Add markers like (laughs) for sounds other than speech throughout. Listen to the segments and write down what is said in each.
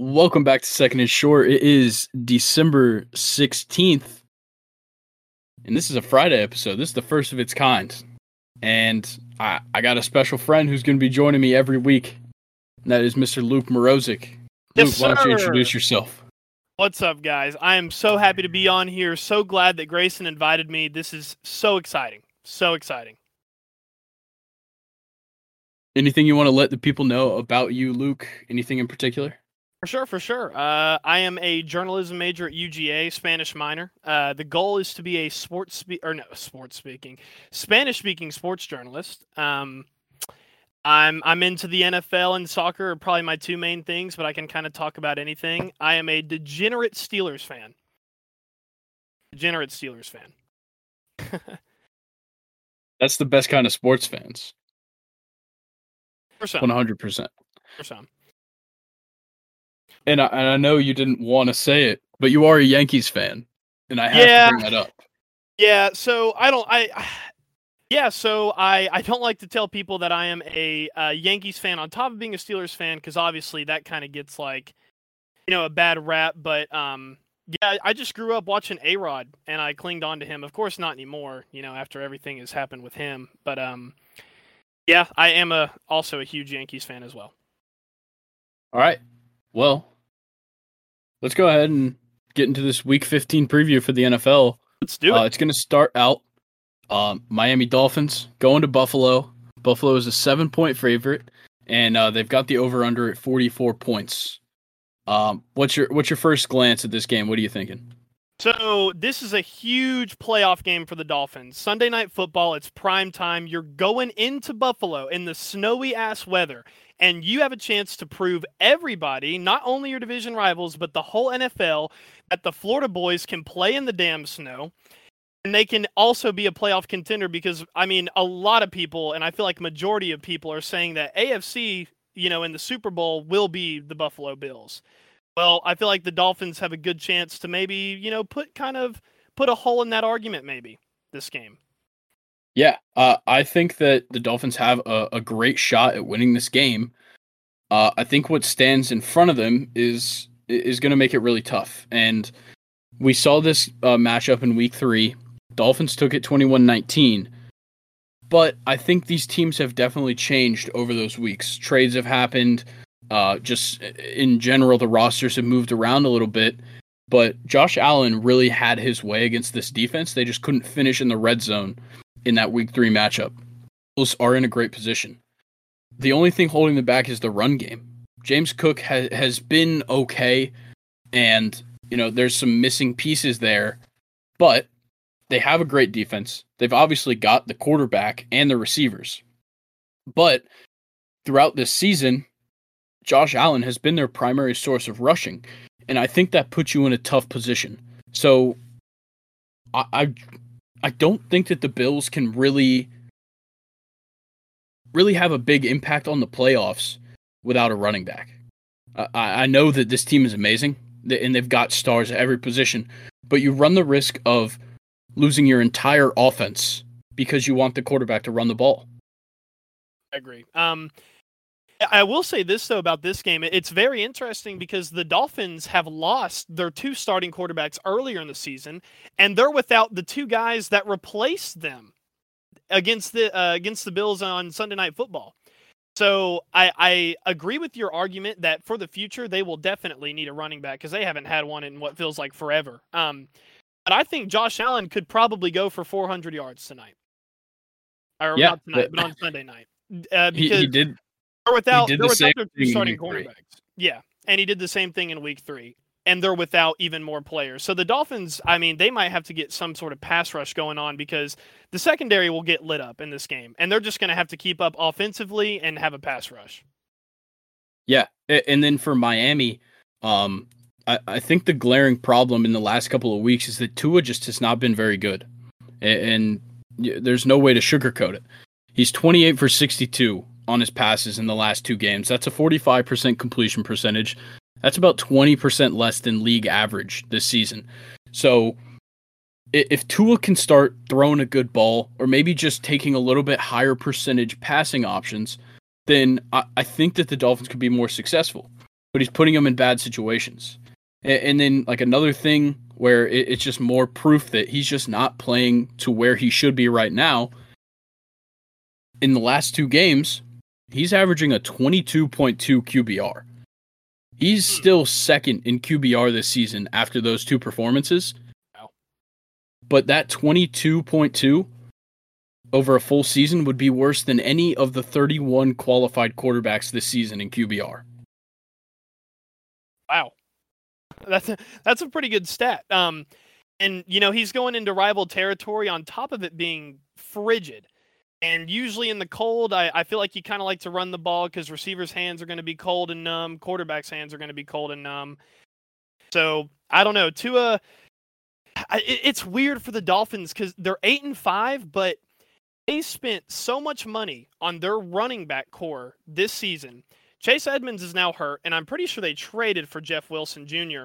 Welcome back to Second and Short. It is December 16th, and this is a Friday episode. This is the first of its kind. And I, I got a special friend who's going to be joining me every week, and that is Mr. Luke Morozic. Yes, Luke, why don't you introduce yourself? What's up, guys? I am so happy to be on here. So glad that Grayson invited me. This is so exciting. So exciting. Anything you want to let the people know about you, Luke? Anything in particular? For sure, for sure. Uh, I am a journalism major at UGA, Spanish minor. Uh, the goal is to be a sports spe- or no sports speaking, Spanish speaking sports journalist. Um, I'm I'm into the NFL and soccer are probably my two main things, but I can kind of talk about anything. I am a degenerate Steelers fan. Degenerate Steelers fan. (laughs) That's the best kind of sports fans. For some, 100%. for some. And I, and I know you didn't want to say it, but you are a Yankees fan, and I have Yeah. to bring that up. Yeah, so I don't I (sighs) yeah, so I I don't like to tell people that I am a uh, Yankees fan on top of being a Steelers fan cuz obviously that kind of gets like you know a bad rap, but um yeah, I just grew up watching A-Rod and I clinged on to him. Of course not anymore, you know, after everything has happened with him, but um yeah, I am a also a huge Yankees fan as well. All right. Well, let's go ahead and get into this Week 15 preview for the NFL. Let's do Uh, it. it's going to start out um, Miami Dolphins going to Buffalo. Buffalo is a seven point favorite, and uh, they've got the over under at 44 points. Um, what's your what's your first glance at this game? What are you thinking? So this is a huge playoff game for the Dolphins. Sunday night football, it's prime time. You're going into Buffalo in the snowy ass weather, and you have a chance to prove everybody, not only your division rivals, but the whole NFL, that the Florida boys can play in the damn snow. And they can also be a playoff contender because I mean a lot of people, and I feel like majority of people are saying that AFC, you know, in the Super Bowl will be the Buffalo Bills. Well, I feel like the Dolphins have a good chance to maybe, you know, put kind of put a hole in that argument maybe this game. Yeah, uh, I think that the Dolphins have a, a great shot at winning this game. Uh, I think what stands in front of them is is going to make it really tough, and we saw this uh, matchup in Week Three. Dolphins took it 21-19, but I think these teams have definitely changed over those weeks. Trades have happened. Uh, just in general, the rosters have moved around a little bit. But Josh Allen really had his way against this defense. They just couldn't finish in the red zone in that week three matchup. Bills are in a great position. The only thing holding them back is the run game. James Cook ha- has been okay, and you know there's some missing pieces there, but they have a great defense. They've obviously got the quarterback and the receivers, but throughout this season, Josh Allen has been their primary source of rushing, and I think that puts you in a tough position. So, I, I I don't think that the Bills can really really have a big impact on the playoffs without a running back. I, I know that this team is amazing and they've got stars at every position, but you run the risk of losing your entire offense because you want the quarterback to run the ball. I agree. Um I will say this though about this game. It's very interesting because the Dolphins have lost their two starting quarterbacks earlier in the season, and they're without the two guys that replaced them against the uh, against the Bills on Sunday Night Football. So I, I agree with your argument that for the future they will definitely need a running back because they haven't had one in what feels like forever. Um, but I think Josh Allen could probably go for 400 yards tonight, or Yeah, not tonight, but- but on Sunday night. Uh, He, because he did they're without, they're the without their two starting cornerbacks. Yeah, and he did the same thing in week three, and they're without even more players. So the Dolphins, I mean, they might have to get some sort of pass rush going on because the secondary will get lit up in this game, and they're just going to have to keep up offensively and have a pass rush. Yeah, and then for Miami, um, I, I think the glaring problem in the last couple of weeks is that Tua just has not been very good, and there's no way to sugarcoat it. He's 28 for 62 on his passes in the last two games. That's a 45% completion percentage. That's about 20% less than league average this season. So if Tua can start throwing a good ball, or maybe just taking a little bit higher percentage passing options, then I, think that the Dolphins could be more successful. but he's putting them in bad situations. And, then like another thing where it, it's just more proof that he's just not playing to where he should be right now. In the last two games, he's averaging a 22.2 QBR. He's Hmm. still second in QBR this season after those two performances. Wow. But that 22.2 over a full season would be worse than any of the 31 qualified quarterbacks this season in QBR. Wow, that's a, that's a pretty good stat. Um, and you know he's going into rival territory on top of it being frigid. And usually in the cold, I, I feel like you kind of like to run the ball because receivers' hands are going to be cold and numb, quarterbacks' hands are going to be cold and numb. So I don't know. Tua, I, it- it's weird for the Dolphins because they're eight and five, but they spent so much money on their running back corps this season. Chase Edmonds is now hurt, and I'm pretty sure they traded for Jeff Wilson Jr.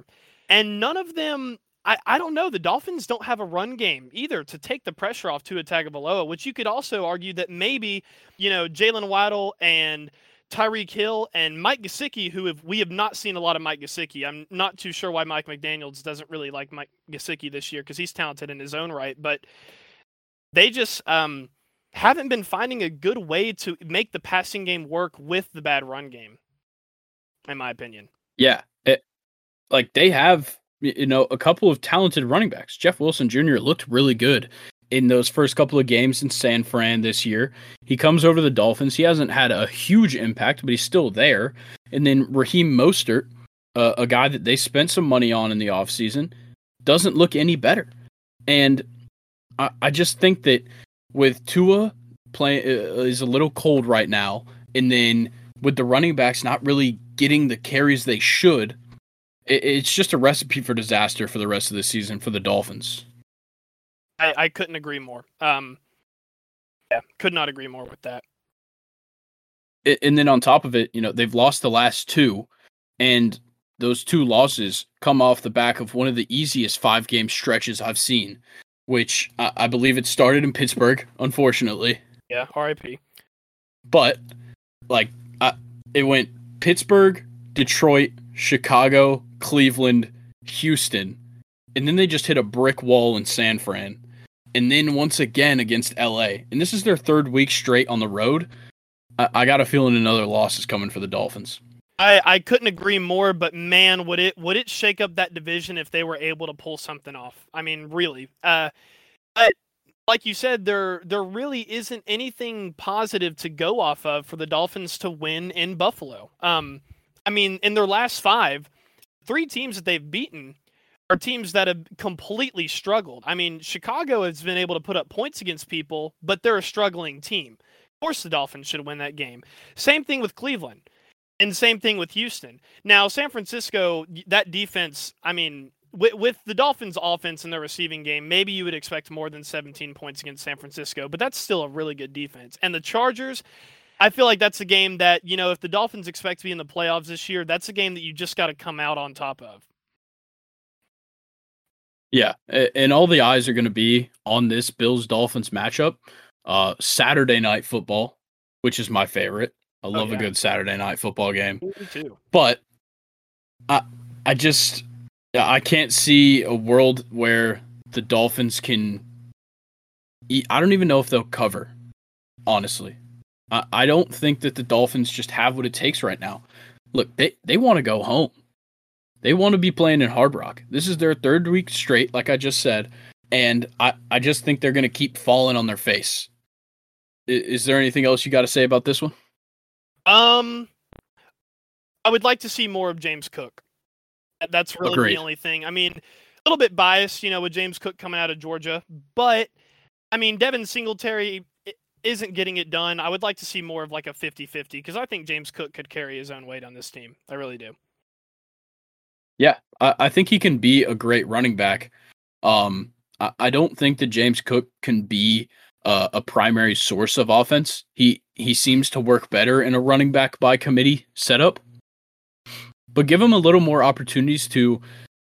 And none of them, I, I don't know, the Dolphins don't have a run game either to take the pressure off Tua Tagovailoa, which you could also argue that maybe, you know, Jaylen Waddle and Tyreek Hill and Mike Gesicki, who have, we have not seen a lot of Mike Gesicki. I'm not too sure why Mike McDaniels doesn't really like Mike Gesicki this year because he's talented in his own right, but they just um, haven't been finding a good way to make the passing game work with the bad run game, in my opinion. Yeah, it, like they have you know a couple of talented running backs. Jeff Wilson Jr. looked really good in those first couple of games in San Fran this year. He comes over to the Dolphins. He hasn't had a huge impact, but he's still there. And then Raheem Mostert, uh, a guy that they spent some money on in the offseason, doesn't look any better. And I, I just think that with Tua playing uh, is a little cold right now, and then with the running backs not really getting the carries they should, it, it's just a recipe for disaster for the rest of the season for the Dolphins. I, I couldn't agree more. Um, yeah, could not agree more with that. A- And then on top of it, you know, they've lost the last two, and those two losses come off the back of one of the easiest five game stretches I've seen, which I, I believe it started in Pittsburgh, unfortunately. Yeah, R.I.P. But like I, it went Pittsburgh, Detroit, Chicago, Cleveland, Houston, and then they just hit a brick wall in San Fran. And then once again against LA. And this is their third week straight on the road. I, I got a feeling another loss is coming for the Dolphins. I, I couldn't agree more, but man, would it would it shake up that division if they were able to pull something off? I mean, really. Uh, but like you said, there there really isn't anything positive to go off of for the Dolphins to win in Buffalo. Um, I mean, in their last five, three teams that they've beaten are teams that have completely struggled. I mean, Chicago has been able to put up points against people, but they're a struggling team. Of course, the Dolphins should win that game. Same thing with Cleveland. And same thing with Houston. Now, San Francisco, that defense, I mean, with, with the Dolphins' offense in their receiving game, maybe you would expect more than 17 points against San Francisco, but that's still a really good defense. And the Chargers, I feel like that's a game that, you know, if the Dolphins expect to be in the playoffs this year, that's a game that you just got to come out on top of. Yeah, and all the eyes are going to be on this Bills Dolphins matchup. Uh, Saturday night football, which is my favorite. I love yeah. a good Saturday night football game. Me too. but I I just I can't see a world where the Dolphins can. I don't even know if they'll cover. Honestly, I, I don't think that the Dolphins just have what it takes right now. Look, they they want to go home. They want to be playing in Hard Rock. This is their third week straight, like I just said, and I I just think they're gonna keep falling on their face. I- Is there anything else you got to say about this one? Um, I would like to see more of James Cook. That's really Agreed. the only thing. I mean, a little bit biased, you know, with James Cook coming out of Georgia, but I mean, Devin Singletary isn't getting it done. I would like to see more of like a 50-50 because I think James Cook could carry his own weight on this team. I really do. Yeah, I, I think he can be a great running back. Um, I, I don't think that James Cook can be uh, a primary source of offense. He he seems to work better in a running back by committee setup. But give him a little more opportunities to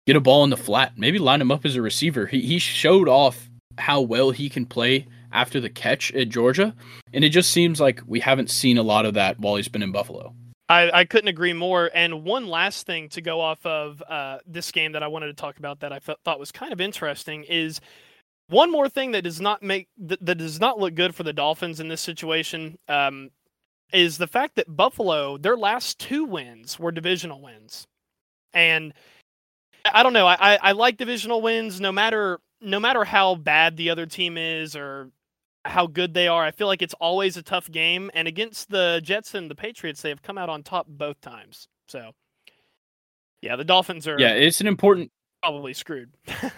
get a ball in the flat. Maybe line him up as a receiver. He he showed off how well he can play after the catch at Georgia, and it just seems like we haven't seen a lot of that while he's been in Buffalo. I, I couldn't agree more. And one last thing to go off of uh, this game that I wanted to talk about that I thought was kind of interesting is one more thing that does not make that, that does not look good for the Dolphins in this situation um, is the fact that Buffalo their last two wins were divisional wins, and I don't know. I, I like divisional wins no matter no matter how bad the other team is or how good they are. I feel like it's always a tough game. And against the Jets and the Patriots, they have come out on top both times. So, yeah, the Dolphins are. Yeah, it's an important. Probably screwed.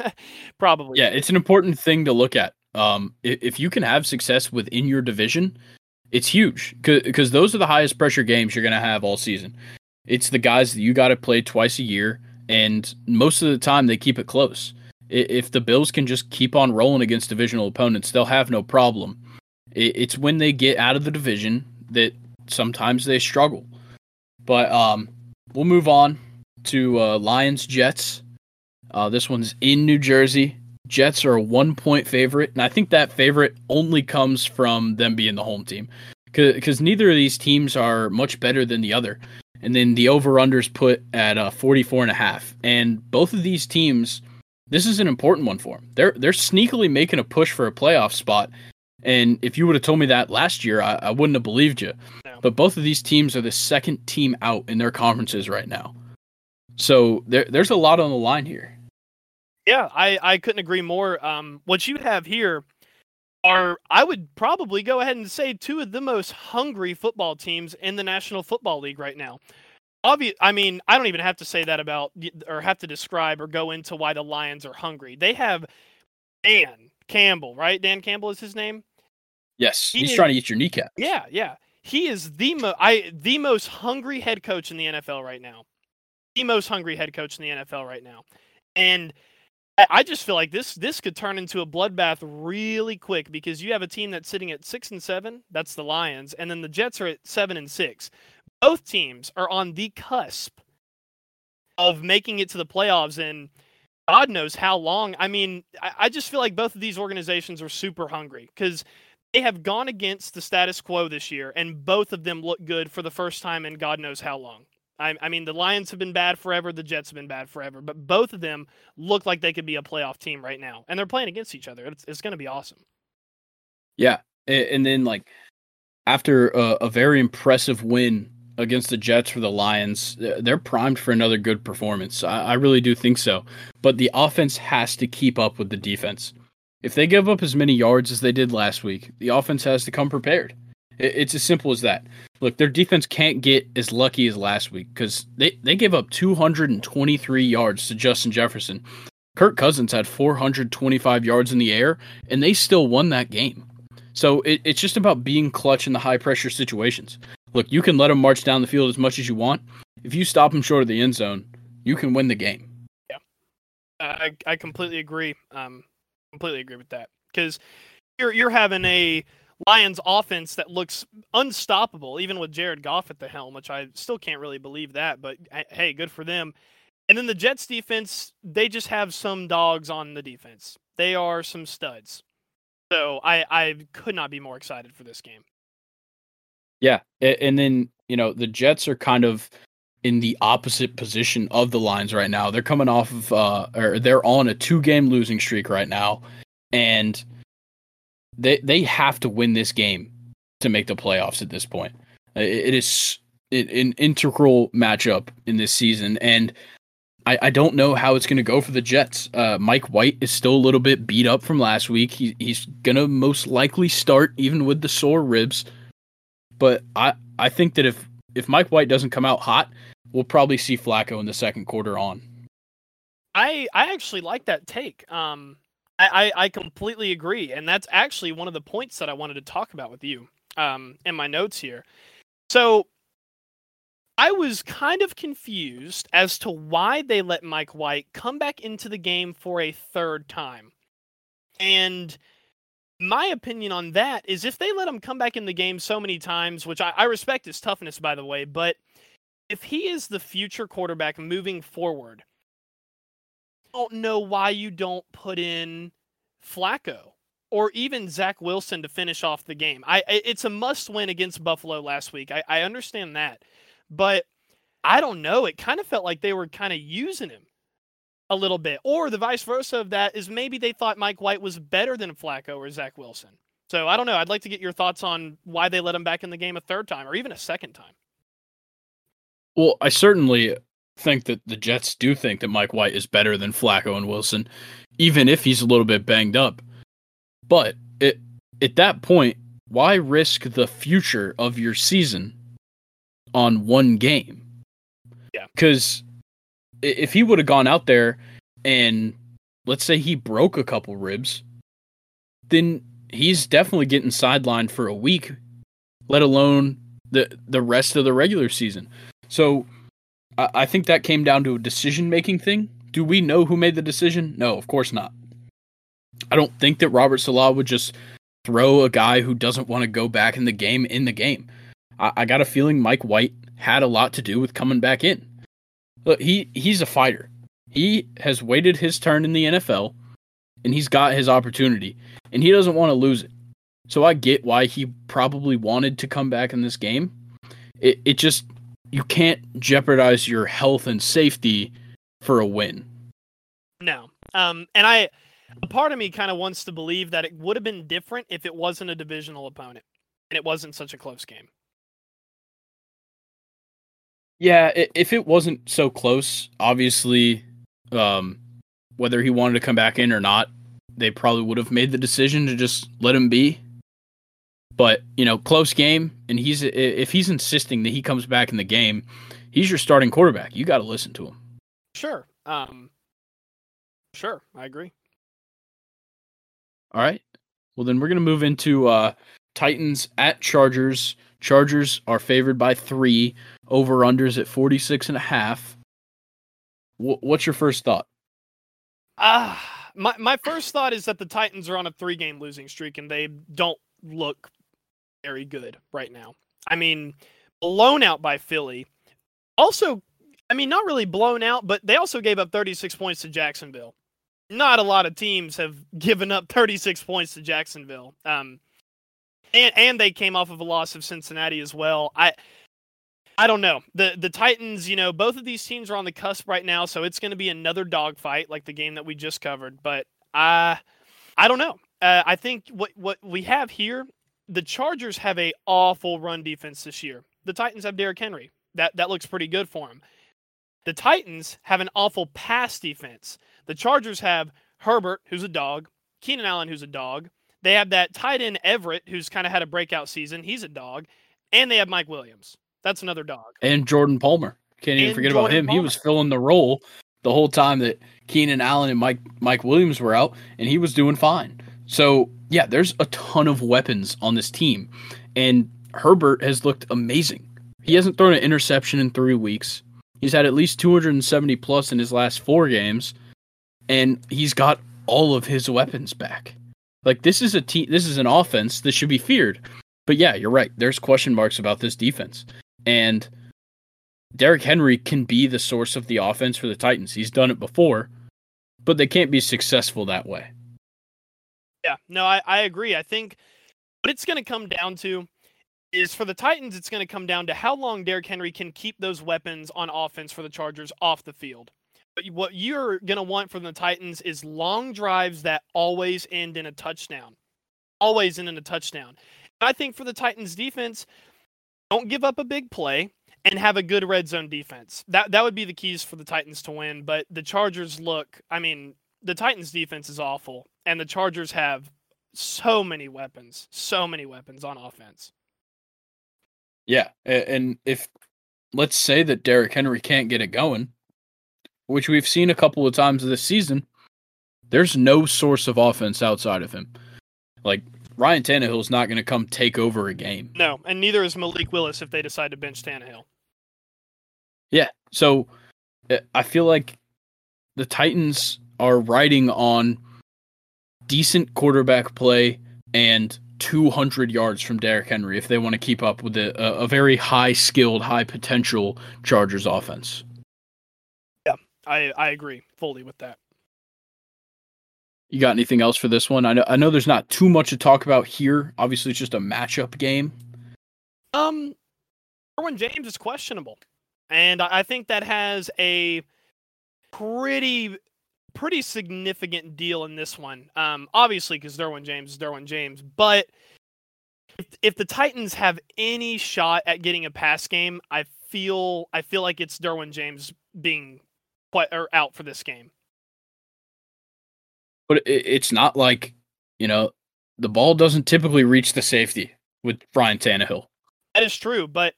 (laughs) probably. Yeah, it's an important thing to look at. Um, if you can have success within your division, it's huge because those are the highest pressure games you're going to have all season. It's the guys that you got to play twice a year, and most of the time they keep it close if the Bills can just keep on rolling against divisional opponents, they'll have no problem. It's when they get out of the division that sometimes they struggle. But um, we'll move on to uh, Lions Jets. Uh, this one's in New Jersey. Jets are a one point favorite, and I think that favorite only comes from them being the home team because neither of these teams are much better than the other. And then the over unders put at uh, 44 and a half. And both of these teams this is an important one for them. They're they're sneakily making a push for a playoff spot. And if you would have told me that last year, I, I wouldn't have believed you. No. But both of these teams are the second team out in their conferences right now. So there, there's a lot on the line here. Yeah, I, I couldn't agree more. Um, what you have here are, I would probably go ahead and say, two of the most hungry football teams in the National Football League right now obvious. I mean, I don't even have to say that about or have to describe or go into why the Lions are hungry. They have Dan Campbell, right? Dan Campbell is his name. Yes, he he's is, trying to eat your kneecap. Yeah, yeah. He is the mo- I the most hungry head coach in the NFL right now. The most hungry head coach in the NFL right now, and I just feel like this this could turn into a bloodbath really quick because you have a team that's sitting at six and seven. That's the Lions, and then the Jets are at seven and six both teams are on the cusp of making it to the playoffs and God knows how long. I mean, I, I just feel like both of these organizations are super hungry because they have gone against the status quo this year, and both of them look good for the first time in God knows how long. I, I, mean, the Lions have been bad forever, the Jets have been bad forever, but both of them look like they could be a playoff team right now, and they're playing against each other. It's, it's going to be awesome. Yeah, and then like after a, a very impressive win against the Jets for the Lions, they're primed for another good performance. I, I, really do think so. But the offense has to keep up with the defense. If they give up as many yards as they did last week, the offense has to come prepared. It, it's as simple as that. Look, their defense can't get as lucky as last week because they, they gave up 223 yards to Justin Jefferson. Kirk Cousins had 425 yards in the air, and they still won that game. So it, it's just about being clutch in the high pressure situations. Look, you can let them march down the field as much as you want. If you stop them short of the end zone, you can win the game. Yeah, I I completely agree. Um, completely agree with that because you're you're having a Lions offense that looks unstoppable, even with Jared Goff at the helm, which I still can't really believe that. But hey, good for them. And then the Jets defense, they just have some dogs on the defense. They are some studs. So I I could not be more excited for this game. Yeah, and then you know the Jets are kind of in the opposite position of the Lions right now. They're coming off of uh, or they're on a two game losing streak right now, and they they have to win this game to make the playoffs at this point. It is an integral matchup in this season, and I, I don't know how it's going to go for the Jets. Uh, Mike White is still a little bit beat up from last week. He, he's going to most likely start even with the sore ribs. But I I think that if if Mike White doesn't come out hot, we'll probably see Flacco in the second quarter on. I I actually like that take. Um, I, I, I completely agree, and that's actually one of the points that I wanted to talk about with you. Um, in my notes here. So I was kind of confused as to why they let Mike White come back into the game for a third time. And my opinion on that is if they let him come back in the game so many times, which I, I respect his toughness, by the way, but if he is the future quarterback moving forward, I don't know why you don't put in Flacco or even Zach Wilson to finish off the game. I it's a must win against Buffalo last week. I, I understand that. but I don't know. It kind of felt like they were kind of using him a little bit. Or the vice versa of that is maybe they thought Mike White was better than Flacco or Zach Wilson. So I don't know. I'd like to get your thoughts on why they let him back in the game a third time or even a second time. Well, I certainly think that the Jets do think that Mike White is better than Flacco and Wilson, even if he's a little bit banged up. But it, at that point, why risk the future of your season on one game? Yeah. Because if he would have gone out there and let's say he broke a couple ribs, then he's definitely getting sidelined for a week, let alone the the rest of the regular season. So I, I think that came down to a decision making thing. Do we know who made the decision? No, of course not. I don't think that Robert Saleh would just throw a guy who doesn't want to go back in the game in the game. I, I got a feeling Mike White had a lot to do with coming back in. Look, he he's a fighter. He has waited his turn in the NFL and he's got his opportunity and he doesn't want to lose it. So I get why he probably wanted to come back in this game. It it just you can't jeopardize your health and safety for a win. No. Um and I a part of me kind of wants to believe that it would have been different if it wasn't a divisional opponent and it wasn't such a close game. Yeah, if it wasn't so close, obviously, um, whether he wanted to come back in or not, they probably would have made the decision to just let him be. But you know, close game, and he's if he's insisting that he comes back in the game, he's your starting quarterback. You got to listen to him. Sure. Um, sure, I agree. All right. Well, then we're gonna move into uh, Titans at Chargers. Chargers are favored by three. Over unders at 46 and a half. What's your first thought? Ah, uh, my my first thought is that the Titans are on a three game losing streak and they don't look very good right now. I mean, blown out by Philly. Also, I mean, not really blown out, but they also gave up 36 points to Jacksonville. Not a lot of teams have (laughs) given up 36 points to Jacksonville. Um, and and they came off of a loss of Cincinnati as well. I I don't know. The the Titans, you know, both of these teams are on the cusp right now, so it's going to be another dogfight like the game that we just covered. But I I don't know. Uh, I think what what we have here, the Chargers have a awful run defense this year. The Titans have Derrick Henry. That that looks pretty good for him. The Titans have an awful pass defense. The Chargers have Herbert, who's a dog, Keenan Allen, who's a dog, they have that tight end Everett, who's kind of had a breakout season. He's a dog, and they have Mike Williams. That's another dog. And Jordan Palmer. Can't even and forget Jordan about him. Palmer. He was filling the role the whole time that Keenan Allen and Mike Mike Williams were out, and he was doing fine. So yeah, there's a ton of weapons on this team, and Herbert has looked amazing. He hasn't thrown an interception in three weeks. He's had at least 270 plus in his last four games, and he's got all of his weapons back. Like this is a team. This is an offense that should be feared. But yeah, you're right. There's question marks about this defense, and Derrick Henry can be the source of the offense for the Titans. He's done it before, but they can't be successful that way. Yeah, no, I, I agree. I think what it's going to come down to is for the Titans, it's going to come down to how long Derrick Henry can keep those weapons on offense for the Chargers off the field But what you're going to want from the Titans is long drives that always end in a touchdown. Always end in a touchdown. I think for the Titans defense, don't give up a big play and have a good red zone defense. That that would be the keys for the Titans to win, but the Chargers look, I mean, the Titans defense is awful and the Chargers have so many weapons, so many weapons on offense. Yeah, and if let's say that Derrick Henry can't get it going, which we've seen a couple of times this season, there's no source of offense outside of him. Like Ryan Tannehill is not going to come take over a game. No, and neither is Malik Willis if they decide to bench Tannehill. Yeah, so eh, I feel like the Titans are riding on decent quarterback play and 200 yards from Derrick Henry if they want to keep up with a, a very high skilled, high potential Chargers offense. Yeah, I I agree fully with that. You got anything else for this one? I know I know there's not too much to talk about here. Obviously, it's just a matchup game. Um, Derwin James is questionable, and I think that has a pretty pretty significant deal in this one. Um, obviously, because Derwin James is Derwin James, but if, if the Titans have any shot at getting a pass game, I feel I feel like it's Derwin James being quite or out for this game. But it's not like you know the ball doesn't typically reach the safety with Brian Tannehill. That is true, but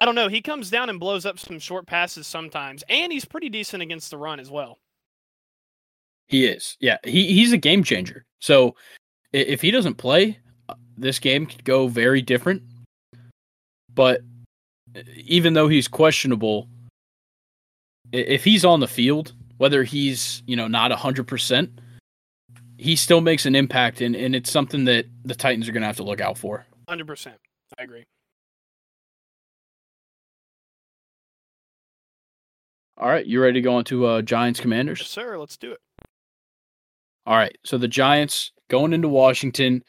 I don't know. He comes down and blows up some short passes sometimes, and he's pretty decent against the run as well. He is. Yeah, he he's a game changer. So if he doesn't play, uh, this game could go very different. But even though he's questionable, if he's on the field, whether he's you know not hundred percent, he still makes an impact, and and it's something that the Titans are going to have to look out for. Hundred percent, I agree. All right, you ready to go on to uh, Giants Commanders? Yes, sir. Let's do it. All right, so the Giants going into Washington,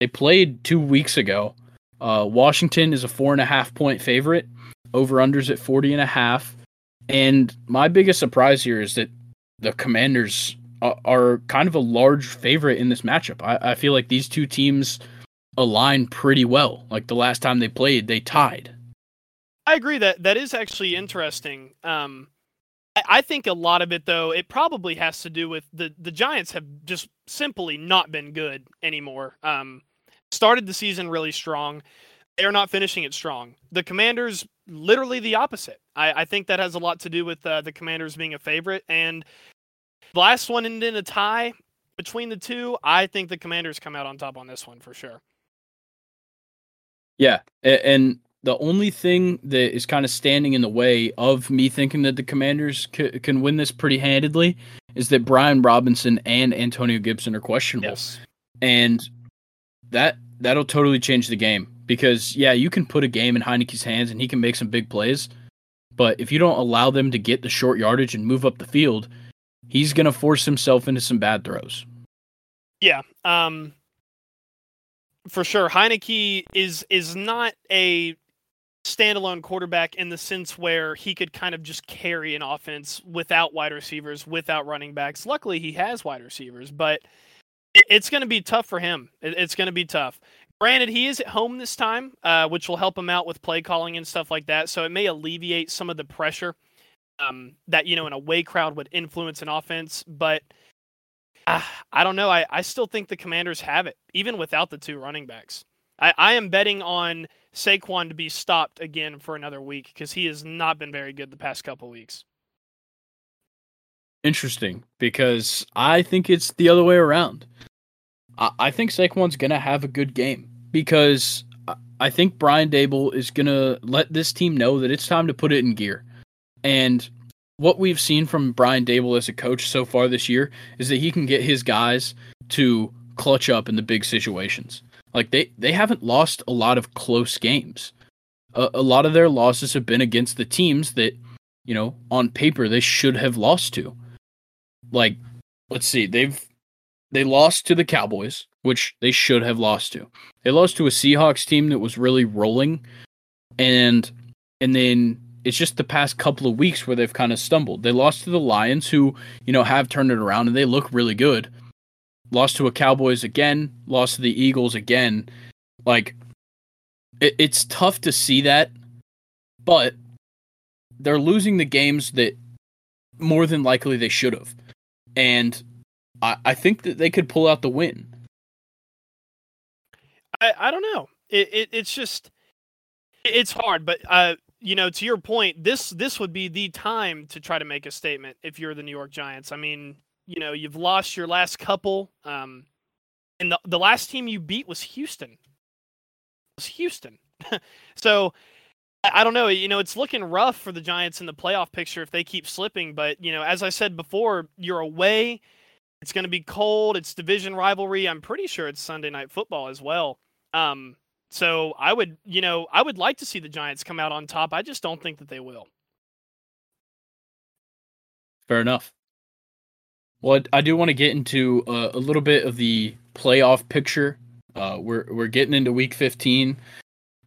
they played two weeks ago. Uh, Washington is a four and a half point favorite. Over unders at 40 and a half. And my biggest surprise here is that the Commanders are, kind of a large favorite in this matchup. I, I feel like these two teams align pretty well. Like the last time they played, they tied. I agree that that is actually interesting. Um, I think a lot of it, though, it probably has to do with the the Giants have just simply not been good anymore. Um, started the season really strong. They're not finishing it strong. The Commanders, literally the opposite. I, I think that has a lot to do with uh, the Commanders being a favorite. And the last one ended in a tie between the two. I think the Commanders come out on top on this one for sure. Yeah, and the only thing that is kind of standing in the way of me thinking that the Commanders c- can win this pretty handedly is that Brian Robinson and Antonio Gibson are questionable, yes. and that that'll totally change the game because yeah, you can put a game in Heinicke's hands and he can make some big plays, but if you don't allow them to get the short yardage and move up the field, he's going to force himself into some bad throws. Yeah, um, for sure. Heinicke is is not a standalone quarterback in the sense where he could kind of just carry an offense without wide receivers, without running backs. Luckily, he has wide receivers, but it's going to be tough for him. It's going to be tough. Granted, he is at home this time, uh, which will help him out with play calling and stuff like that. So it may alleviate some of the pressure um, that you know an away crowd would influence an offense. But uh, I don't know. I, I still think the Commanders have it, even without the two running backs. I, I am betting on Saquon to be stopped again for another week because he has not been very good the past couple weeks. Interesting, because I think it's the other way around. I, I think Saquon's gonna have a good game because I think Brian Daboll is gonna let this team know that it's time to put it in gear. And what we've seen from Brian Daboll as a coach so far this year is that he can get his guys to clutch up in the big situations. Like they they haven't lost a lot of close games. A, a lot of their losses have been against the teams that you know on paper they should have lost to. Like let's see, they've they lost to the Cowboys, which they should have lost to. They lost to a Seahawks team that was really rolling, and and then it's just the past couple of weeks where they've kind of stumbled. They lost to the Lions, who you know have turned it around and they look really good lost to a Cowboys again, lost to the Eagles again. Like it, it's tough to see that, but they're losing the games that more than likely they should have. And I, I think that they could pull out the win. I, I don't know. It, it it's just it's hard, but uh you know, to your point, this this would be the time to try to make a statement if you're the New York Giants. I mean, you know you've lost your last couple um and the, the last team you beat was houston. It was houston. (laughs) So I, I don't know you know it's looking rough for the giants in the playoff picture if they keep slipping but you know as i said before you're away. It's going to be cold. It's division rivalry. I'm pretty sure it's sunday night football as well. Um so i would you know i would like to see the giants come out on top i just don't think that they will fair enough well, I do want to get into uh, a little bit of the playoff picture. Uh, we're we're getting into week 15.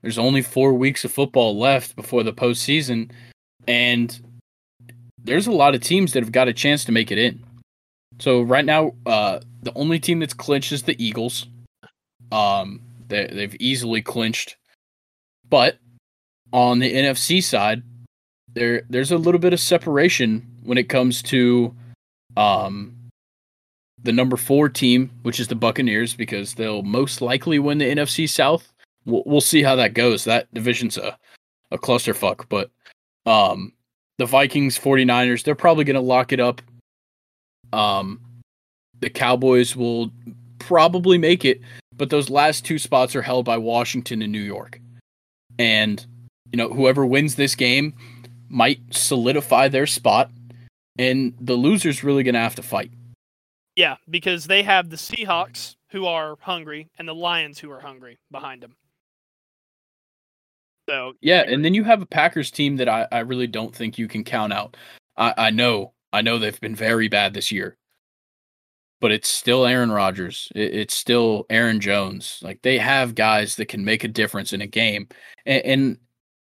There's only four weeks of football left before the postseason, and there's a lot of teams that have got a chance to make it in. So right now, uh, the only team that's clinched is the Eagles. Um, they, they've easily clinched, but on the NFC side, there there's a little bit of separation when it comes to um the number four team, which is the Buccaneers, because they'll most likely win the NFC South. We'll, we'll see how that goes. That division's a, a clusterfuck, but um, the Vikings, 49ers, they're probably going to lock it up. Um, the Cowboys will probably make it, but those last two spots are held by Washington and New York. And, you know, whoever wins this game might solidify their spot, and the loser's really going to have to fight. Yeah, because they have the Seahawks who are hungry and the Lions who are hungry behind them. So yeah, and then you have a Packers team that I, I really don't think you can count out. I, I know I know they've been very bad this year, but it's still Aaron Rodgers. It, it's still Aaron Jones. Like they have guys that can make a difference in a game, and, and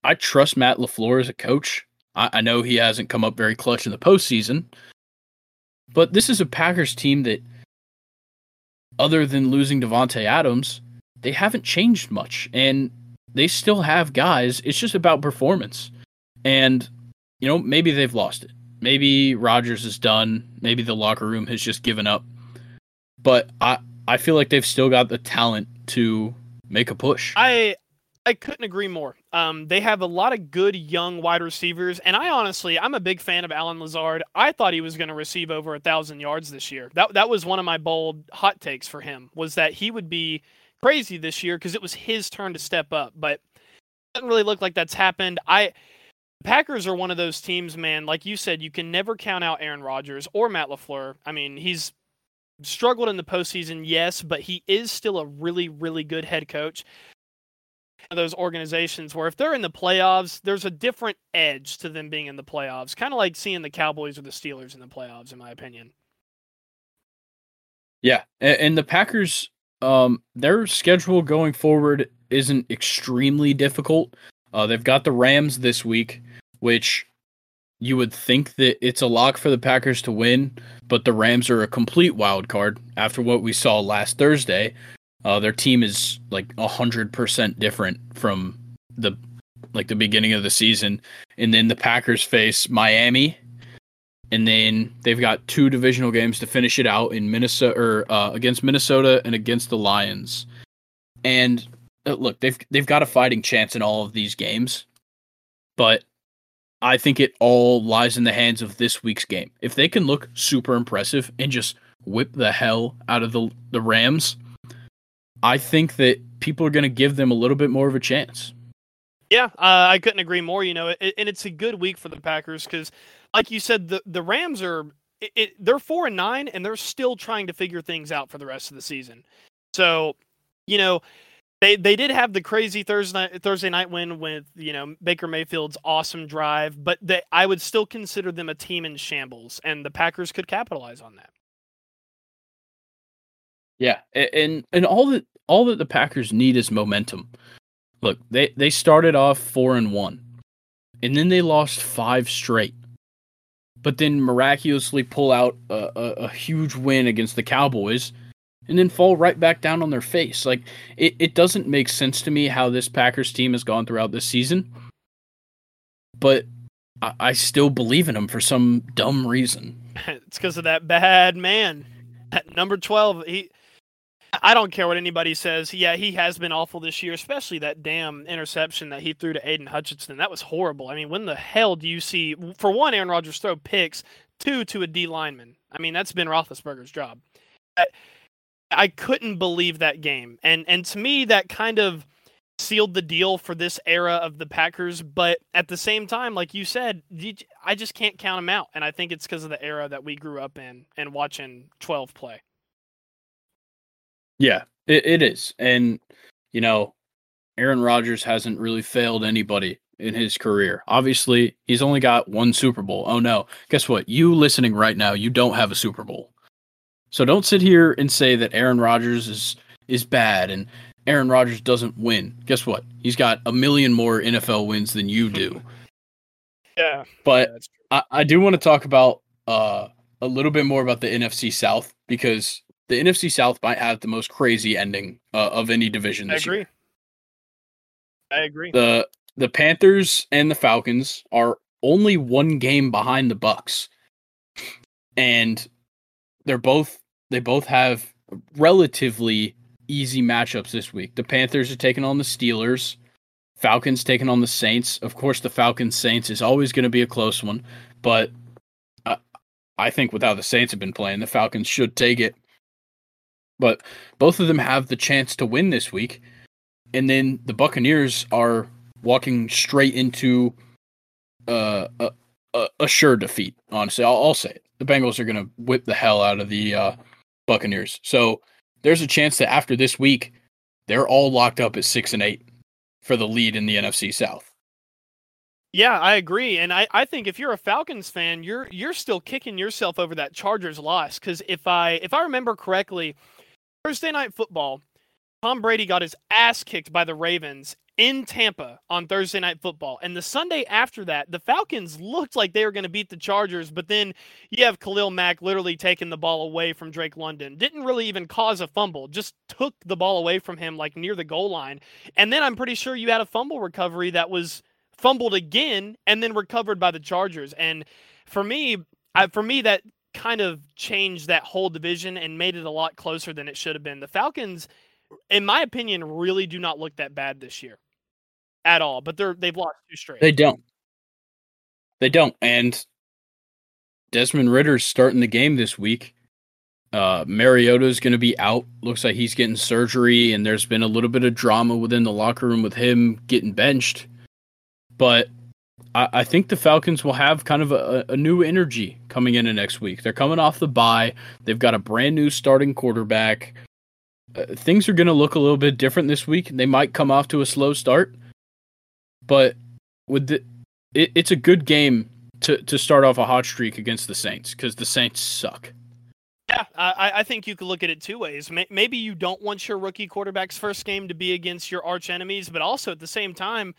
I trust Matt LaFleur as a coach. I, I know he hasn't come up very clutch in the postseason, but this is a Packers team that, other than losing Davante Adams, they haven't changed much, and they still have guys. It's just about performance, and you know maybe they've lost it. Maybe Rodgers is done. Maybe the locker room has just given up. But I I feel like they've still got the talent to make a push. I I couldn't agree more. Um, they have a lot of good young wide receivers, and I honestly, I'm a big fan of Allen Lazard. I thought he was going to receive over a thousand yards this year. That that was one of my bold hot takes for him was that he would be crazy this year because it was his turn to step up. But it doesn't really look like that's happened. I Packers are one of those teams, man. Like you said, you can never count out Aaron Rodgers or Matt LaFleur. I mean, he's struggled in the postseason, yes, but he is still a really, really good head coach those organizations where if they're in the playoffs, there's a different edge to them being in the playoffs. Kind of like seeing the Cowboys or the Steelers in the playoffs, in my opinion. Yeah, and the Packers, um, their schedule going forward isn't extremely difficult. Uh, they've got the Rams this week, which you would think that it's a lock for the Packers to win, but the Rams are a complete wild card after what we saw last Thursday, uh, their team is like hundred percent different from the like the beginning of the season, and then the Packers face Miami, and then they've got two divisional games to finish it out in Minnesota or uh, against Minnesota and against the Lions. And uh, look, they've they've got a fighting chance in all of these games, but I think it all lies in the hands of this week's game. If they can look super impressive and just whip the hell out of the the Rams, I think that people are going to give them a little bit more of a chance. Yeah, uh, I couldn't agree more. You know, it, and it's a good week for the Packers because, like you said, the the Rams are it, it, they're four and nine, and they're still trying to figure things out for the rest of the season. So, you know, they they did have the crazy Thursday Thursday night win with you know Baker Mayfield's awesome drive, but they, I would still consider them a team in shambles, and the Packers could capitalize on that. Yeah, and and all that all that the Packers need is momentum. Look, they they started off 4 and 1. And then they lost 5 straight. But then miraculously pull out a, a, a huge win against the Cowboys and then fall right back down on their face. Like it, it doesn't make sense to me how this Packers team has gone throughout this season. But I, I still believe in them for some dumb reason. (laughs) it's because of that bad man. At number 12, he I don't care what anybody says. Yeah, he has been awful this year, especially that damn interception that he threw to Aidan Hutchinson. That was horrible. I mean, when the hell do you see, for one, Aaron Rodgers throw picks, two, to a D lineman? I mean, that's been Roethlisberger's job. I couldn't believe that game. And, and to me, that kind of sealed the deal for this era of the Packers. But at the same time, like you said, I just can't count them out. And I think it's because of the era that we grew up in and watching 12 play. Yeah, it, it is. And, you know, Aaron Rodgers hasn't really failed anybody in his career. Obviously, he's only got one Super Bowl. Oh no. Guess what? You listening right now, you don't have a Super Bowl. So don't sit here and say that Aaron Rodgers is is bad and Aaron Rodgers doesn't win, guess what? He's got a million more NFL wins than you do. (laughs) yeah. But Yeah, I, I do want to talk about uh, a little bit more about the NFC South because the NFC South might have the most crazy ending uh, of any division I agree. year. I agree. The the Panthers and the Falcons are only one game behind the Bucs, and they're both they both have relatively easy matchups this week. The Panthers are taking on the Steelers. Falcons taking on the Saints. Of course, the Falcons Saints is always going to be a close one, but I, I think with how the Saints have been playing, the Falcons should take it. But both of them have the chance to win this week, and then the Buccaneers are walking straight into uh, a, a, a sure defeat. Honestly, I'll, I'll say it. The Bengals are going to whip the hell out of the uh, Buccaneers. So there's a chance that after this week, they're all locked up at six and eight for the lead in the NFC South. Yeah, I agree, and I, I think if you're a Falcons fan, you're you're still kicking yourself over that Chargers loss because if I if I remember correctly, Thursday night football, Tom Brady got his ass kicked by the Ravens in Tampa on Thursday night football, and the Sunday after that, the Falcons looked like they were going to beat the Chargers, but then you have Khalil Mack literally taking the ball away from Drake London, didn't really even cause a fumble, just took the ball away from him like near the goal line, and then I'm pretty sure you had a fumble recovery that was fumbled again and then recovered by the Chargers. And for me, I, for me that kind of changed that whole division and made it a lot closer than it should have been. The Falcons, in my opinion, really do not look that bad this year at all. But they're they've lost two straight. They don't. They don't. And Desmond Ridder's starting the game this week. Uh, Mariota's going to be out. Looks like he's getting surgery, and there's been a little bit of drama within the locker room with him getting benched. But I, I think the Falcons will have kind of a, a new energy coming into next week. They're coming off the bye. They've got a brand new starting quarterback. Uh, things are going to look a little bit different this week. They might come off to a slow start, but with the, it, it's a good game to to start off a hot streak against the Saints because the Saints suck. Yeah, I, I think you could look at it two ways. Maybe you don't want your rookie quarterback's first game to be against your arch enemies, but also at the same time,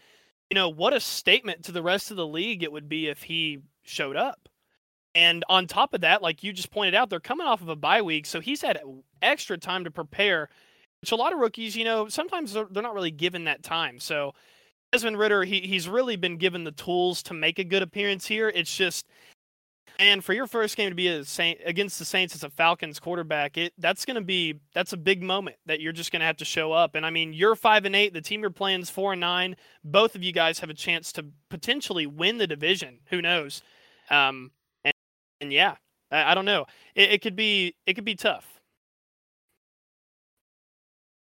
you know, what a statement to the rest of the league it would be if he showed up. And on top of that, like you just pointed out, they're coming off of a bye week, so he's had extra time to prepare. Which a lot of rookies, you know, sometimes they're, they're not really given that time. So Desmond Ridder, he he's really been given the tools to make a good appearance here. It's just, and for your first game to be a Saint against the Saints as a Falcons quarterback, it that's going to be that's a big moment that you're just going to have to show up. And I mean, you're five and eight. The team you're playing is four and nine. Both of you guys have a chance to potentially win the division. Who knows? Um, and, and yeah, I, I don't know. It, it could be it could be tough.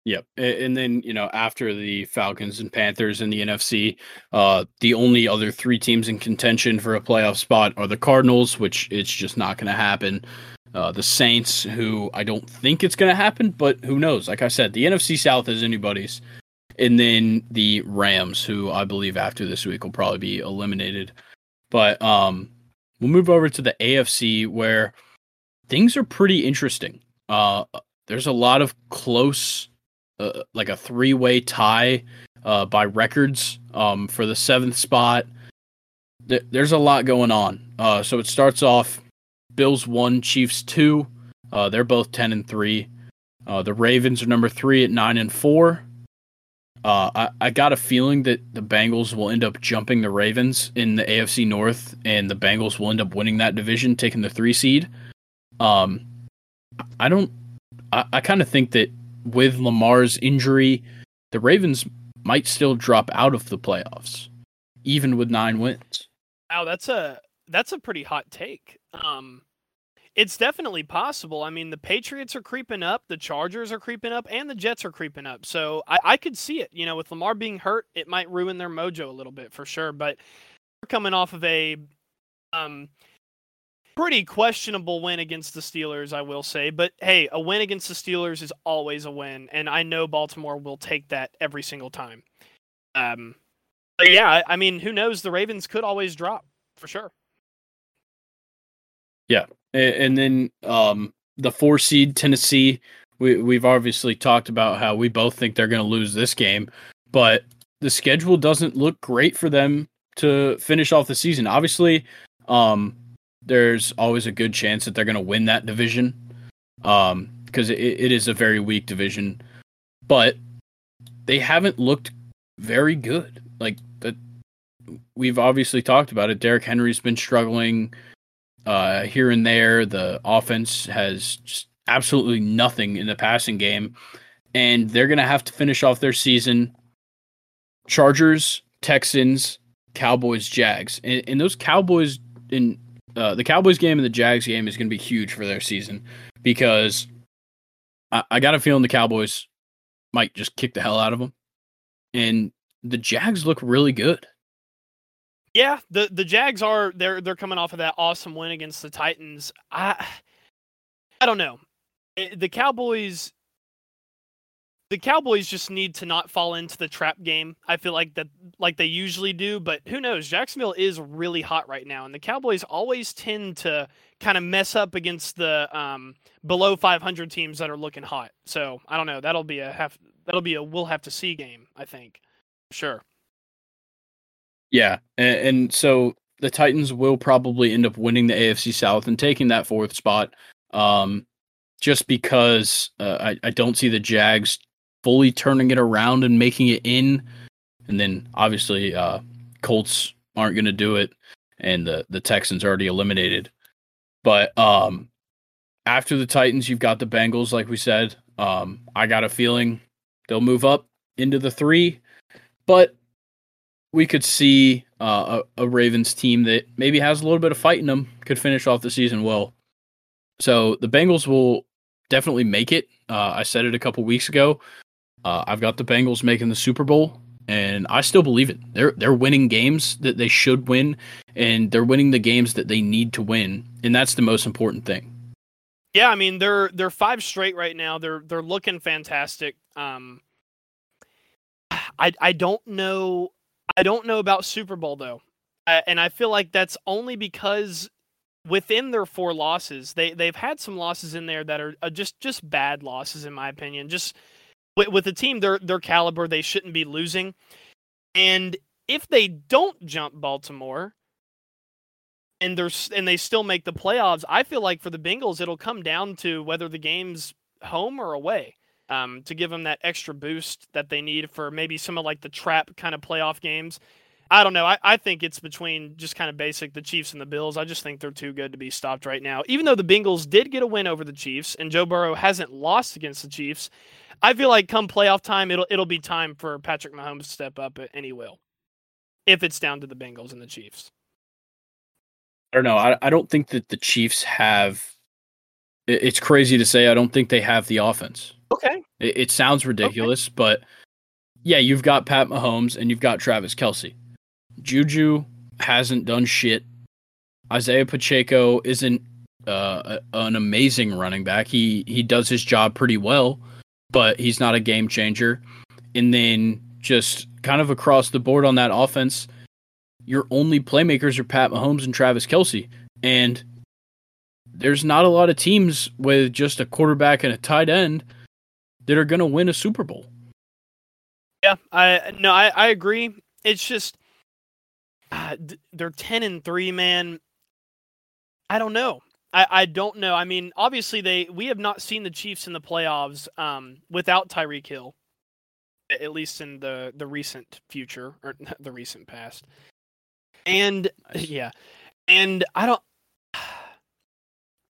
Yep. And then, you know, after the Falcons and Panthers in the NFC, uh, the only other three teams in contention for a playoff spot are the Cardinals, which it's just not going to happen. Uh, the Saints, who I don't think it's going to happen, but who knows? Like I said, the NFC South is anybody's. And then the Rams, who I believe after this week will probably be eliminated. But um, we'll move over to the AFC where things are pretty interesting. Uh, there's a lot of close like a three way tie uh, by records um, for the seventh spot. Th- there's a lot going on. Uh, so it starts off Bills one, Chiefs two. Uh, they're both ten and three. Uh, the Ravens are number three at nine and four. Uh, I, I got a feeling that the Bengals will end up jumping the Ravens in the AFC North, and the Bengals will end up winning that division, taking the three seed. Um, I don't. I, I kind of think that with Lamar's injury, the Ravens might still drop out of the playoffs, even with nine wins. Wow, that's a that's a pretty hot take. Um, it's definitely possible. I mean, the Patriots are creeping up, the Chargers are creeping up, and the Jets are creeping up. So I, I could see it. You know, with Lamar being hurt, it might ruin their mojo a little bit for sure. But we're coming off of a um pretty questionable win against the Steelers, I will say. But hey, a win against the Steelers is always a win, and I know Baltimore will take that every single time. Um, yeah, I, I mean, who knows? The Ravens could always drop for sure. Yeah, And then um, the four seed Tennessee we we've obviously talked about how we both think they're going to lose this game, but the schedule doesn't look great for them to finish off the season. Obviously, um, there's always a good chance that they're going to win that division um, because it, it is a very weak division, but they haven't looked very good. Like that, we've obviously talked about it. Derrick Henry's been struggling uh, here and there. The offense has just absolutely nothing in the passing game, and they're going to have to finish off their season. Chargers, Texans, Cowboys, Jags, and, and those Cowboys in uh, the Cowboys game and the Jags game is going to be huge for their season because I, I got a feeling the Cowboys might just kick the hell out of them, and the Jags look really good. Yeah, the the Jags are they're they're coming off of that awesome win against the Titans. I I don't know. Eh, the Cowboys the Cowboys just need to not fall into the trap game. I feel like that like they usually do, but who knows? Jacksonville is really hot right now and the Cowboys always tend to kind of mess up against the um, below 500 teams that are looking hot. So, I don't know. That'll be a have that'll be a we'll have to see game, I think. Sure. Yeah, and, and so the Titans will probably end up winning the AFC South and taking that fourth spot. Um, just because uh, I, I don't see the Jags fully turning it around and making it in. And then obviously uh, Colts aren't going to do it, and the the Texans already eliminated. But um, after the Titans, you've got the Bengals, like we said. Um, I got a feeling they'll move up into the three, but we could see uh, a, a Ravens team that maybe has a little bit of fight in them could finish off the season well. So the Bengals will definitely make it. Uh, I said it a couple weeks ago. Uh, I've got the Bengals making the Super Bowl, and I still believe it. They're they're winning games that they should win, and they're winning the games that they need to win, and that's the most important thing. Yeah, I mean they're they're five straight right now. They're they're looking fantastic. Um, I I don't know I don't know about Super Bowl though, and I feel like that's only because within their four losses, they they've had some losses in there that are uh, just just bad losses in my opinion. Just with, with the team their their caliber, they shouldn't be losing. And if they don't jump Baltimore and they're and they still make the playoffs, I feel like for the Bengals it'll come down to whether the game's home or away. Um, to give them that extra boost that they need for maybe some of like the trap kind of playoff games. I don't know. I, I think it's between just kind of basic the Chiefs and the Bills. I just think they're too good to be stopped right now. Even though the Bengals did get a win over the Chiefs and Joe Burrow hasn't lost against the Chiefs, I feel like come playoff time, it'll it'll be time for Patrick Mahomes to step up, and he will, if it's down to the Bengals and the Chiefs. I don't know. I, I don't think that the Chiefs have. It's crazy to say. I don't think they have the offense. Okay. It, it sounds ridiculous, okay. but yeah, you've got Pat Mahomes and you've got Travis Kelce. Juju hasn't done shit. Isaiah Pacheco isn't uh, an amazing running back. He he does his job pretty well, but he's not a game changer. And then just kind of across the board on that offense, your only playmakers are Pat Mahomes and Travis Kelce. And there's not a lot of teams with just a quarterback and a tight end that are going to win a Super Bowl. Yeah, I no, I, I agree. It's just uh, they're ten and three, man. I don't know. I, I don't know. I mean, obviously they we have not seen the Chiefs in the playoffs um, without Tyreek Hill, at least in the the recent future or (laughs) the recent past. And yeah, and I don't. (sighs)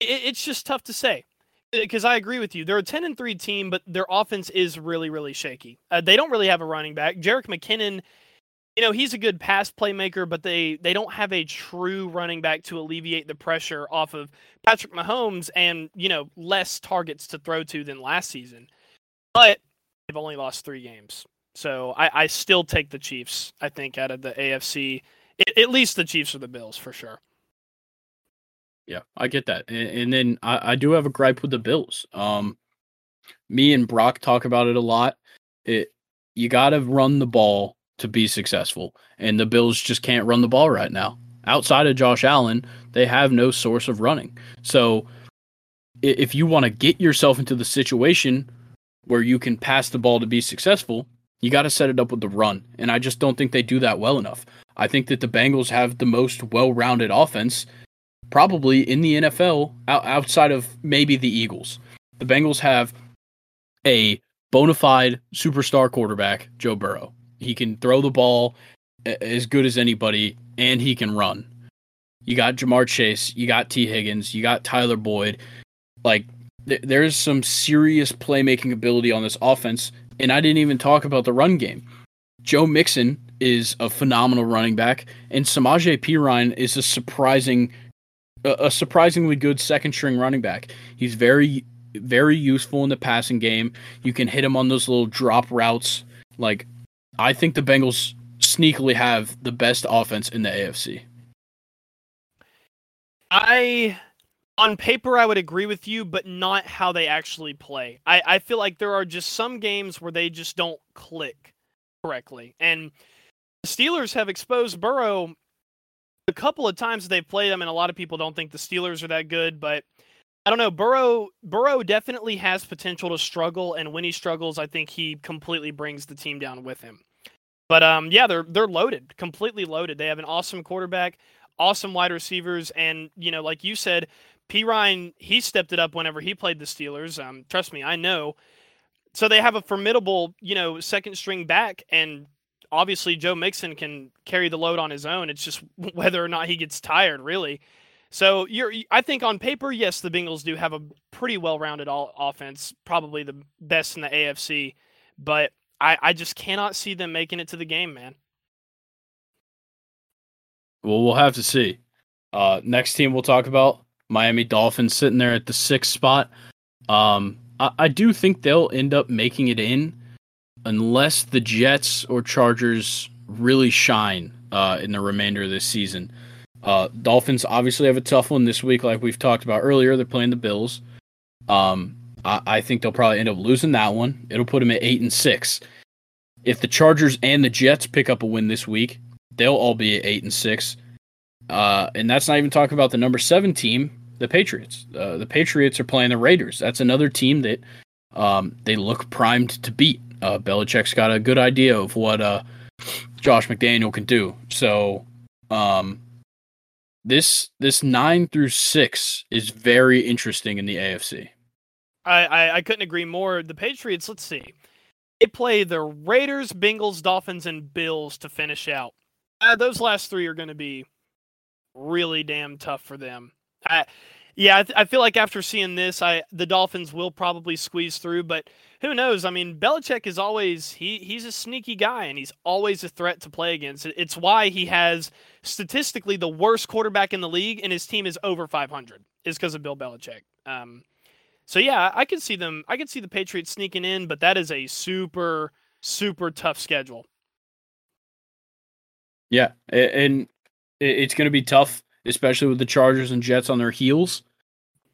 It, it's just tough to say because I agree with you. They're a ten and three team, but their offense is really really shaky. Uh, they don't really have a running back. Jerick McKinnon you know he's a good pass playmaker, but they they don't have a true running back to alleviate the pressure off of Patrick Mahomes and you know less targets to throw to than last season. But they've only lost three games, so I, I still take the Chiefs. I think out of the AFC, it, at least the Chiefs or the Bills for sure. Yeah, I get that, and, and then I, I do have a gripe with the Bills. Um, me and Brock talk about it a lot. It you got to run the ball to be successful. And the Bills just can't run the ball right now. Outside of Josh Allen, they have no source of running. So if you want to get yourself into the situation where you can pass the ball to be successful, you got to set it up with the run. And I just don't think they do that well enough. I think that the Bengals have the most well rounded offense probably in the NFL outside of maybe the Eagles. The Bengals have a bona fide superstar quarterback, Joe Burrow. He can throw the ball as good as anybody, and he can run. You got Ja'Marr Chase, you got Tee Higgins, you got Tyler Boyd. Like, th- there's some serious playmaking ability on this offense, and I didn't even talk about the run game. Joe Mixon is a phenomenal running back, and Samaje Perine is a surprising, a surprisingly good second string running back. He's very, very useful in the passing game. You can hit him on those little drop routes. Like, I think the Bengals sneakily have the best offense in the AFC. I on paper I would agree with you, but not how they actually play. I, I feel like there are just some games where they just don't click correctly. And the Steelers have exposed Burrow a couple of times they've played. I mean, a lot of people don't think the Steelers are that good, but I don't know. Burrow Burrow definitely has potential to struggle, and when he struggles, I think he completely brings the team down with him. But um, yeah, they're they're loaded, completely loaded. They have an awesome quarterback, awesome wide receivers, and you know, like you said, Perine he stepped it up whenever he played the Steelers. Um, trust me, I know. So they have a formidable, you know, second string back, and obviously Joe Mixon can carry the load on his own. It's just (laughs) whether or not he gets tired, really. So you're, I think on paper, yes, the Bengals do have a pretty well-rounded all offense, probably the best in the AFC. But I, I just cannot see them making it to the game, man. Well, we'll have to see. Uh, next team we'll talk about Miami Dolphins sitting there at the sixth spot. Um, I, I do think they'll end up making it in unless the Jets or Chargers really shine uh, in the remainder of this season. Uh, Dolphins obviously have a tough one this week, like we've talked about earlier. They're playing the Bills. Um, I, I think they'll probably end up losing that one. It'll put them at eight and six. If the Chargers and the Jets pick up a win this week, they'll all be at eight and six. Uh, and that's not even talking about the number seven team, the Patriots. Uh, the Patriots are playing the Raiders. That's another team that um, they look primed to beat. Uh, Belichick's got a good idea of what uh, Josh McDaniel can do. So um, this this nine through six is very interesting in the AFC. I, I, I couldn't agree more. The Patriots, let's see, they play the Raiders, Bengals, Dolphins, and Bills to finish out. Uh, those last three are going to be really damn tough for them. I, yeah, I, th- I, feel like after seeing this, I the Dolphins will probably squeeze through, but who knows? I mean, Belichick is always he he's a sneaky guy, and he's always a threat to play against. It's why he has statistically the worst quarterback in the league, and his team is over 500. Is because of Bill Belichick. Um, so yeah, I could see them. I could see the Patriots sneaking in, but that is a super super tough schedule. Yeah, and it's going to be tough, especially with the Chargers and Jets on their heels.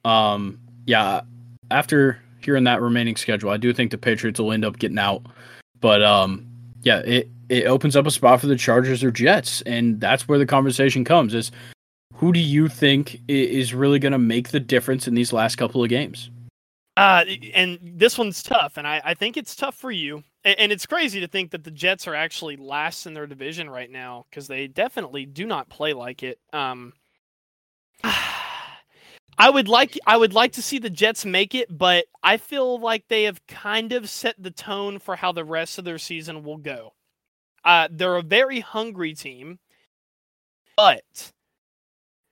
Um, yeah, after hearing that remaining schedule, I do think the Patriots will end up getting out. But um, yeah, it it opens up a spot for the Chargers or Jets, and that's where the conversation comes: is who do you think is really going to make the difference in these last couple of games? Uh, and this one's tough, and I, I think it's tough for you. And, it's crazy to think that the Jets are actually last in their division right now because they definitely do not play like it. Um, I would like I would like to see the Jets make it, but I feel like they have kind of set the tone for how the rest of their season will go. Uh, they're a very hungry team, but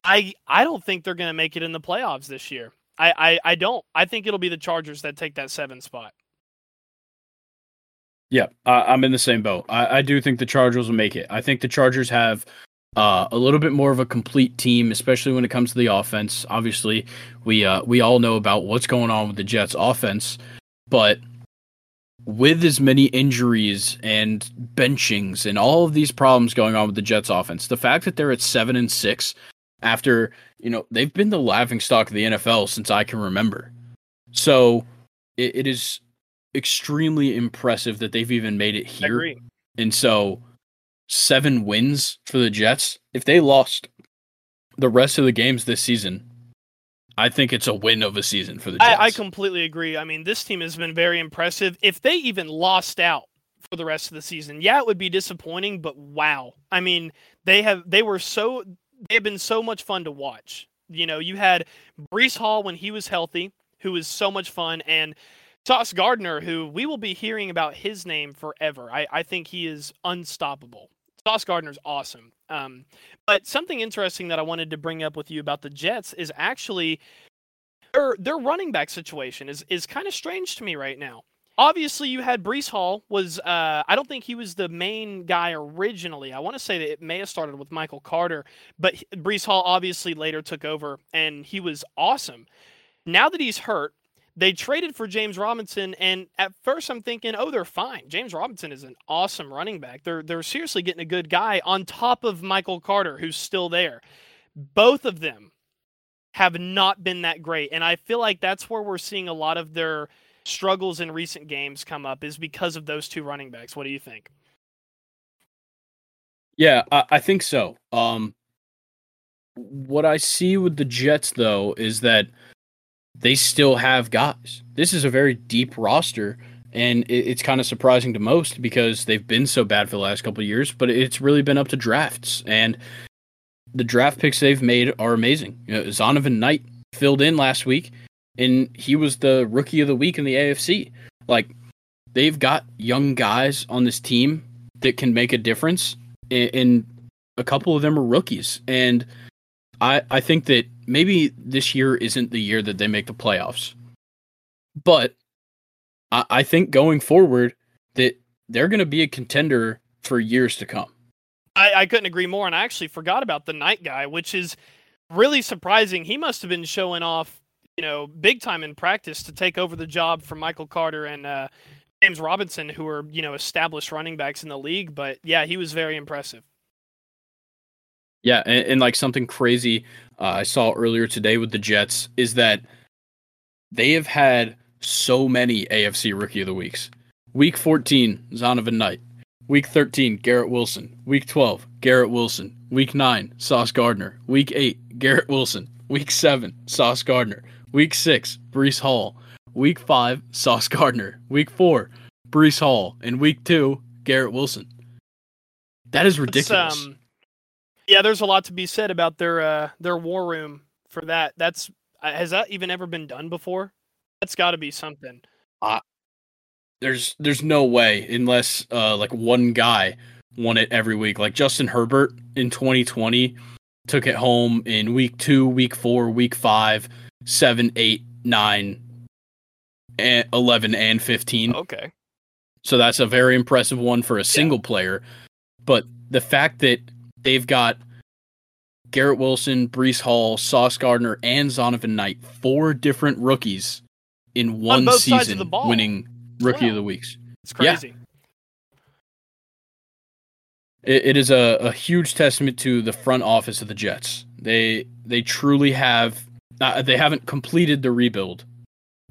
I I don't think they're going to make it in the playoffs this year. I, I, I don't. I think it'll be the Chargers that take that seven spot. Yeah, I'm in the same boat. I, I do think the Chargers will make it. I think the Chargers have uh, a little bit more of a complete team, especially when it comes to the offense. Obviously, we uh, we all know about what's going on with the Jets' offense, but with as many injuries and benchings and all of these problems going on with the Jets' offense, the fact that they're at seven and six after you know they've been the laughing stock of the NFL since I can remember. So it, it is extremely impressive that they've even made it here. And so seven wins for the Jets. If they lost the rest of the games this season, I think it's a win of a season for the Jets. I, I completely agree. I mean, this team has been very impressive. If they even lost out for the rest of the season, yeah, it would be disappointing, but wow. I mean, they have they were so they have been so much fun to watch. You know, you had Breece Hall when he was healthy, who was so much fun, and Sauce Gardner, who we will be hearing about his name forever. I, I think he is unstoppable. Sauce Gardner's awesome. Um, but something interesting that I wanted to bring up with you about the Jets is actually their their running back situation is is kind of strange to me right now. Obviously, you had Breece Hall was uh, I don't think he was the main guy originally. I want to say that it may have started with Michael Carter, but Breece Hall obviously later took over and he was awesome. Now that he's hurt, they traded for James Robinson, and at first I'm thinking, oh, they're fine. James Robinson is an awesome running back. They're they're seriously getting a good guy on top of Michael Carter, who's still there. Both of them have not been that great, and I feel like that's where we're seeing a lot of their struggles in recent games come up is because of those two running backs. What do you think? Yeah, I, I think so. Um, what I see with the Jets though is that they still have guys. This is a very deep roster, and it's kind of surprising to most because they've been so bad for the last couple years. But it's really been up to drafts, and the draft picks they've made are amazing. You know, Zonovan Knight filled in last week, and he was the rookie of the week in the AFC. Like they've got young guys on this team that can make a difference, and a couple of them are rookies, and I I think that maybe this year isn't the year that they make the playoffs, but I, I think going forward that they're going to be a contender for years to come. I, I couldn't agree more, and I actually forgot about the Knight guy, which is really surprising. He must have been showing off, you know, big time in practice to take over the job from Michael Carter and uh, James Robinson, who are you know established running backs in the league. But yeah, he was very impressive. Yeah, and, and like something crazy uh, I saw earlier today with the Jets is that they have had so many AFC Rookie of the Weeks. Week 14, Zonovan Knight. Week 13, Garrett Wilson. Week 12, Garrett Wilson. Week 9, Sauce Gardner. Week 8, Garrett Wilson. Week 7, Sauce Gardner. Week 6, Breece Hall. Week 5, Sauce Gardner. Week 4, Breece Hall. And week 2, Garrett Wilson. That is ridiculous. Um, yeah, there's a lot to be said about their uh, their war room for that. That's uh, has that even ever been done before? That's got to be something. Uh, there's there's no way unless uh, like one guy won it every week. Like Justin Herbert in 2020 took it home in week two, week four, week five, seven, eight, nine, and 11, and 15. Okay. So that's a very impressive one for a single yeah. player. But the fact that they've got Garrett Wilson, Breece Hall, Sauce Gardner, and Zonovan Knight, four different rookies in one On season winning Rookie wow. of the Weeks. It's crazy. Yeah. It, it is a, a huge testament to the front office of the Jets. They they truly have uh, they haven't completed the rebuild,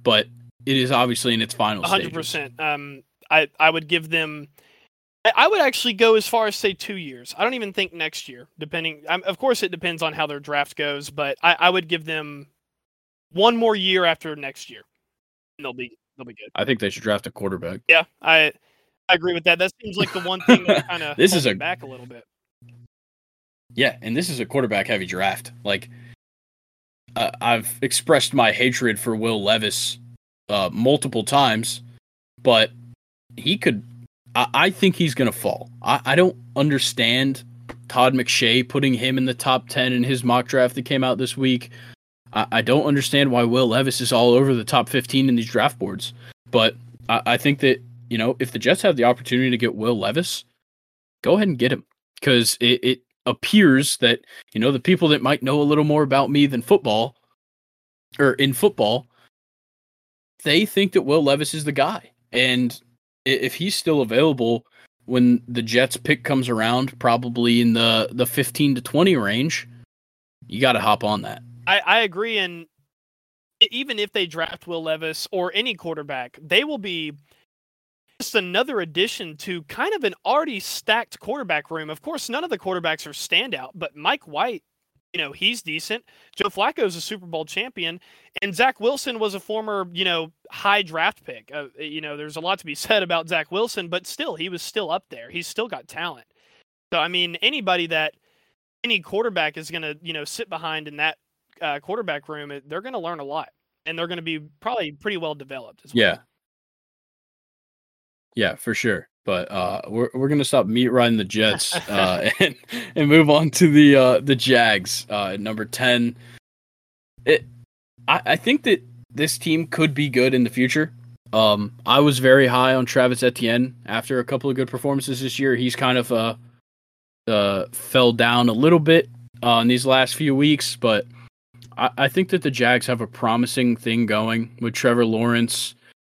but it is obviously in its final 100%. Um, I I would give them I would actually go as far as say two years. I don't even think next year, depending. Um, of course, it depends on how their draft goes, but I, I, would give them one more year after next year, and they'll be they'll be good. I think they should draft a quarterback. Yeah, I I agree with that. That seems like the one thing that (laughs) kind of this is a back a little bit. Yeah, and this is a quarterback heavy draft. Like uh, I've expressed my hatred for Will Levis uh, multiple times, but he could I, I think he's going to fall. I, I don't understand Todd McShay putting him in the top 10 in his mock draft that came out this week. I, I don't understand why Will Levis is all over the top 15 in these draft boards. But I, I think that, you know, if the Jets have the opportunity to get Will Levis, go ahead and get him because it, it appears that, you know, the people that might know a little more about me than football or in football, they think that Will Levis is the guy. And if he's still available when the Jets pick comes around, probably in the the 15 to 20 range, you got to hop on that. I, I agree. And even if they draft Will Levis or any quarterback, they will be just another addition to kind of an already stacked quarterback room. Of course, none of the quarterbacks are standout, but Mike White you know, he's decent. Joe Flacco is a Super Bowl champion, and Zach Wilson was a former, you know, high draft pick. Uh, you know, there's a lot to be (laughs) said about Zach Wilson, but still, he was still up there. He's still got talent. So, I mean, anybody that any quarterback is going to, you know, sit behind in that uh, quarterback room, they're going to learn a lot, and they're going to be probably pretty well developed as well. Yeah. Yeah, for sure. But uh, we're we're gonna stop meat riding the Jets (laughs) uh, (laughs) and and move on to the uh, the Jags uh, number ten. It, I, I think that this team could be good in the future. Um, I was very high on Travis Etienne after a couple of good performances this year. He's kind of uh, uh fell down a little bit uh, in these last few weeks, but I, I think that the Jags have a promising thing going with Trevor Lawrence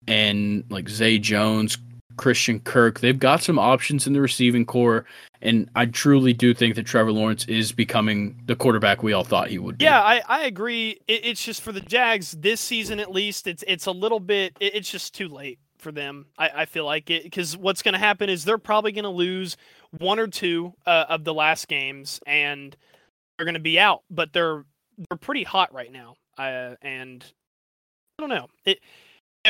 and like Zay Jones, Christian Kirk. They've got some options in the receiving corps, and I truly do think that Trevor Lawrence is becoming the quarterback we all thought he would be. Yeah, I, I agree. It, it's just for the Jags this season at least. It's it's a little bit. It, it's just too late for them. I, I feel like it because what's going to happen is they're probably going to lose one or two uh, of the last games, and they're going to be out. But they're they're pretty hot right now, uh, and I don't know. It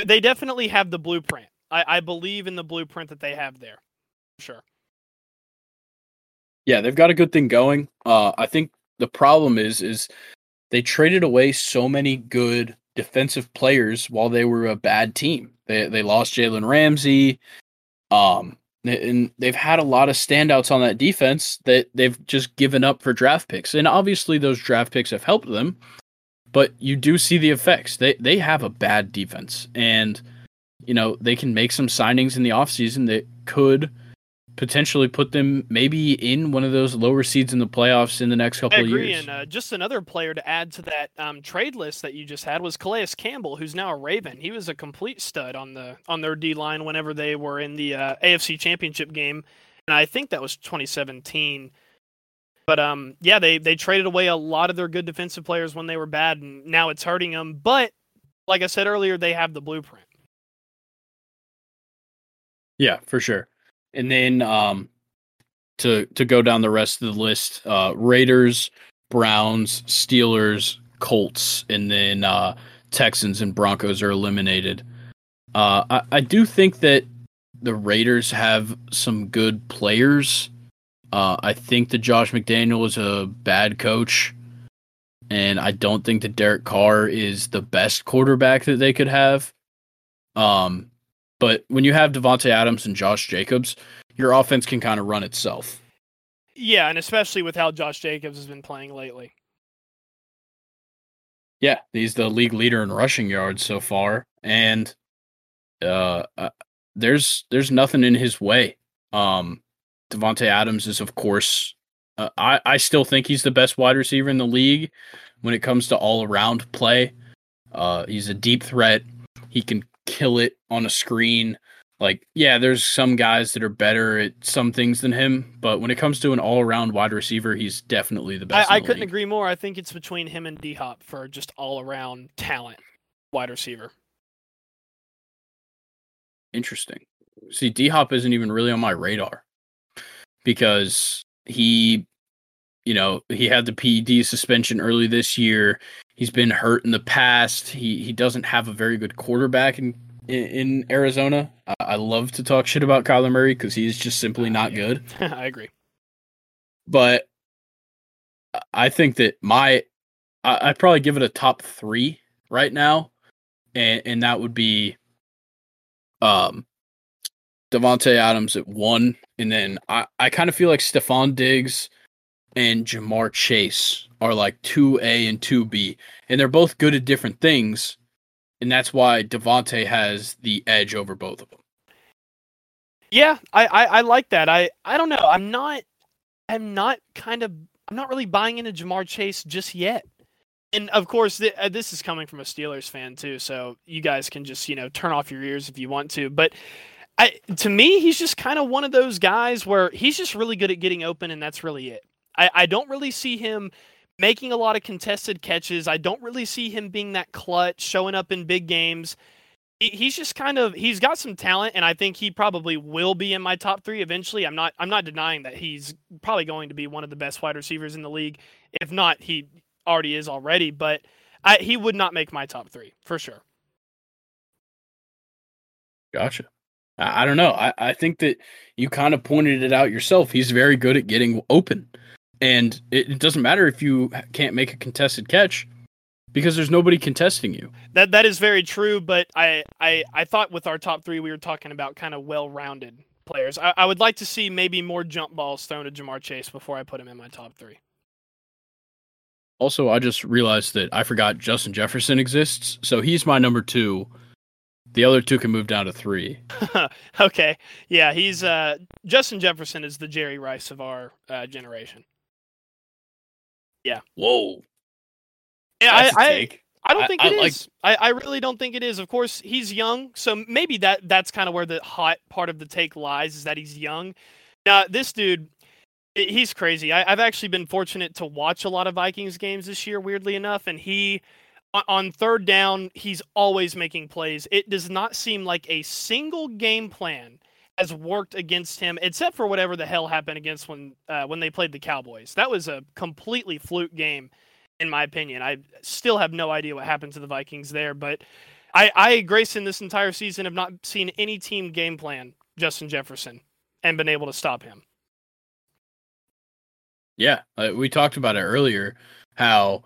they definitely have the blueprint. I, I believe in the blueprint that they have there. Sure. Yeah, they've got a good thing going. Uh, I think the problem is is they traded away so many good defensive players while they were a bad team. They they lost Jalen Ramsey, um, and they've had a lot of standouts on that defense that they've just given up for draft picks. And obviously, those draft picks have helped them, but you do see the effects. They they have a bad defense, and you know, they can make some signings in the offseason that could potentially put them maybe in one of those lower seeds in the playoffs in the next couple I agree. of years. And uh, just another player to add to that um, trade list that you just had was Calais Campbell, who's now a Raven. He was a complete stud on the on their D line whenever they were in the uh, AFC Championship game, and I think that was 2017. But um, yeah, they they traded away a lot of their good defensive players when they were bad, and now it's hurting them. But like I said earlier, they have the blueprint. Yeah, for sure. And then um to to go down the rest of the list, uh Raiders, Browns, Steelers, Colts, and then uh Texans and Broncos are eliminated. Uh I, I do think that the Raiders have some good players. Uh I think that Josh McDaniel is a bad coach. And I don't think that Derek Carr is the best quarterback that they could have. Um but when you have Davante Adams and Josh Jacobs, your offense can kind of run itself. Yeah, and especially with how Josh Jacobs has been playing lately. Yeah, he's the league leader in rushing yards so far, and uh, uh there's there's nothing in his way. Um, Davante Adams is, of course, uh, I I still think he's the best wide receiver in the league when it comes to all around play. Uh, he's a deep threat. He can kill it on a screen. Like, yeah, there's some guys that are better at some things than him, but when it comes to an all around wide receiver, he's definitely the best. I, I the couldn't league. agree more. I think it's between him and D Hop for just all around talent wide receiver. Interesting. See, D Hop isn't even really on my radar because he, you know, he had the PED suspension early this year. He's been hurt in the past. He he doesn't have a very good quarterback in in, in Arizona. I, I, love to talk shit about Kyler Murray because he's just simply not good. (laughs) I agree. But I think that my I, I'd probably give it a top three right now, and and that would be um Davante Adams at one, and then I, I kind of feel like Stefon Diggs and Ja'Marr Chase are like 2A and 2B, and they're both good at different things, and that's why Davante has the edge over both of them. Yeah, I, I, I like that. I I don't know. I'm not I'm not kind of I'm not really buying into Ja'Marr Chase just yet. And of course, th- uh, this is coming from a Steelers fan too, so you guys can just you know turn off your ears if you want to. But I, to me, he's just kind of one of those guys where he's just really good at getting open, and that's really it. I, I don't really see him making a lot of contested catches. I don't really see him being that clutch, showing up in big games. he's just kind of he's got some talent, and I think he probably will be in my top three eventually. I'm not I'm not denying that he's probably going to be one of the best wide receivers in the league. If not, he already is already. But I, he would not make my top three for sure. Gotcha. I, I don't know. I, I think that you kind of pointed it out yourself. He's very good at getting open. And it, it doesn't matter if you can't make a contested catch because there's nobody contesting you. That that is very true, but I I, I thought with our top three we were talking about kind of well rounded players. I, I would like to see maybe more jump balls thrown to Ja'Marr Chase before I put him in my top three. Also, I just realized that I forgot Justin Jefferson exists, so he's my number two. The other two can move down to three. (laughs) okay, yeah, he's uh, Justin Jefferson is the Jerry Rice of our uh, generation. Yeah. Whoa. Yeah, I, I, I don't think I, it I is. I, I really don't think it is. Of course, he's young, so maybe that that's kind of where the hot part of the take lies is that he's young. Now, this dude, he's crazy. I, have actually been fortunate to watch a lot of Vikings games this year, weirdly enough, and he on third down, he's always making plays. It does not seem like a single game plan has worked against him, except for whatever the hell happened against when uh, when they played the Cowboys. That was a completely fluke game, in my opinion. I still have no idea what happened to the Vikings there, but I, I Grayson, this entire season have not seen any team game plan Justin Jefferson and been able to stop him. Yeah, uh, we talked about it earlier. How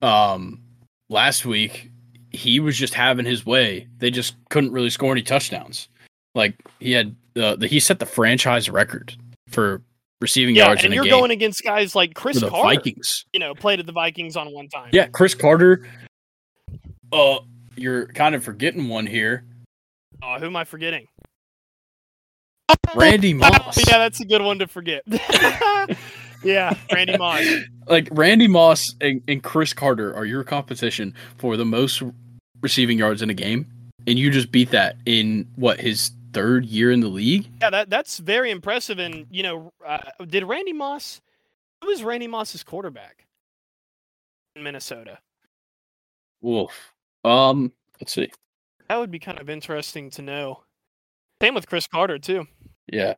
um, last week he was just having his way. They just couldn't really score any touchdowns. Like he had uh, the he set the franchise record for receiving yards. yeah, yards. and you're going against guys like Chris the Carter. Vikings, you know, played at the Vikings on one time. Yeah, Cris Carter. Uh, you're kind of forgetting one here. Oh, who am I forgetting? Randy (laughs) Moss. yeah, that's a good one to forget. (laughs) yeah, Randy Moss. (laughs) Like Randy Moss and, and Cris Carter are your competition for the most receiving yards in a game, and you just beat that in what his third year in the league. Yeah, that that's very impressive. And you know, uh, did Randy Moss? Who was Randy Moss's quarterback in Minnesota? Wolf. Um, let's see. That would be kind of interesting to know. Same with Cris Carter too. Yeah,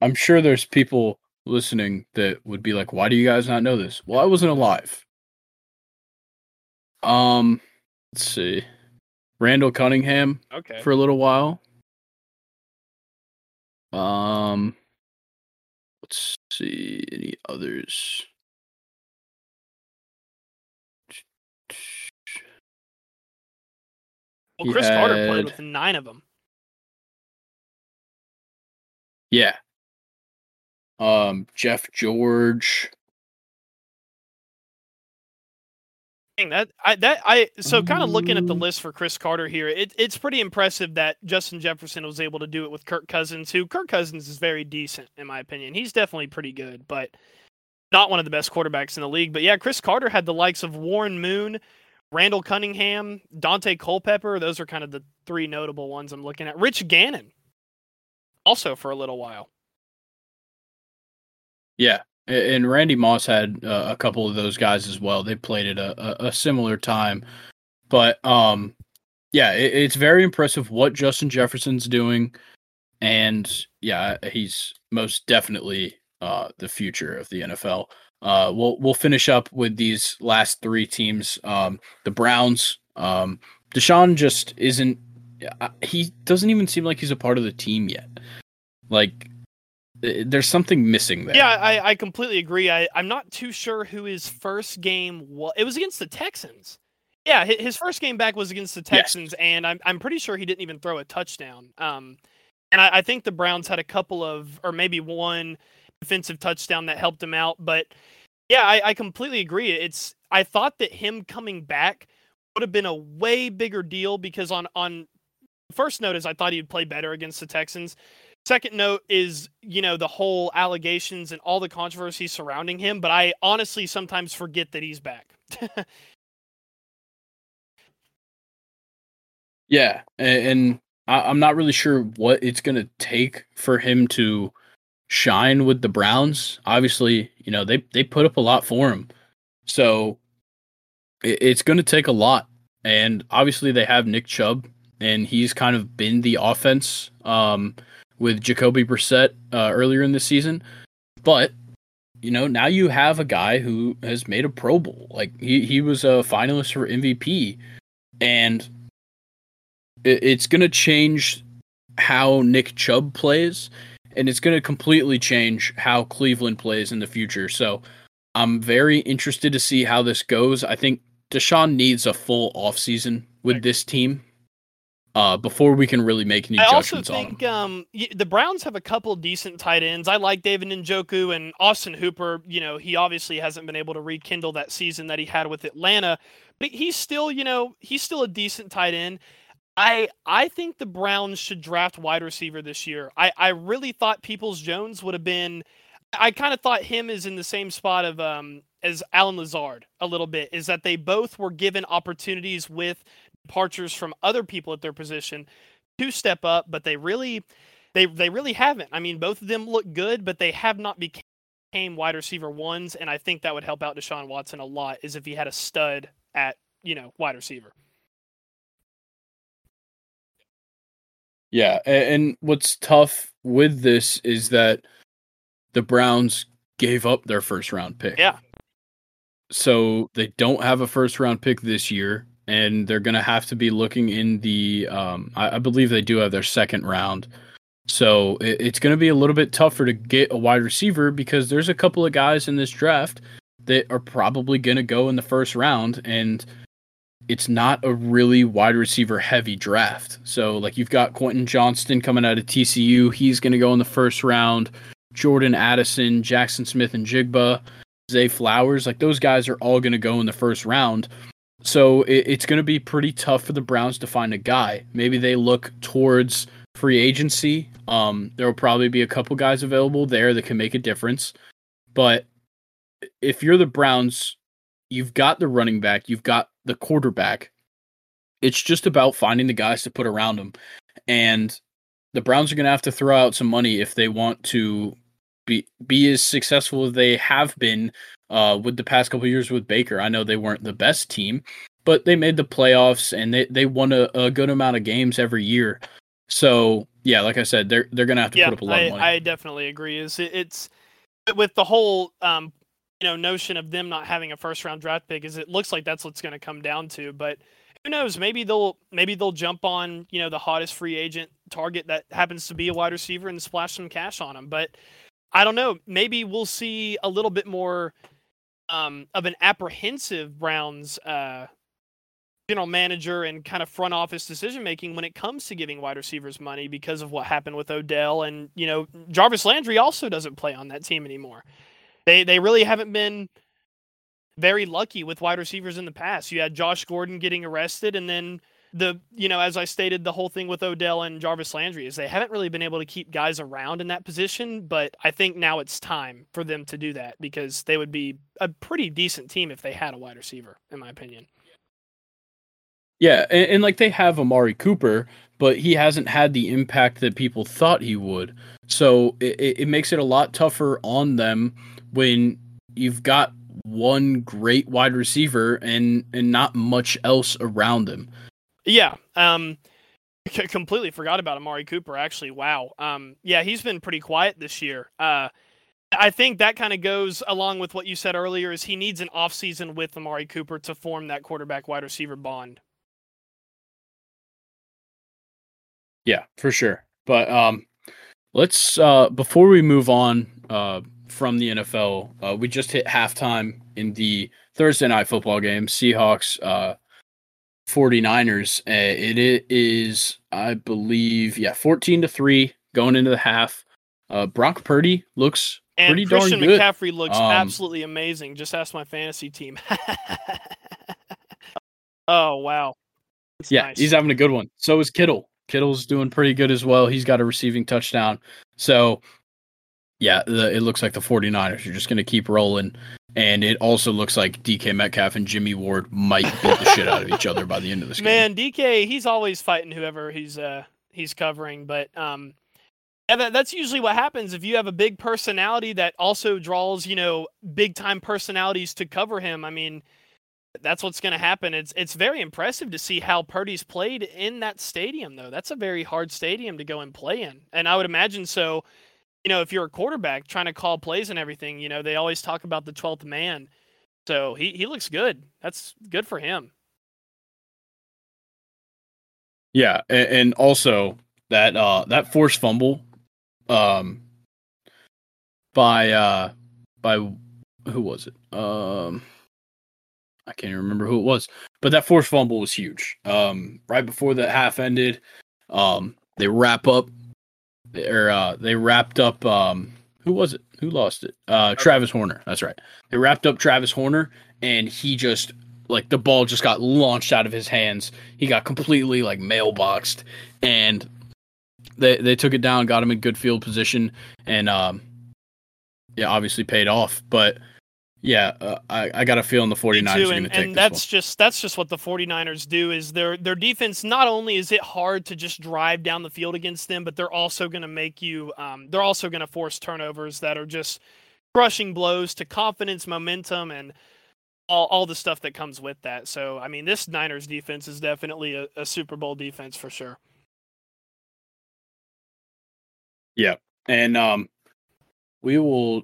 I'm sure there's people listening that would be like, "Why do you guys not know this?" Well, I wasn't alive. Um, let's see. Randall Cunningham. Okay. For a little while. Um, let's see any others. Well, Chris had... Carter played with nine of them. Yeah. Um, Jeff George. That I that I so kind of looking at the list for Cris Carter here, it, it's pretty impressive that Justin Jefferson was able to do it with Kirk Cousins, who Kirk Cousins is very decent in my opinion. He's definitely pretty good, but not one of the best quarterbacks in the league. But yeah, Cris Carter had the likes of Warren Moon, Randall Cunningham, Daunte Culpepper. Those are kind of the three notable ones I'm looking at. Rich Gannon, also for a little while. Yeah, and Randy Moss had uh, a couple of those guys as well. They played at a, a, a similar time, but um, yeah, it, it's very impressive what Justin Jefferson's doing, and yeah, he's most definitely uh, the future of the NFL. Uh, we'll we'll finish up with these last three teams. Um, the Browns. Um, Deshaun just isn't. He doesn't even seem like he's a part of the team yet. Like there's something missing there. Yeah, I, I completely agree. I, I'm not too sure who his first game was. It was against the Texans. Yeah, his first game back was against the Texans, yes. and I'm I'm pretty sure he didn't even throw a touchdown. Um, and I, I, think the Browns had a couple of, or maybe one defensive touchdown that helped him out. But yeah, I, I completely agree. It's I thought that him coming back would have been a way bigger deal because on on first notice I thought he'd play better against the Texans. Second note is, you know, the whole allegations and all the controversy surrounding him, but I honestly sometimes forget that he's back. (laughs) yeah, and I'm not really sure what it's going to take for him to shine with the Browns. Obviously, you know, they they put up a lot for him. So it's going to take a lot. And obviously they have Nick Chubb and he's kind of been the offense um, with Jacoby Brissett uh, earlier in the season. But you know, now you have a guy who has made a Pro Bowl. Like he he was a finalist for MVP, and it, it's going to change how Nick Chubb plays, and it's going to completely change how Cleveland plays in the future. So I'm very interested to see how this goes. I think Deshaun needs a full offseason with this team uh, before we can really make any I judgments also think um, the Browns have a couple decent tight ends. I like David Njoku and Austin Hooper. You know, he obviously hasn't been able to rekindle that season that he had with Atlanta, but he's still, you know, he's still a decent tight end. I I think the Browns should draft wide receiver this year. I I really thought Peoples Jones would have been. I kind of thought him is in the same spot of um as Allen Lazard a little bit. Is that they both were given opportunities with departures from other people at their position to step up, but they really they they really haven't. I mean, both of them look good, but they have not became wide receiver ones, and I think that would help out Deshaun Watson a lot. Is if he had a stud at you know wide receiver. Yeah, and what's tough with this is that the Browns gave up their first round pick. Yeah. So they don't have a first round pick this year, and they're going to have to be looking in the. Um, I, I, believe they do have their second round. So it, it's going to be a little bit tougher to get a wide receiver because there's a couple of guys in this draft that are probably going to go in the first round, and it's not a really wide receiver heavy draft. So like you've got Quentin Johnston coming out of TCU, he's going to go in the first round. Jordan Addison, Jaxon Smith-Njigba, Zay Flowers, like those guys are all going to go in the first round. So it, it's going to be pretty tough for the Browns to find a guy. Maybe they look towards free agency. Um, there will probably be a couple guys available there that can make a difference. But if you're the Browns, you've got the running back, you've got the quarterback. It's just about finding the guys to put around them. And the Browns are going to have to throw out some money if they want to be be as successful as they have been uh, with the past couple years with Baker. I know they weren't the best team, but they made the playoffs and they, they won a, a good amount of games every year. So yeah, like I said, they're they're gonna have to yeah, put up a lot I, of money. I definitely agree. Is it, it's with the whole um, you know notion of them not having a first round draft pick is it looks like that's what's going to come down to but who knows maybe they'll maybe they'll jump on you know the hottest free agent target that happens to be a wide receiver and splash some cash on him but i don't know maybe we'll see a little bit more um, of an apprehensive browns uh, general manager and kind of front office decision making when it comes to giving wide receivers money because of what happened with odell and you know jarvis landry also doesn't play on that team anymore they they really haven't been very lucky with wide receivers in the past. You had Josh Gordon getting arrested, and then the you know as I stated, the whole thing with Odell and Jarvis Landry is they haven't really been able to keep guys around in that position. But I think now it's time for them to do that because they would be a pretty decent team if they had a wide receiver, in my opinion. Yeah, and, and like they have Amari Cooper, but he hasn't had the impact that people thought he would. So it, it makes it a lot tougher on them when you've got one great wide receiver and and not much else around him. Yeah. Um (laughs) c- completely forgot about Amari Cooper actually. Wow. Um yeah, he's been pretty quiet this year. Uh I think that kind of goes along with what you said earlier is he needs an offseason with Amari Cooper to form that quarterback wide receiver bond. Yeah, for sure. But um let's uh before we move on uh from the NFL. Uh, we just hit halftime in the Thursday night football game, Seahawks uh, 49ers. Uh, it is, I believe, yeah, 14 to 3 going into the half. Uh, Brock Purdy looks and pretty Christian darn good. McCaffrey looks Um, absolutely amazing. Just ask my fantasy team. (laughs) oh wow. That's yeah, nice. he's having a good one. So is Kittle. Kittle's doing pretty good as well. He's got a receiving touchdown. So, yeah, the, it looks like the 49ers are just going to keep rolling. And it also looks like DK Metcalf and Jimmie Ward might beat the shit out of each other by the end of this game. Man, DK, he's always fighting whoever he's uh he's covering, but um yeah, that, that's usually what happens if you have a big personality that also draws, you know, big time personalities to cover him. I mean, that's what's going to happen. It's it's very impressive to see how Purdy's played in that stadium, though. That's a very hard stadium to go and play in, and I would imagine so. You know, if you're a quarterback trying to call plays and everything, you know they always talk about the twelfth man. So he he looks good. That's good for him. Yeah, and, and also that uh that forced fumble, um, by uh by who was it? Um I can't even remember who it was, but that forced fumble was huge. Um, right before the half ended, um, they wrap up, or uh, they wrapped up. Um, who was it? Who lost it? Uh, Travis Homer. That's right. They wrapped up Travis Homer, and he just like the ball just got launched out of his hands. He got completely like mailboxed, and they they took it down, got him in good field position, and um, yeah, obviously paid off. But yeah, uh, I, I got a feeling the 49ers too, are going and, to take and that's one. just that's just what the 49ers do is their their defense not only is it hard to just drive down the field against them but they're also going to make you um, they're also going to force turnovers that are just crushing blows to confidence momentum and all, all the stuff that comes with that so i mean this niners defense is definitely a, a super bowl defense for sure Yeah. and um, we will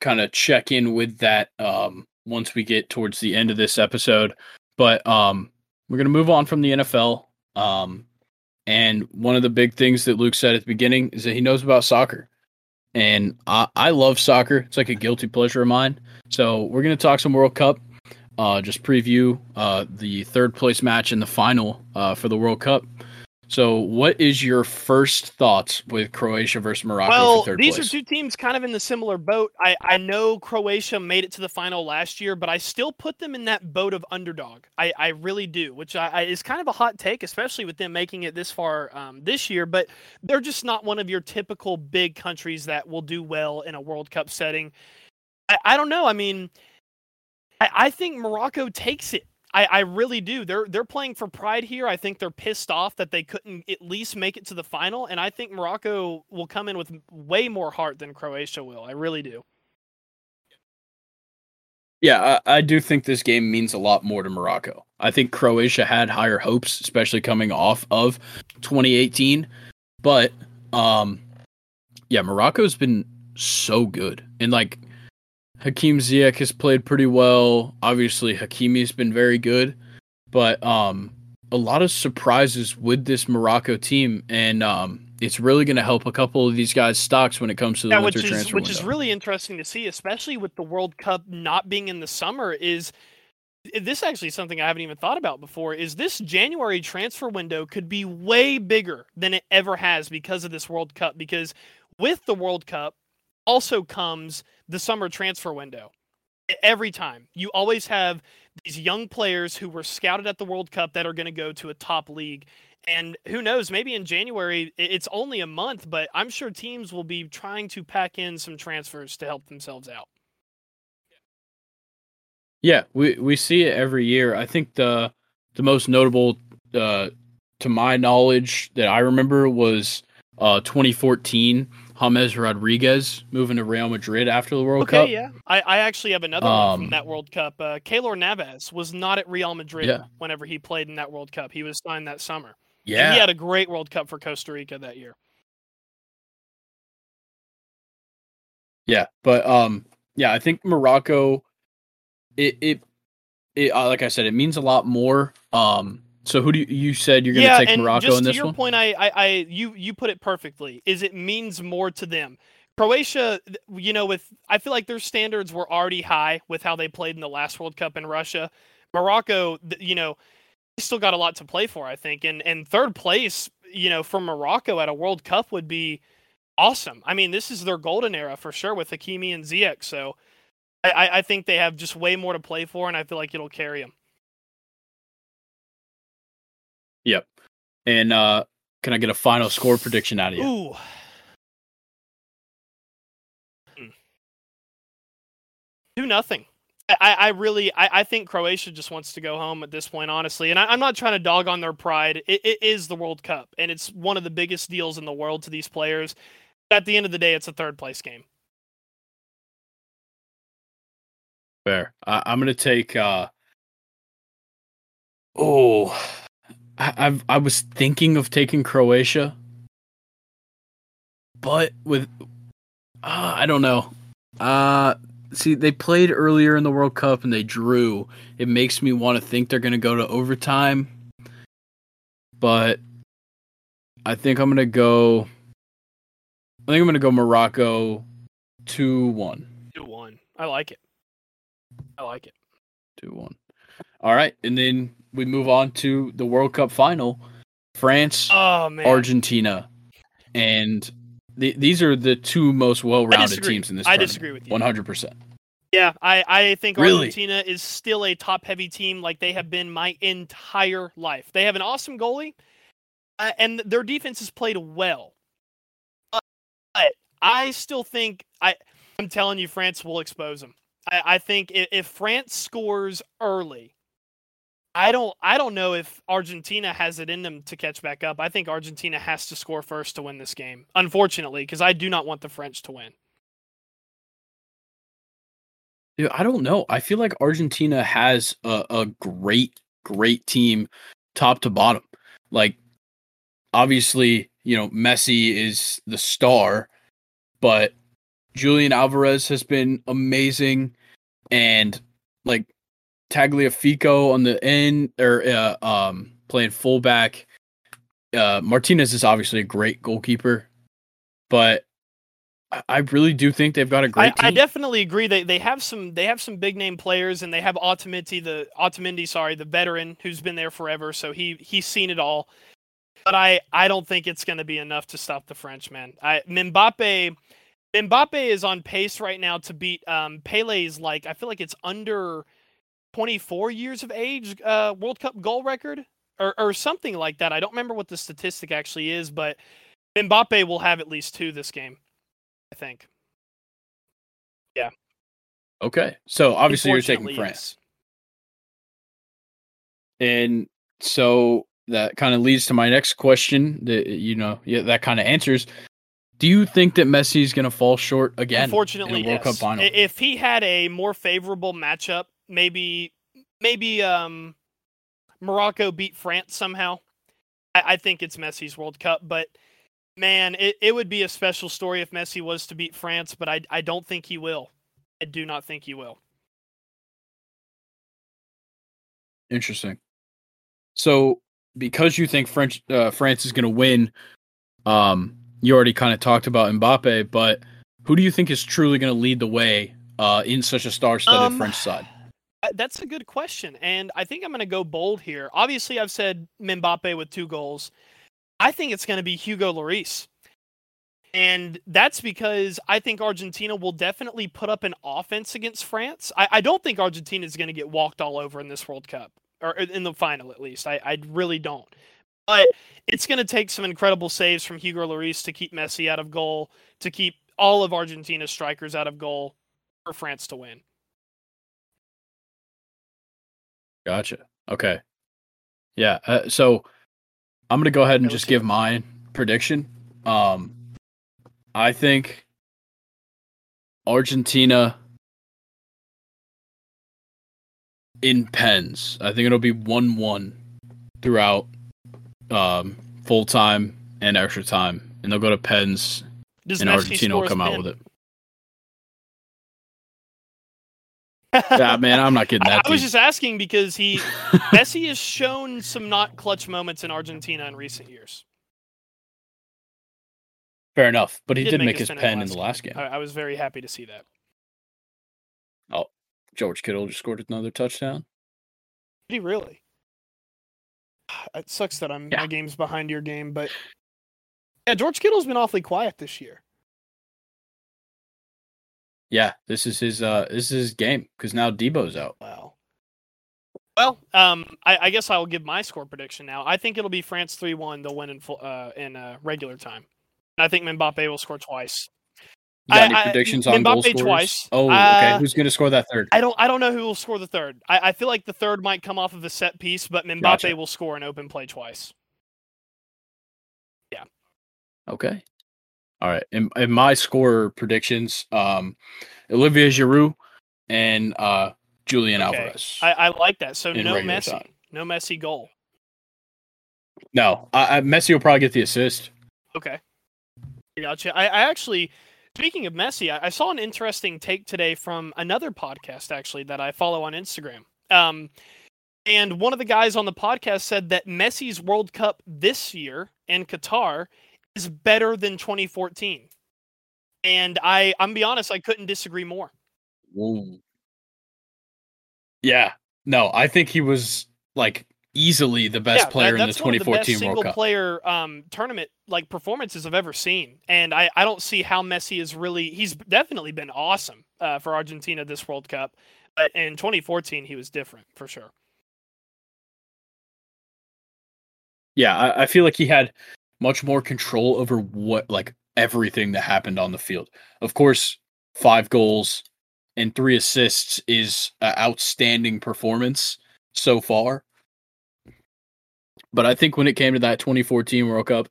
kind of check in with that um, once we get towards the end of this episode. But um, we're gonna move on from the NFL. Um, and one of the big things that Luke said at the beginning is that he knows about soccer, and I, I love soccer. It's like a guilty pleasure of mine. So we're gonna talk some World Cup. Uh, just preview uh, the third place match in the final uh, for the World Cup. So, what is your first thoughts with Croatia versus Morocco well these place? are two teams kind of in the similar boat. I, I know croatia made it to the final last year but i still put them in that boat of underdog. I, I really do which I, I, is kind of a hot take especially with them making it this far um, this year but they're just not one of your typical big countries that will do well in a world cup setting. I, I don't know. I mean I, I think morocco takes it I, I really do. They're they're playing for pride here. I think they're pissed off that they couldn't at least make it to the final, and I think Morocco will come in with way more heart than Croatia will. I really do. Yeah, I, I do think this game means a lot more to Morocco. I think Croatia had higher hopes, especially coming off of 2018. But um yeah, Morocco's been so good. And like Hakim Ziyech has played pretty well. Obviously, Hakimi's been very good. But um a lot of surprises with this Morocco team and um it's really going to help a couple of these guys' stocks when it comes to the Yeah, winter which is transfer which window. is really interesting to see, especially with the World Cup not being in the summer. Is this actually something I haven't even thought about before? Is this January transfer window could be way bigger than it ever has because of this World Cup? Because with the World Cup also comes the summer transfer window. Every time you always have these young players who were scouted at the World Cup that are going to go to a top league. And who knows, maybe in January it's only a month, but I'm sure teams will be trying to pack in some transfers to help themselves out. Yeah, we we see it every year. I think the the most notable, uh, to my knowledge, that I remember was uh 2014 James Rodriguez moving to Real Madrid after the World okay, Cup. yeah. I, I actually have another one Um, from that World Cup. Uh, Keylor Navas was not at Real Madrid Yeah. whenever he played in that World Cup. He was signed that summer. And Yeah, he had a great World Cup for Costa Rica that year. yeah, but um, yeah, I think Morocco, it it, it uh, like I said, it means a lot more. Um, so who do you, you said you're gonna yeah, take and Morocco just in this to your one? point, I, I, I, you, you put it perfectly. Is it means more to them? Croatia, you know, with I feel like their standards were already high with how they played in the last World Cup in Russia. Morocco, you know, still got a lot to play for, I think, and and third place, you know, for Morocco at a World Cup would be awesome. I mean, this is their golden era for sure with Hakimi and Ziyech. So, I, I- I think they have just way more to play for, and I feel like it'll carry them. Yep. And uh, can I get a final score prediction out of you? Ooh. Hmm. Do nothing. I, I really I, I think Croatia just wants to go home at this point, honestly. And I, I'm not trying to dog on their pride. It, it is the World Cup, and it's one of the biggest deals in the world to these players. At the end of the day, it's a third place game. Fair. I, I'm gonna take. Uh, Oh, I, I've I was thinking of taking Croatia, but with uh, I don't know. Uh see, they played earlier in the World Cup and they drew. It makes me want to think they're going to go to overtime, but I think I'm going to go. I think I'm going to go Morocco two one. Two one. I like it. I like it. Two one. All right, and then we move on to the World Cup final. France, Oh man. Argentina, and the, these are the two most well-rounded teams in this. I tournament. disagree with you. One hundred percent. Yeah, I, I think Really? Argentina is still a top heavy team like they have been my entire life. They have an awesome goalie, uh, and their defense has played well. But I still think I I'm telling you, France will expose them. I, I think if, if France scores early, I don't I don't know if Argentina has it in them to catch back up. I think Argentina has to score first to win this game. Unfortunately, because I do not want the French to win. Dude, I don't know. I feel like Argentina has a, a great, great team, top to bottom. Like, obviously, you know, Messi is the star, but Julian Alvarez has been amazing, and like Tagliafico on the end or uh, um playing fullback. Uh, Martinez is obviously a great goalkeeper, but I- really do think they've got a great I, I definitely agree. They they have some they have some big name players, and they have Otamendi, the Otamendi, sorry, the veteran who's been there forever, so he he's seen it all. But I I don't think it's going to be enough to stop the French man. I Mbappe Mbappe is on pace right now to beat um, Pele's like I feel like it's under 24 years of age uh, World Cup goal record or or something like that. I don't remember what the statistic actually is, but Mbappe will have at least two this game. I think. Yeah. Okay. So obviously you're taking France. And so that kind of leads to my next question that you know, yeah, that kind of answers. Do you think that Messi is going to fall short again Unfortunately, in World yes. Cup final? If he had a more favorable matchup, maybe maybe um Morocco beat France somehow. I, I think it's Messi's World Cup, but man, it, it would be a special story if Messi was to beat France, but I I don't think he will. I do not think he will. Interesting. So because you think French uh, France is going to win, um, you already kind of talked about Mbappe, but who do you think is truly going to lead the way uh, in such a star-studded Um, French side? That's a good question, and I think I'm going to go bold here. Obviously, I've said Mbappe with two goals. I think it's going to be Hugo Lloris, and that's because I think Argentina will definitely put up an offense against France. I, I don't think Argentina is going to get walked all over in this World Cup or in the final, at least. I, I really don't. But it's going to take some incredible saves from Hugo Lloris to keep Messi out of goal, to keep all of Argentina's strikers out of goal for France to win. Gotcha. Okay. Yeah. Uh, so I'm gonna go ahead and just give my prediction. Um, I think Argentina in pens. I think it'll be one-one throughout um, full time and extra time, and they'll go to pens, Does and Messi Argentina will come out pin? with it. (laughs) Yeah, man, I'm not getting I, that. I was just asking because he (laughs) Messi has shown some not clutch moments in Argentina in recent years. Fair enough, but he, He did, make his pen in the last game. I, I was very happy to see that. Oh, George Kittle just scored another touchdown. Did he really? (sighs) It sucks that I'm Yeah. my game's behind your game, but yeah, George Kittle's been awfully quiet this year. Yeah, this is his uh this is his game because now Deebo's out. Wow. Well, um, I, I guess I will give my score prediction now. I think it'll be France three one. They'll win in full, uh, in uh, regular time. And I think Mbappe will score twice. You got I- any I- predictions on goal Mbappe twice. Oh, Uh, okay. Who's gonna score that third? I don't I don't know who will score the third. I, I feel like the third might come off of a set piece, but Mbappe Gotcha. will score an open play twice. Yeah. Okay. All right. In, in my score predictions, um, Olivier Giroud and uh Julian Okay. Alvarez. I, I like that. So no Messi. time. No Messi goal. No, I, I, Messi will probably get the assist. Okay. Gotcha. I, I actually, speaking of Messi, I, I, saw an interesting take today from another podcast actually that I follow on Instagram. Um, and one of the guys on the podcast said that Messi's World Cup this year in Qatar is better than 2014. And I, I'm be honest, I couldn't disagree more. Whoa. Yeah. No, I think he was like easily the best yeah, player that, in the 2014 one of the best single player um, tournament like performances I've ever seen, and I, I don't see how Messi is really. He's definitely been awesome uh, for Argentina this World Cup, but in 2014 he was different for sure. Yeah, I, I feel like he had much more control over what like everything that happened on the field. Of course, five goals and three assists is an outstanding performance so far but I think when it came to that 2014 World Cup,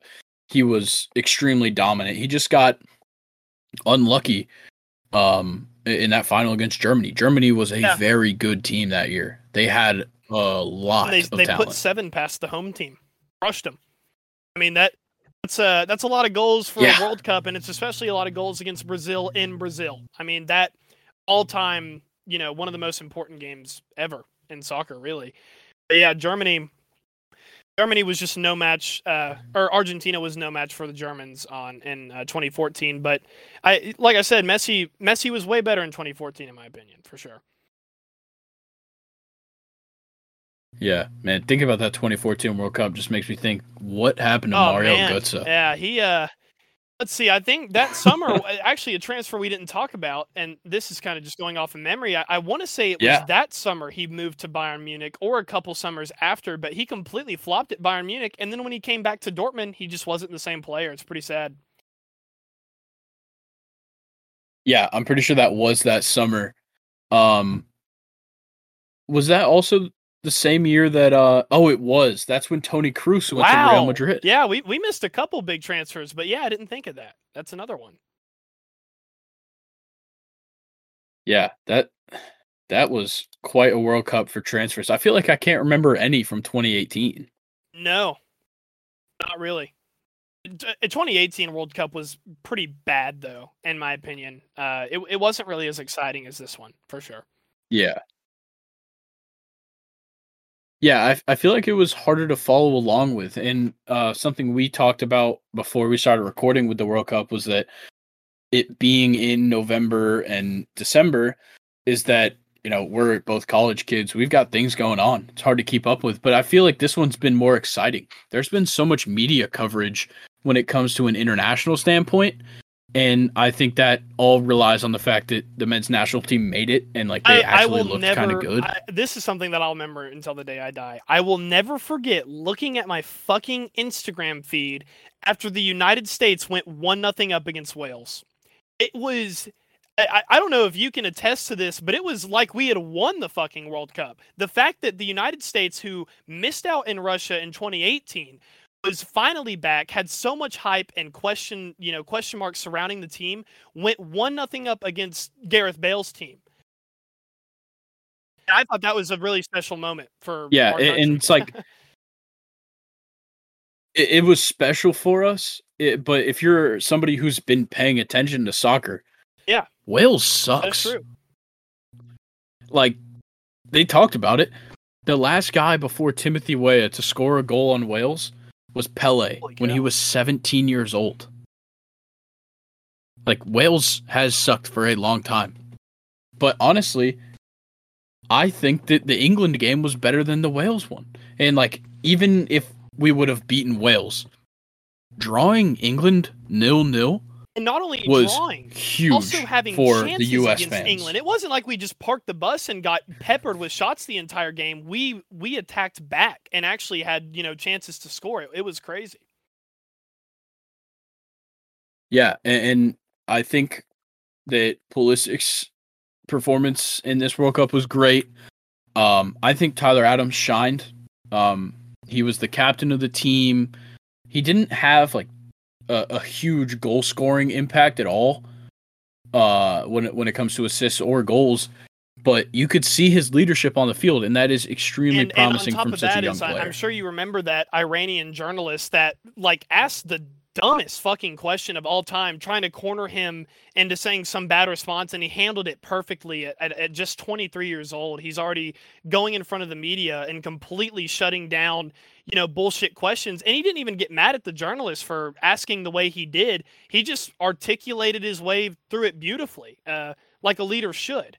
he was extremely dominant. He just got unlucky um, in that final against Germany. Germany was a yeah. very good team that year. They had a lot they, they put seven past the home team, crushed them. I mean that that's a that's a lot of goals for yeah. a World Cup, and it's especially a lot of goals against Brazil in Brazil. I mean that all time, you know, one of the most important games ever in soccer, really. But yeah, Germany Germany was just no match, uh, or Argentina was no match for the Germans on in uh, 2014. But I, like I said, Messi, Messi was way better in 2014, in my opinion, for sure. Yeah, man, think about that 2014 World Cup. Just makes me think, what happened to oh, Mario man. Götze? Yeah, he uh, Let's see. I think that summer, (laughs) actually, a transfer we didn't talk about, and this is kind of just going off of memory. I, I want to say it was that summer he moved to Bayern Munich, or a couple summers after, but he completely flopped at Bayern Munich. And then when he came back to Dortmund, he just wasn't the same player. It's pretty sad. Yeah, I'm pretty sure that was that summer. Um, was that also the same year that uh oh it was that's when Toni Kroos went wow. to Real Madrid. Yeah, we we missed a couple big transfers, but yeah, I didn't think of that. That's another one. Yeah, that that was quite a World Cup for transfers. I feel like I can't remember any from 2018. No. Not really. 2018 World Cup was pretty bad though, in my opinion. Uh it it wasn't really as exciting as this one, for sure. Yeah. Yeah, I, I feel like it was harder to follow along with. And uh, something we talked about before we started recording with the World Cup was that it being in November and December is that, you know, we're both college kids. We've got things going on. It's hard to keep up with. But I feel like this one's been more exciting. There's been so much media coverage when it comes to an international standpoint and I think that all relies on the fact that the men's national team made it and like they I, actually I looked kind of good. I, this is something that I'll remember until the day I die. I will never forget looking at my fucking Instagram feed after the United States went one nothing up against Wales. It was I, I don't know if you can attest to this, but it was like we had won the fucking World Cup. The fact that the United States, who missed out in Russia in 2018, was finally back, had so much hype and question, you know, question marks surrounding the team, went one nothing up against Gareth Bale's team. I thought that was a really special moment for yeah, and it's like (laughs) it, it, was special for us. It, but if you're somebody who's been paying attention to soccer, yeah, Wales sucks. Like they talked about it. The last guy before Timothy Weah to score a goal on Wales was Pele when he was 17 years old. Like Wales has sucked for a long time. But honestly, I think that the England game was better than the Wales one. And like even if we would have beaten Wales, drawing England nil nil and not only was drawing, huge also having for chances the U.S. against fans. England. It wasn't like we just parked the bus and got peppered with shots the entire game. We we attacked back and actually had you know chances to score. It, it was crazy. Yeah, and, and I think that Pulisic's performance in this World Cup was great. Um, I think Tyler Adams shined. Um, he was the captain of the team. He didn't have like a, a huge goal scoring impact at all uh, when it, when it comes to assists or goals. but you could see his leadership on the field, and that is extremely and, promising and from such that a young is, player. I'm sure you remember that Iranian journalist that like asked the dumbest fucking question of all time, trying to corner him into saying some bad response, and he handled it perfectly at, at, at just 23 years old. He's already going in front of the media and completely shutting down, you know, bullshit questions. And he didn't even get mad at the journalist for asking the way he did. He just articulated his way through it beautifully, uh, like a leader should.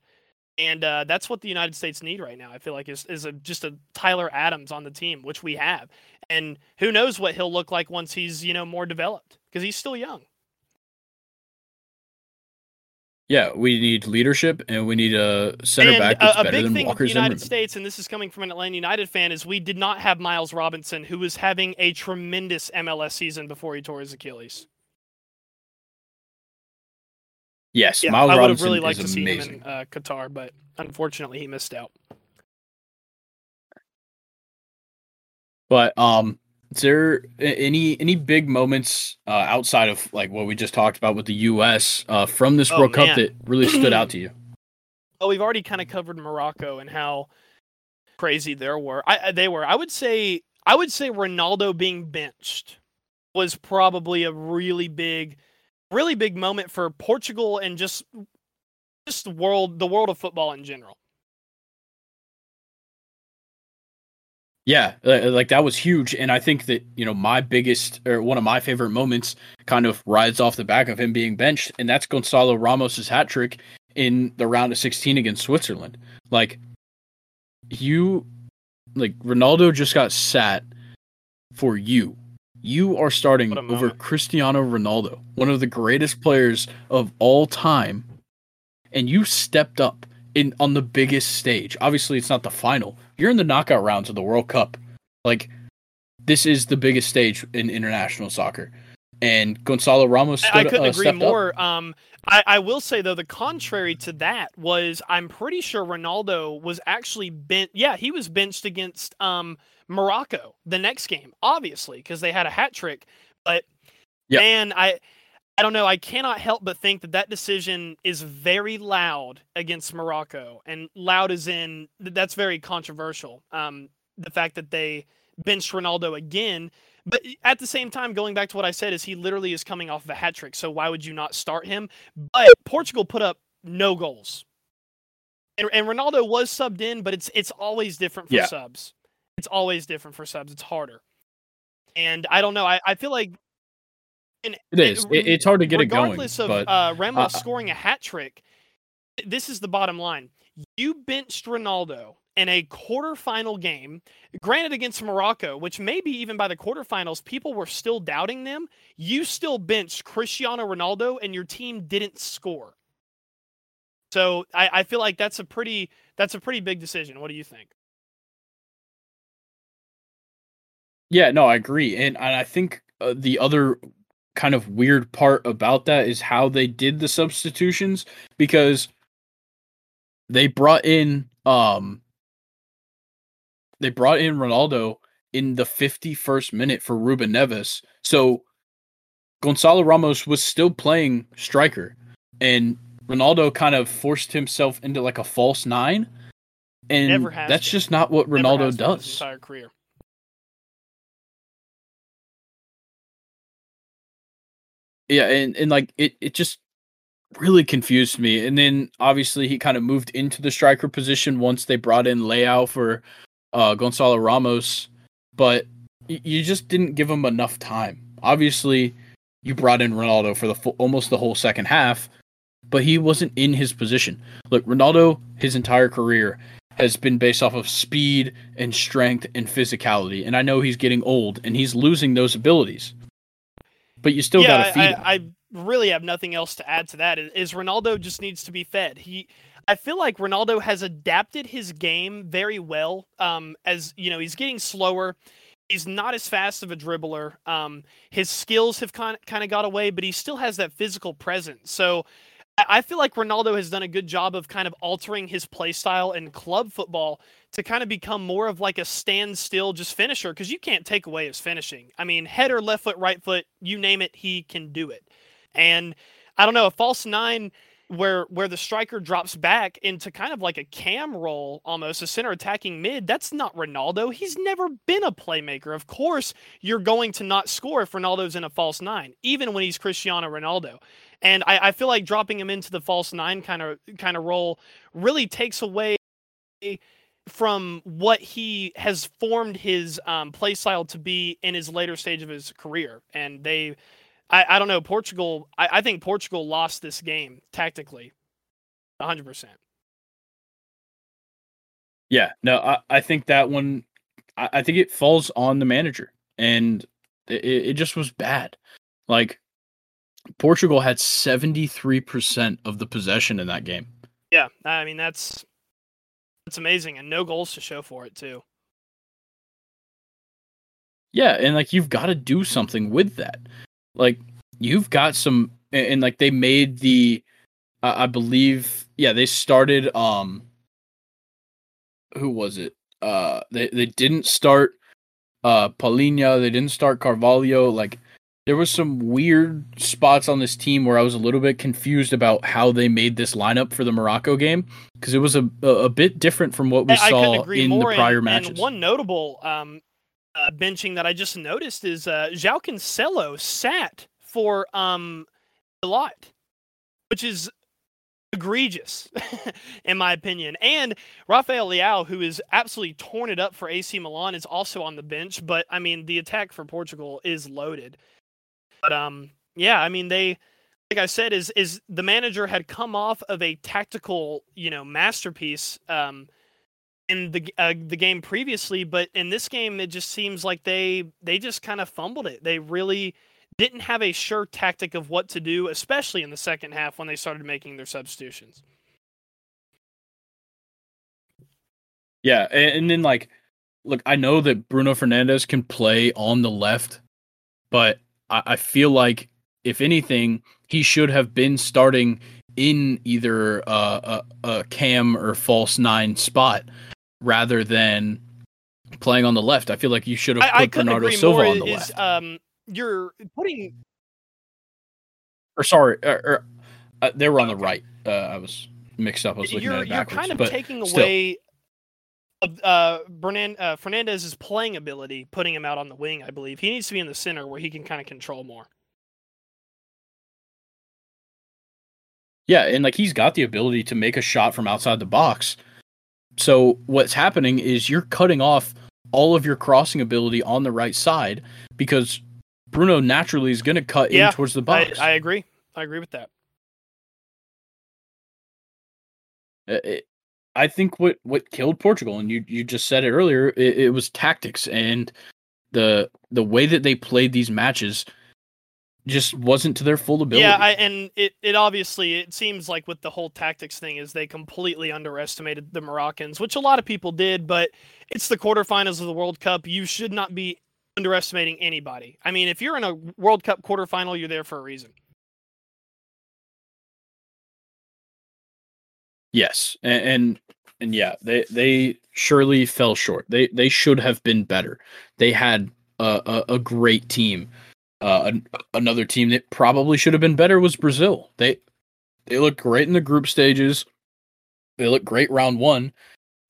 And uh, that's what the United States need right now. I feel like is is a, just a Tyler Adams on the team, which we have. And who knows what he'll look like once he's you know more developed because he's still young. Yeah, we need leadership, and we need a center and back that's a, a better big than thing with Walker the United States, and this is coming from an Atlanta United fan, is we did not have Miles Robinson, who was having a tremendous MLS season before he tore his Achilles. Yes, Yeah, Miles I would have really liked to see amazing. him in uh, Qatar, but unfortunately he missed out. But um, is there any any big moments uh, outside of like what we just talked about with the U.S. Uh, from this Oh, World Cup that really stood out to you? (clears throat) Oh, we've already kind of covered Morocco and how crazy there were. I- they were. I would say I would say Ronaldo being benched was probably a really big, really big moment for Portugal and just just the world the world of football in general. Yeah, like that was huge, and I think that you know my biggest or one of my favorite moments kind of rides off the back of him being benched, and that's Gonzalo Ramos's hat trick in the round of 16 against Switzerland. Like you, like Ronaldo just got sat for you. You are starting over. Cristiano Ronaldo, one of the greatest players of all time, and you stepped up in on the biggest stage. Obviously, it's not the final. You're in the knockout rounds of the World Cup. Like this is the biggest stage in international soccer. And Gonzalo Ramos stood, I couldn't uh, agree more. Um, I, I will say though, the contrary to that was I'm pretty sure Ronaldo was actually bent. Yeah, he was benched against um, Morocco the next game, obviously because they had a hat trick. But Yep. man, I I don't know. I cannot help but think that that decision is very loud against Morocco, and loud is in that's very controversial. Um, the fact that they benched Ronaldo again. But at the same time, going back to what I said, is he literally is coming off of a hat trick. So why would you not start him? But Portugal put up no goals, and, and Ronaldo was subbed in, but it's it's always different for Yeah. subs. It's always different for subs. It's harder, and I don't know. I, I feel like and It is. It, it's hard to get it going. regardless of but uh, Ramos uh, scoring a hat trick, this is the bottom line. You benched Ronaldo in a quarterfinal game, granted against Morocco, which maybe even by the quarterfinals, people were still doubting them. You still benched Cristiano Ronaldo, and your team didn't score. So I, I feel like that's a pretty that's a pretty big decision. What do you think? yeah, no, I agree. And, and I think uh, the other kind of weird part about that is how they did the substitutions because they brought in um they brought in Ronaldo in the 51st minute for Ruben Neves. So Gonzalo Ramos was still playing striker and Ronaldo kind of forced himself into like a false nine. And that's been. just not what Ronaldo has been his does. entire career. Yeah, and, and like it, it just really confused me. And then obviously he kind of moved into the striker position once they brought in Leao for uh, Gonzalo Ramos, but you just didn't give him enough time. Obviously, you brought in Ronaldo for the full, almost the whole second half, but he wasn't in his position. Look, Ronaldo, his entire career has been based off of speed and strength and physicality, and I know he's getting old and he's losing those abilities. But you still got to yeah, feed him. I, I really have nothing else to add to that. Is, is Ronaldo just needs to be fed. He, I feel like Ronaldo has adapted his game very well. Um, as you know, he's getting slower. He's not as fast of a dribbler. Um, his skills have kind kind of got away, but he still has that physical presence. So. I feel like Ronaldo has done a good job of kind of altering his play style in club football to kind of become more of like a standstill just finisher because you can't take away his finishing. I mean, header, left foot, right foot, you name it, he can do it. And I don't know, a false nine, where where the striker drops back into kind of like a cam role almost a center attacking mid that's not ronaldo. He's never been a playmaker. Of course you're going to not score if ronaldo's in a false nine even when he's cristiano ronaldo. And i, I feel like dropping him into the false nine kind of kind of role really takes away from what he has formed his um, play style to be in his later stage of his career. And they I, I don't know. Portugal, I, I think Portugal lost this game tactically, 100%. Yeah, no, I, I think that one, I, I think it falls on the manager, and it, it just was bad. Like, Portugal had 73% of the possession in that game. Yeah, I mean, that's that's amazing, and no goals to show for it, too. Yeah, and like you've got to do something with that like you've got some and, and like they made the uh, I believe yeah they started um who was it uh they they didn't start uh Palhinha they didn't start Carvalho like there was some weird spots on this team where I was a little bit confused about how they made this lineup for the Morocco game because it was a, a, a bit different from what we I saw in the prior and, matches. And one notable um, uh, benching that I just noticed is uh, João Cancelo sat for um, a lot, which is egregious (laughs) in my opinion. And Rafael Leao, who is absolutely torn it up for AC Milan, is also on the bench. But I mean, the attack for Portugal is loaded. But um, yeah, I mean they. Like I said, is is the manager had come off of a tactical, you know, masterpiece um, in the uh, the game previously, but in this game, it just seems like they they just kind of fumbled it. They really didn't have a sure tactic of what to do, especially in the second half when they started making their substitutions. Yeah, and, then like, look, I know that Bruno Fernandes can play on the left, but I, I feel like if anything, he should have been starting in either a, a cam or false nine spot rather than playing on the left. I feel like you should have put I, I Bernardo Silva on the is, left. Um, you're putting, or sorry, or, or uh, they were on the right. Uh, I was mixed up. I was looking you're, at it backwards. You're kind of but taking still. away uh, Bernan, uh, Fernandes's playing ability, putting him out on the wing. I believe he needs to be in the center where he can kind of control more. Yeah, and like he's got the ability to make a shot from outside the box so what's happening is you're cutting off all of your crossing ability on the right side because Bruno naturally is going to cut yeah, in towards the box. I, I, agree. I agree with that. Uh, it, I think what what killed Portugal, and you you just said it earlier, it, it was tactics and the the way that they played these matches just wasn't to their full ability. Yeah, I, and it, it obviously it seems like with the whole tactics thing is they completely underestimated the Moroccans, which a lot of people did, but it's the quarterfinals of the World Cup. You should not be underestimating anybody. I mean, if you're in a World Cup quarterfinal, you're there for a reason. Yes, and and, and yeah, they they surely fell short. They they should have been better. They had a, a, a great team uh, an, another team that probably should have been better was Brazil. They they looked great in the group stages. They looked great round one,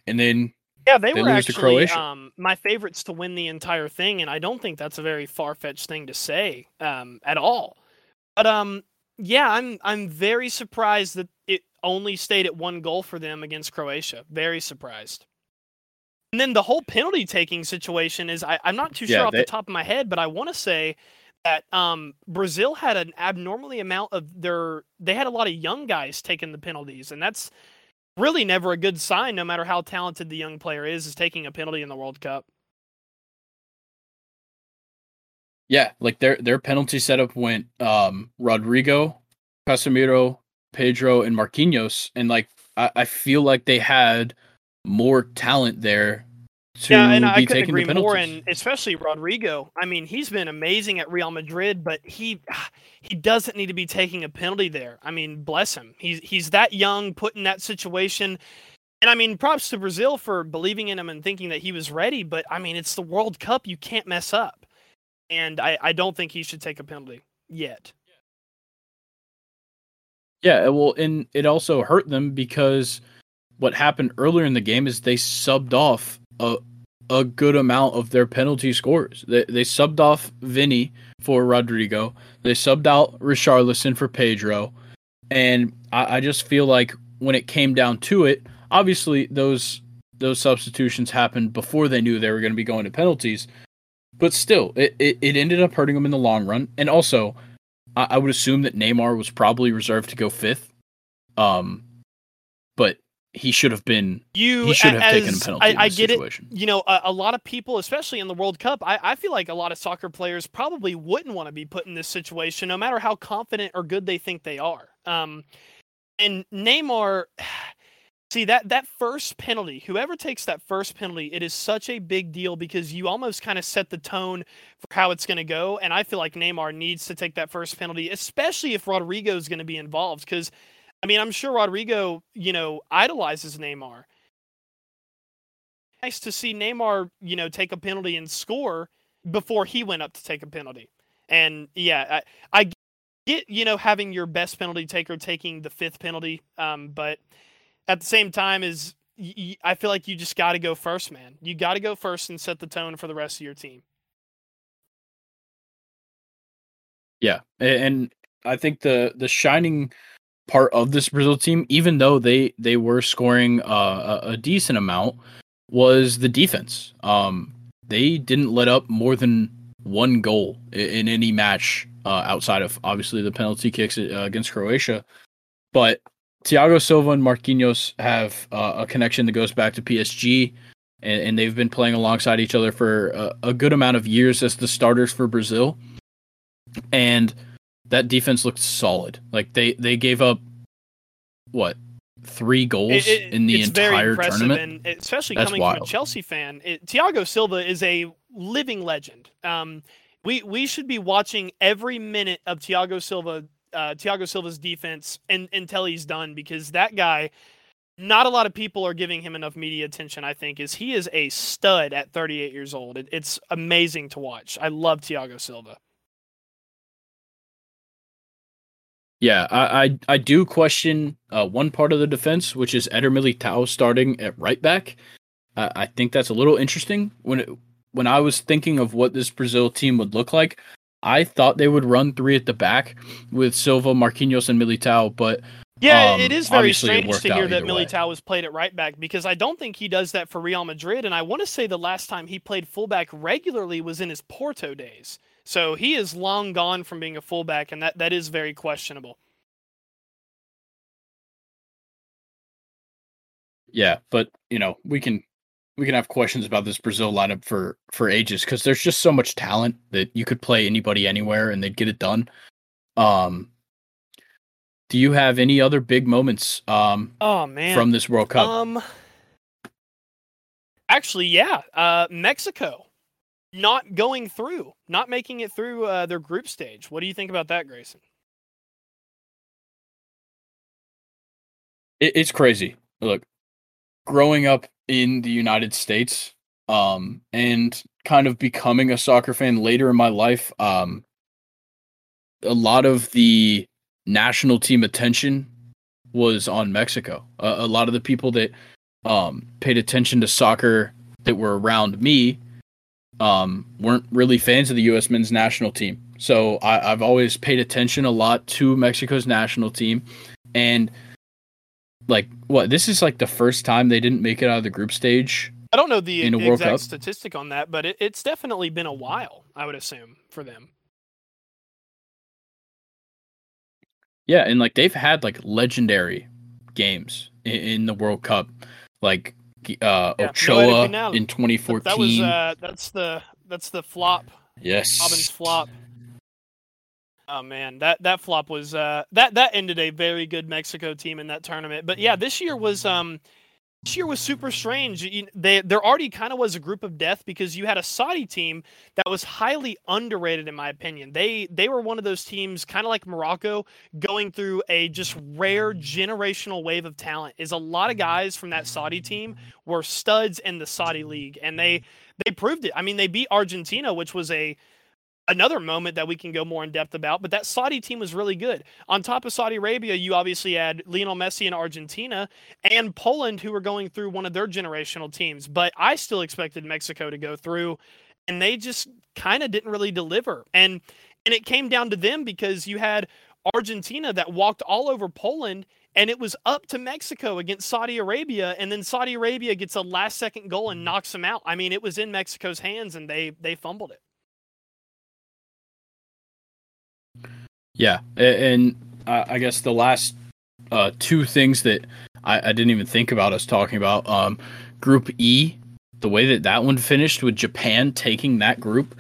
and then yeah, they, they were actually um, my favorites to win the entire thing, and I don't think that's a very far fetched thing to say um, at all. But um, yeah, I'm I'm very surprised that it only stayed at one goal for them against Croatia. Very surprised. And then the whole penalty taking situation is I, am not too sure off they, the top of my head, but I want to say that um, Brazil had an abnormally amount of their they had a lot of young guys taking the penalties, and that's really never a good sign. No matter how talented the young player is, is taking a penalty in the World Cup. Yeah, like their their penalty setup went um, Rodrygo, Casemiro, Pedro, and Marquinhos, and like I, I feel like they had more talent there yeah, and I couldn't agree more. And especially Rodrygo. I mean, he's been amazing at Real Madrid, but he (sighs) he doesn't need to be taking a penalty there. I mean, bless him. He's he's that young, put in that situation. And I mean, props to Brazil for believing in him and thinking that he was ready. But I mean, it's the World Cup. You can't mess up. And I, I don't think he should take a penalty yet. Yeah, uh, well, and it also hurt them because what happened earlier in the game is they subbed off a a good amount of their penalty scores. They they subbed off Vinny for Rodrygo. They subbed out Richarlison for Pedro, and I, I just feel like when it came down to it, obviously those those substitutions happened before they knew they were going to be going to penalties. But still, it, it, it ended up hurting them in the long run. And also, I, I would assume that Neymar was probably reserved to go fifth. Um, but he should have been. You he should have as, taken a penalty. I, I get situation. it. You know, a, a lot of people, especially in the World Cup, I, I feel like a lot of soccer players probably wouldn't want to be put in this situation, no matter how confident or good they think they are. Um, and Neymar, (sighs) see that that first penalty, whoever takes that first penalty, it is such a big deal because you almost kind of set the tone for how it's going to go. And I feel like Neymar needs to take that first penalty, especially if Rodrygo is going to be involved, because. I mean, I'm sure Rodrygo, you know, idolizes Neymar. Nice to see Neymar, you know, take a penalty and score before he went up to take a penalty. And yeah, I, I get, you know, having your best penalty taker taking the fifth penalty, um, but at the same time, is I feel like you just got to go first, man. You got to go first and set the tone for the rest of your team. Yeah, and I think the the shining part of this Brazil team, even though they they were scoring uh, a, a decent amount, was the defense. Um, they didn't let up more than one goal in, in any match uh, outside of obviously the penalty kicks uh, against Croatia. But Thiago Silva and Marquinhos have uh, a connection that goes back to PSG, and, and they've been playing alongside each other for a, a good amount of years as the starters for Brazil. And that defense looked solid. Like they they gave up what three goals It- it- in the it's very entire impressive, tournament. and especially That's coming from a. Chelsea fan, it, Thiago Silva is a living legend. Um, we we should be watching every minute of Thiago Silva, uh, Thiago Silva's defense, and, until he's done, because that guy. Not a lot of people are giving him enough media attention. I think is he is a stud at 38 years old. It, it's amazing to watch. I love Thiago Silva. Yeah, I, I I do question uh, one part of the defense, which is Eder Militao starting at right back. I I think that's a little interesting. When it, when I was thinking of what this Brazil team would look like, I thought they would run three at the back with Silva, Marquinhos, and Militao. But Yeah, Um, it is very strange to hear that. Militao was played at right back because I don't think he does that for Real Madrid. And I want to say the last time he played fullback regularly was in his Porto days. So he is long gone from being a fullback, and that, that is very questionable. yeah, but you know we can we can have questions about this Brazil lineup for for ages because there's just so much talent that you could play anybody anywhere and they'd get it done. Um, do you have any other big moments um Oh man, from this World Cup? Um, actually, yeah, uh, Mexico not going through, not making it through uh, their group stage. What do you think about that, Grayson? It, it's crazy. Look, growing up in the United States, um, and kind of becoming a soccer fan later in my life, um, a lot of the national team attention was on Mexico. Uh, a lot of the people that um, paid attention to soccer that were around me um, weren't really fans of the U.S. men's national team. So I, I've always paid attention a lot to Mexico's national team, and like what this is like the first time they didn't make it out of the group stage. I don't know the In a the World exact Cup? statistic on that, but it, it's definitely been a while. I would assume for them. Yeah, and like they've had like legendary games in, in the World Cup, like uh, Yeah, Ochoa no era penal. in But 2014. that was uh, that's the that's the flop yes, Robben's flop. Oh man, that that flop was uh that that ended a very good Mexico team in that tournament. But yeah, this year was um this year was super strange. You- They there already kind of was a group of death because you had a Saudi team that was highly underrated in my opinion. They they were one of those teams kind of like Morocco going through a just rare generational wave of talent. Is a lot of guys from that Saudi team were studs in the Saudi league and they they proved it. I mean, they beat Argentina, which was a another moment that we can go more in depth about, but that Saudi team was really good. On top of Saudi Arabia, you obviously had Lionel Messi in Argentina and Poland, who were going through one of their generational teams. But I still expected Mexico to go through, and they just kind of didn't really deliver. And and it came down to them because you had Argentina that walked all over Poland and it was up to Mexico against Saudi Arabia and then Saudi Arabia gets a last second goal and knocks them out. I mean, it was in Mexico's hands and they they fumbled it. Yeah, and I guess the last uh, two things that I, I, didn't even think about us talking about um, Group E, the way that that one finished with Japan taking that group,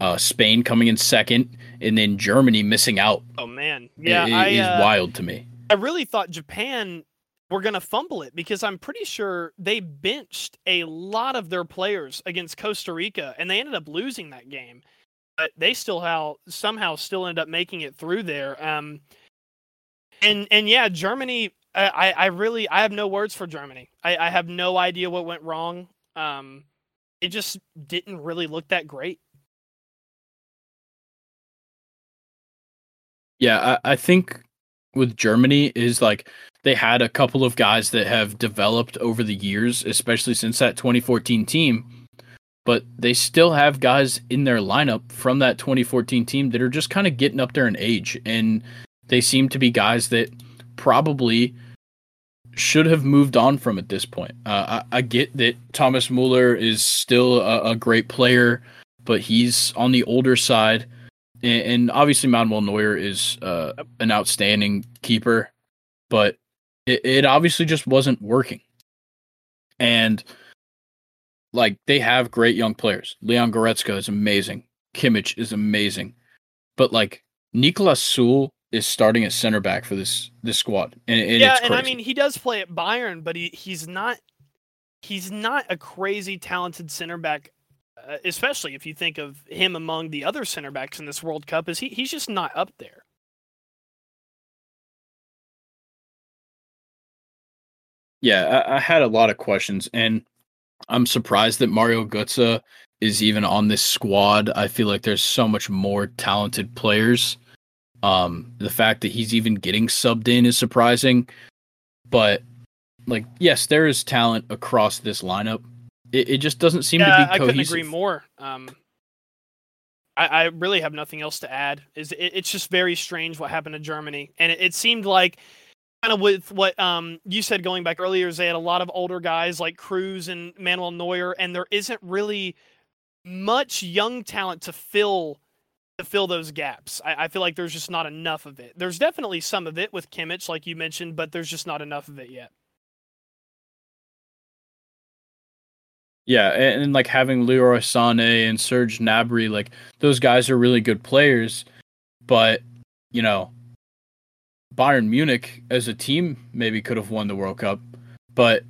uh, Spain coming in second, and then Germany missing out. Oh man, yeah, it, it I, is uh, wild to me. I really thought Japan were going to fumble it because I'm pretty sure they benched a lot of their players against Costa Rica, and they ended up losing that game but they still how somehow still end up making it through there. Um, and and yeah, Germany. I I really I have no words for Germany. I I have no idea what went wrong. Um, it just didn't really look that great. Yeah, I, I think with Germany is like they had a couple of guys that have developed over the years, especially since that 2014 team but they still have guys in their lineup from that 2014 team that are just kind of getting up there in age. And they seem to be guys that probably should have moved on from at this point. Uh, I, I, get that Thomas Muller is still a, a, great player, but he's on the older side. And, and obviously, Manuel Neuer is uh, an outstanding keeper, but it, it obviously just wasn't working. And like they have great young players. Leon Goretzka is amazing. Kimmich is amazing. But like Niklas Süle is starting at center back for this this squad. And, and yeah, and I mean he does play at Bayern, but he, he's not he's not a crazy talented center back. Uh, especially if you think of him among the other center backs in this World Cup, is he he's just not up there. Yeah, I, I had a lot of questions, and I'm surprised that Mario Götze is even on this squad. I feel like there's so much more talented players. Um, the fact that he's even getting subbed in is surprising, but like, yes, there is talent across this lineup. It, it just doesn't seem yeah, to be cohesive. I couldn't agree more. Um, I, I really have nothing else to add. Is it, it's just very strange what happened to Germany, and it, it seemed like kind of with what um, you said going back earlier is they had a lot of older guys like Kroos and Manuel Neuer, and there isn't really much young talent to fill to fill those gaps. I, I, feel like there's just not enough of it. There's definitely some of it with Kimmich, like you mentioned, but there's just not enough of it yet. Yeah, and, and like having Leroy Sané and Serge Gnabry, like those guys are really good players, but you know Bayern Munich as a team maybe could have won the World Cup, but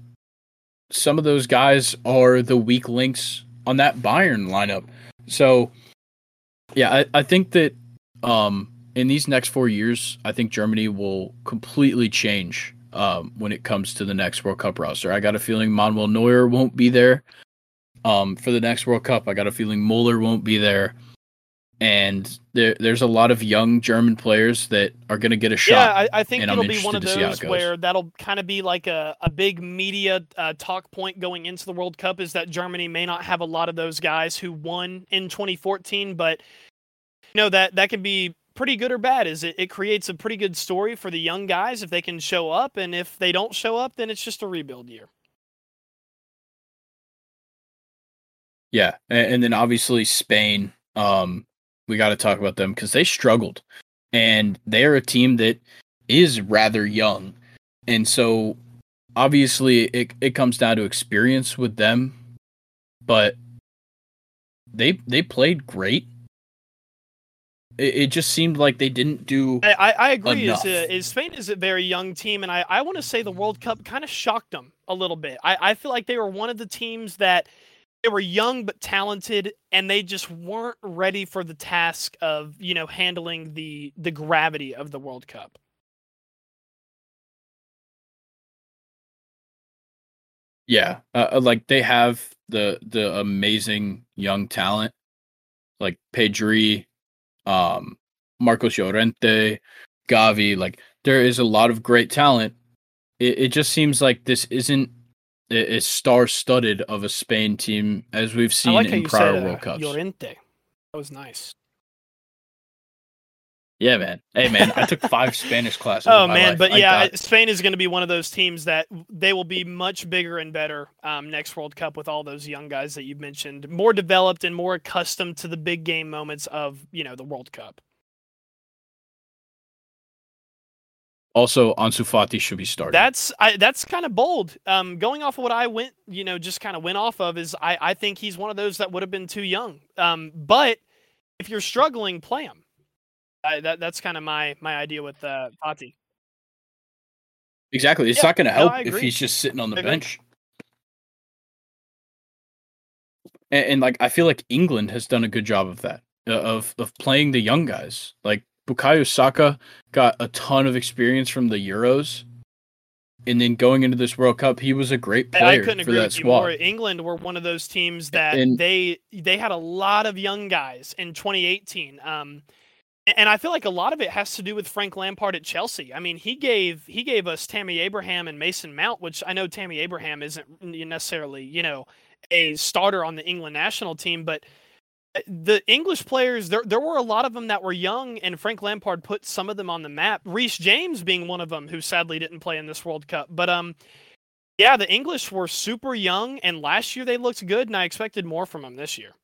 some of those guys are the weak links on that Bayern lineup. So, yeah, I, I think that um, in these next four years, I think Germany will completely change um, when it comes to the next World Cup roster. I got a feeling Manuel Neuer won't be there um, for the next World Cup. I got a feeling Muller won't be there and there, there's a lot of young German players that are going to get a shot. Yeah, I, I think it'll be one of those where that'll kind of be like a, a big media uh, talk point going into the World Cup is that Germany may not have a lot of those guys who won in 2014, but you know that that can be pretty good or bad. Is it, it creates a pretty good story for the young guys if they can show up, and if they don't show up, then it's just a rebuild year. Yeah, and, and then obviously Spain. Um, we got to talk about them because they struggled, and they're a team that is rather young, and so obviously it it comes down to experience with them, but they they played great. It, it just seemed like they didn't do. I, I agree. Is, is Spain is a very young team, and I, I want to say the World Cup kind of shocked them a little bit. I, I feel like they were one of the teams that they were young but talented and they just weren't ready for the task of you know handling the the gravity of the world cup yeah uh, uh like they have the the amazing young talent like pedri um, Marcos Llorente, Gavi. Like there is a lot of great talent. It, it just seems like this isn't as star-studded of a Spain team as we've seen like in prior said, World uh, Cups. Llorente. That was nice. Yeah, man. Hey, man. I took five Spanish classes. (laughs) Oh man, life. but I yeah, got- Spain is going to be one of those teams that they will be much bigger and better um, next World Cup with all those young guys that you've mentioned, more developed and more accustomed to the big game moments of you know the World Cup. Also Ansu Fati should be starting. That's I, that's kind of bold. Um, going off of what I went, you know, just kind of went off of is I, I think he's one of those that would have been too young. Um, but if you're struggling, play him. I, that that's kind of my my idea with uh, Fati. exactly. It's Yeah, not going to help I if he's just sitting on the bench. And, and like I feel like England has done a good job of that uh, of of playing the young guys. Like Bukayo Saka got a ton of experience from the Euros, and then going into this World Cup, he was a great I- I player couldn't for agree that with you squad. more. England were one of those teams that And- they they had a lot of young guys in 2018. Um, and I feel like a lot of it has to do with Frank Lampard at Chelsea. I mean, he gave he gave us Tammy Abraham and Mason Mount, which I know Tammy Abraham isn't necessarily you know a starter on the England national team, but the English players there there were a lot of them that were young, and Frank Lampard put some of them on the map. Reece James being one of them, who sadly didn't play in this World Cup, but um. Yeah, the English were super young, and last year they looked good, and I expected more from them this year.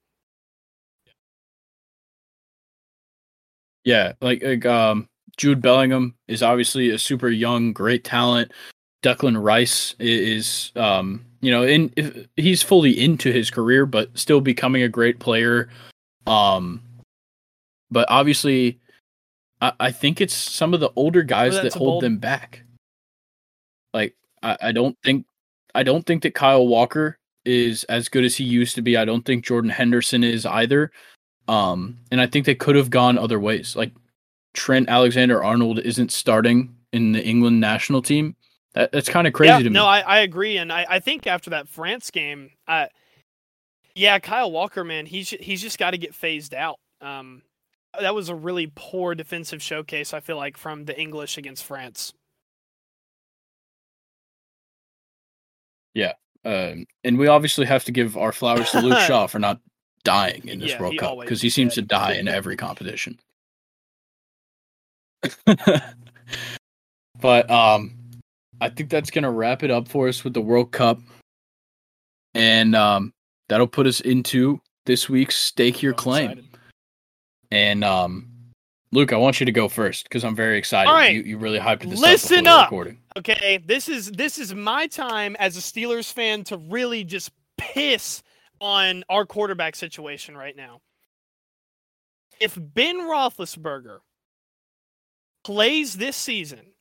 Yeah, like, like um Jude Bellingham is obviously a super young, great talent. Declan Rice is um you know in if, he's fully into his career but still becoming a great player. Um but obviously I, I think it's some of the older guys that hold bold- them back. Like I, I don't think I don't think that Kyle Walker is as good as he used to be. I don't think Jordan Henderson is either. Um, and I think they could have gone other ways. Like Trent Alexander Arnold isn't starting in the England national team. That, that's kind of crazy yeah, to me. no, I, I agree, and I, I think after that France game, uh, yeah, Kyle Walker, man, he's he's just got to get phased out. Um, that was a really poor defensive showcase. I feel like from the English against France. Yeah, um, and we obviously have to give our flowers to Luke (laughs) Shaw for not dying in this Yeah, World Cup because he seems to die in every competition. (laughs) but um, I think that's gonna wrap it up for us with the World Cup, and um, that'll put us into this week's stake your I'm claim. excited. And um, Luke, I want you to go first because I'm very excited. Right. You, you really hyped this Listen up. up. Recording. Okay, this is this is my time as a Steelers fan to really just piss on our quarterback situation right now. If Ben Roethlisberger plays this season,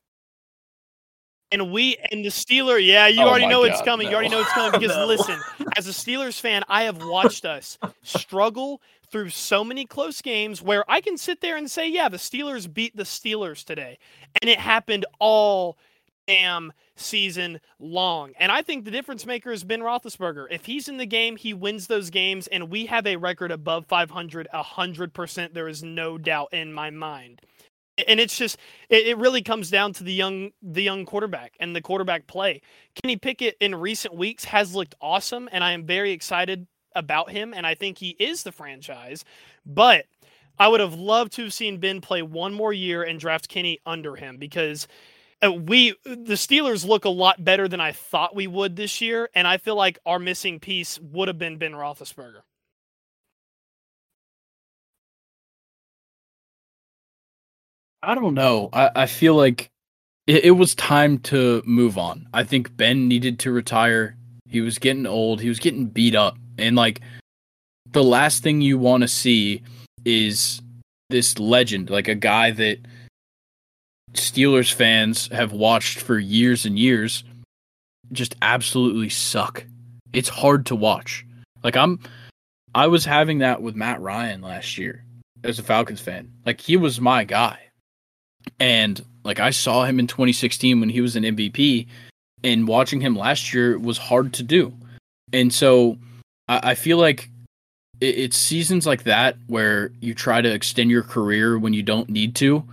and we and the Steeler, yeah, you Oh already know it's God, coming. You already know it's coming (laughs) because No. listen, as a Steelers fan, I have watched us struggle through so many close games where I can sit there and say, yeah, the Steelers beat the Steelers today, and it happened all damn season long. And I think the difference maker is Ben Roethlisberger. If he's in the game, he wins those games, and we have a record above 500, 100%. There is no doubt in my mind. And it's just, it, it really comes down to the young, the young quarterback and the quarterback play. Kenny Pickett in recent weeks has looked awesome, and I am very excited about him, and I think he is the franchise. But I would have loved to have seen Ben play one more year and draft Kenny under him because uh, we the Steelers look a lot better than I thought we would this year, and I feel like our missing piece would have been Ben Roethlisberger. I don't know. I, I feel like it, it was time to move on. I think Ben needed to retire. He was getting old. He was getting beat up. And like the last thing you want to see is this legend, like a guy that Steelers fans have watched for years and years just absolutely suck. It's hard to watch. Like I'm I was having that with Matt Ryan last year as a Falcons fan. Like he was my guy. And like I saw him in 2016 when he was an MVP, and watching him last year was hard to do. And so I, I feel like it, it's seasons like that where you try to extend your career when you don't need to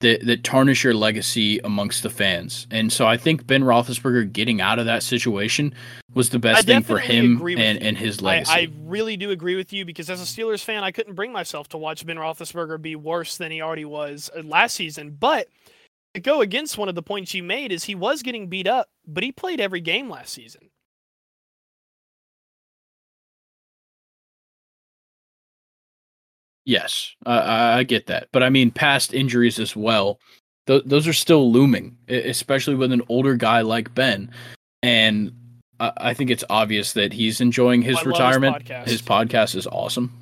that that tarnish your legacy amongst the fans. And so I think Ben Roethlisberger getting out of that situation was the best thing for him and, and his legacy. I really do agree with you because as a Steelers fan, I couldn't bring myself to watch Ben Roethlisberger be worse than he already was uh, last season. But to go against one of the points you made is he was getting beat up, but he played every game last season. Yes, I I get that, but I mean past injuries as well. Th- those are still looming, especially with an older guy like Ben. And I, I think it's obvious that he's enjoying his I his retirement. podcast. His podcast is awesome,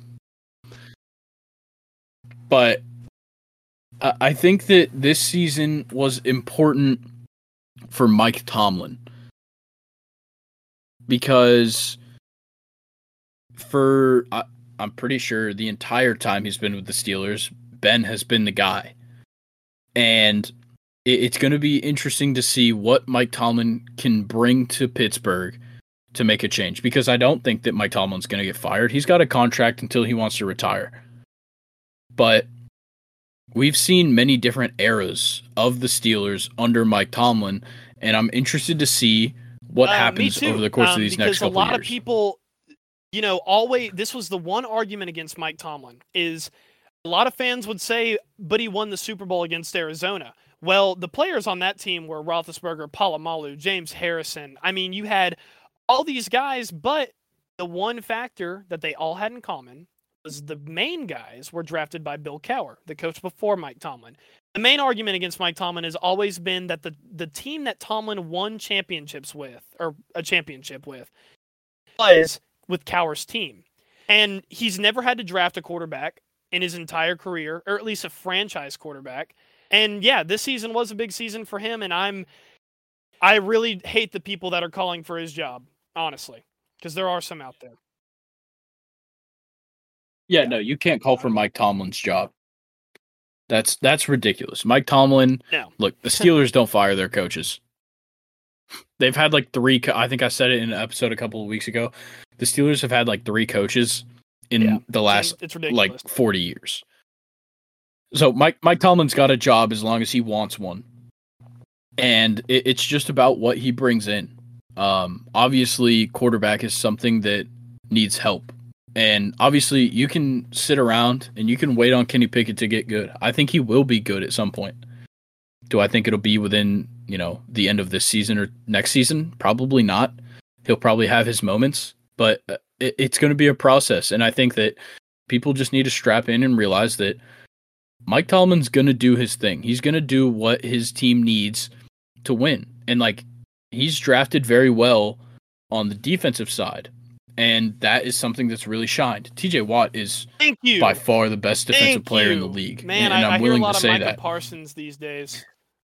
but I, I think that this season was important for Mike Tomlin because for I, I'm pretty sure the entire time he's been with the Steelers, Ben has been the guy. And it, it's going to be interesting to see what Mike Tomlin can bring to Pittsburgh to make a change because I don't think that Mike Tomlin's going to get fired. He's got a contract until he wants to retire. But we've seen many different eras of the Steelers under Mike Tomlin, and I'm interested to see what Uh, happens over the course um, of these next couple years. Because a lot years. of people, you know, always this was the one argument against Mike Tomlin is a lot of fans would say, but he won the Super Bowl against Arizona. Well, the players on that team were Roethlisberger, Polamalu, James Harrison. I mean, you had all these guys, but the one factor that they all had in common was the main guys were drafted by Bill Cowher, the coach before Mike Tomlin. The main argument against Mike Tomlin has always been that the the team that Tomlin won championships with, or a championship with, was with Cowher's team. And he's never had to draft a quarterback in his entire career, or at least a franchise quarterback. And yeah, this season was a big season for him, and I'm I really hate the people that are calling for his job, honestly, because there are some out there. Yeah, no, you can't call for Mike Tomlin's job. That's that's ridiculous. Mike Tomlin. No. Look, the (laughs) Steelers don't fire their coaches. They've had like three. Co- I think I said it in an episode a couple of weeks ago. The Steelers have had like three coaches in Yeah, the last like forty years. So Mike Mike Tomlin's got a job as long as he wants one, and it, it's just about what he brings in. Um, obviously, quarterback is something that needs help, and obviously, you can sit around and you can wait on Kenny Pickett to get good. I think he will be good at some point. Do I think it'll be within you know the end of this season or next season? Probably not. He'll probably have his moments, but uh, it, it's going to be a process, and I think that people just need to strap in and realize that Mike Tomlin's going to do his thing. He's going to do what his team needs to win. And like he's drafted very well on the defensive side. And that is something that's really shined. TJ Watt is Thank you. by far the best defensive Thank player in the league. Man, and, I, I I'm hear a willing lot to of say Micah that. Parsons these days,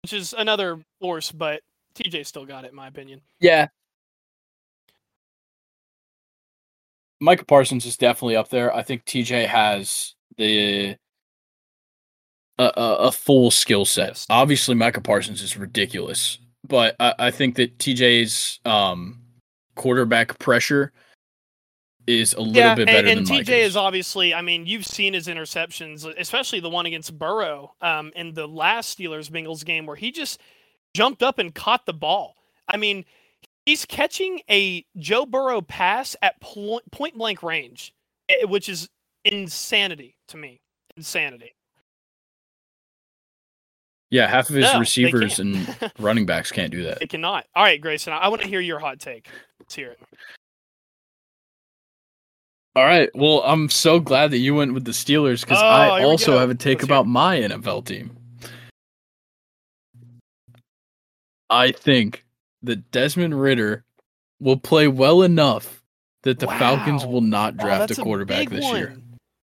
which is another force, but TJ still got it, in my opinion. Yeah. Micah Parsons is definitely up there. I think TJ has the a, a, a full skill set. Obviously, Micah Parsons is ridiculous, but I, I think that TJ's um, quarterback pressure is a little bit better and, and TJ Micah's. is obviously. I mean, you've seen his interceptions, especially the one against Burrow um, in the last Steelers Bengals game, where he just jumped up and caught the ball. I mean, he's catching a Joe Burrow pass at pl- point blank range, eh, which is insanity to me. Insanity. yeah, half of his No, receivers and (laughs) running backs can't do that. It cannot. All right, Grayson, I, I want to hear your hot take. Let's hear it. All right. Well, I'm so glad that you went with the Steelers because Oh, I also have a take Let's about my NFL team. I think that Desmond Ridder will play well enough that the Falcons will not Oh, draft a quarterback big this one. year.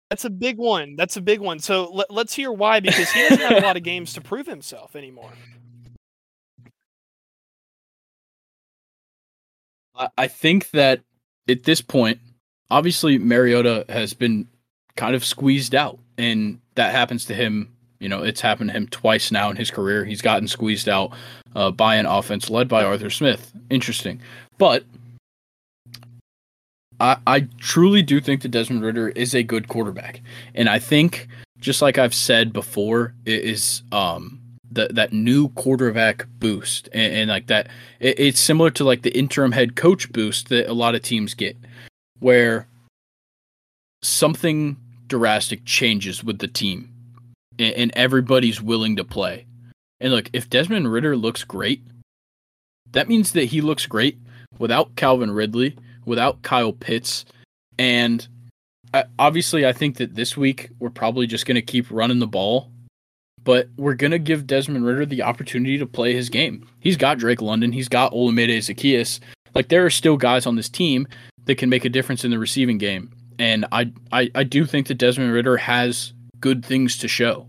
That's a big one. That's a big one. So let, let's hear why, because he doesn't have a lot of games to prove himself anymore. I, I think that at this point, obviously Mariota has been kind of squeezed out, and that happens to him. You know, it's happened to him twice now in his career. He's gotten squeezed out uh, by an offense led by Arthur Smith. Interesting, but I, I truly do think that Desmond Ridder is a good quarterback. And I think, just like I've said before, it is um that that new quarterback boost and, and like that it, it's similar to like the interim head coach boost that a lot of teams get where something drastic changes with the team and, and everybody's willing to play. And look, if Desmond Ridder looks great, that means that he looks great without Calvin Ridley, without Kyle Pitts, and I, obviously I think that this week we're probably just going to keep running the ball, but we're going to give Desmond Ridder the opportunity to play his game. He's got Drake London, he's got Olamide Zaccheaus. Like there are still guys on this team that can make a difference in the receiving game. And I, I, I do think that Desmond Ridder has good things to show.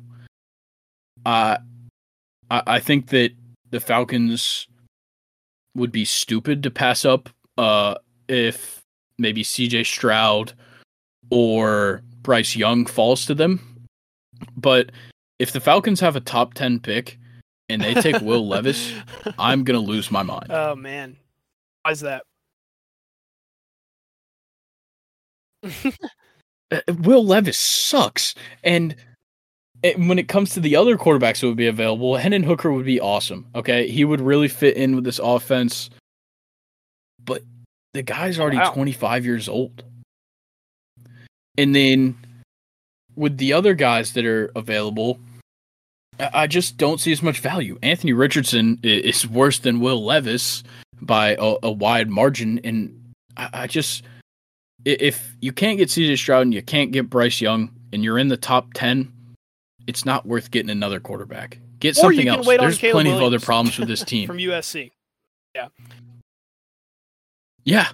Uh, I, I think that the Falcons would be stupid to pass up uh, if maybe CJ Stroud or Bryce Young falls to them. But if the Falcons have a top 10 pick and they take Will Levis, (laughs) I'm going to lose my mind. Oh, man. Why is that? (laughs) Uh, Will Levis sucks. And when it comes to the other quarterbacks that would be available, Hendon Hooker would be awesome. Okay. He would really fit in with this offense. But the guy's already Wow. 25 years old. And then with the other guys that are available, I just don't see as much value. Anthony Richardson is worse than Will Levis by a, a wide margin. And I, I just, if you can't get CJ Stroud and you can't get Bryce Young and you're in the top 10, it's not worth getting another quarterback. Get Or something else. wait There's Caleb plenty of other problems with (laughs) this team. from USC. Yeah.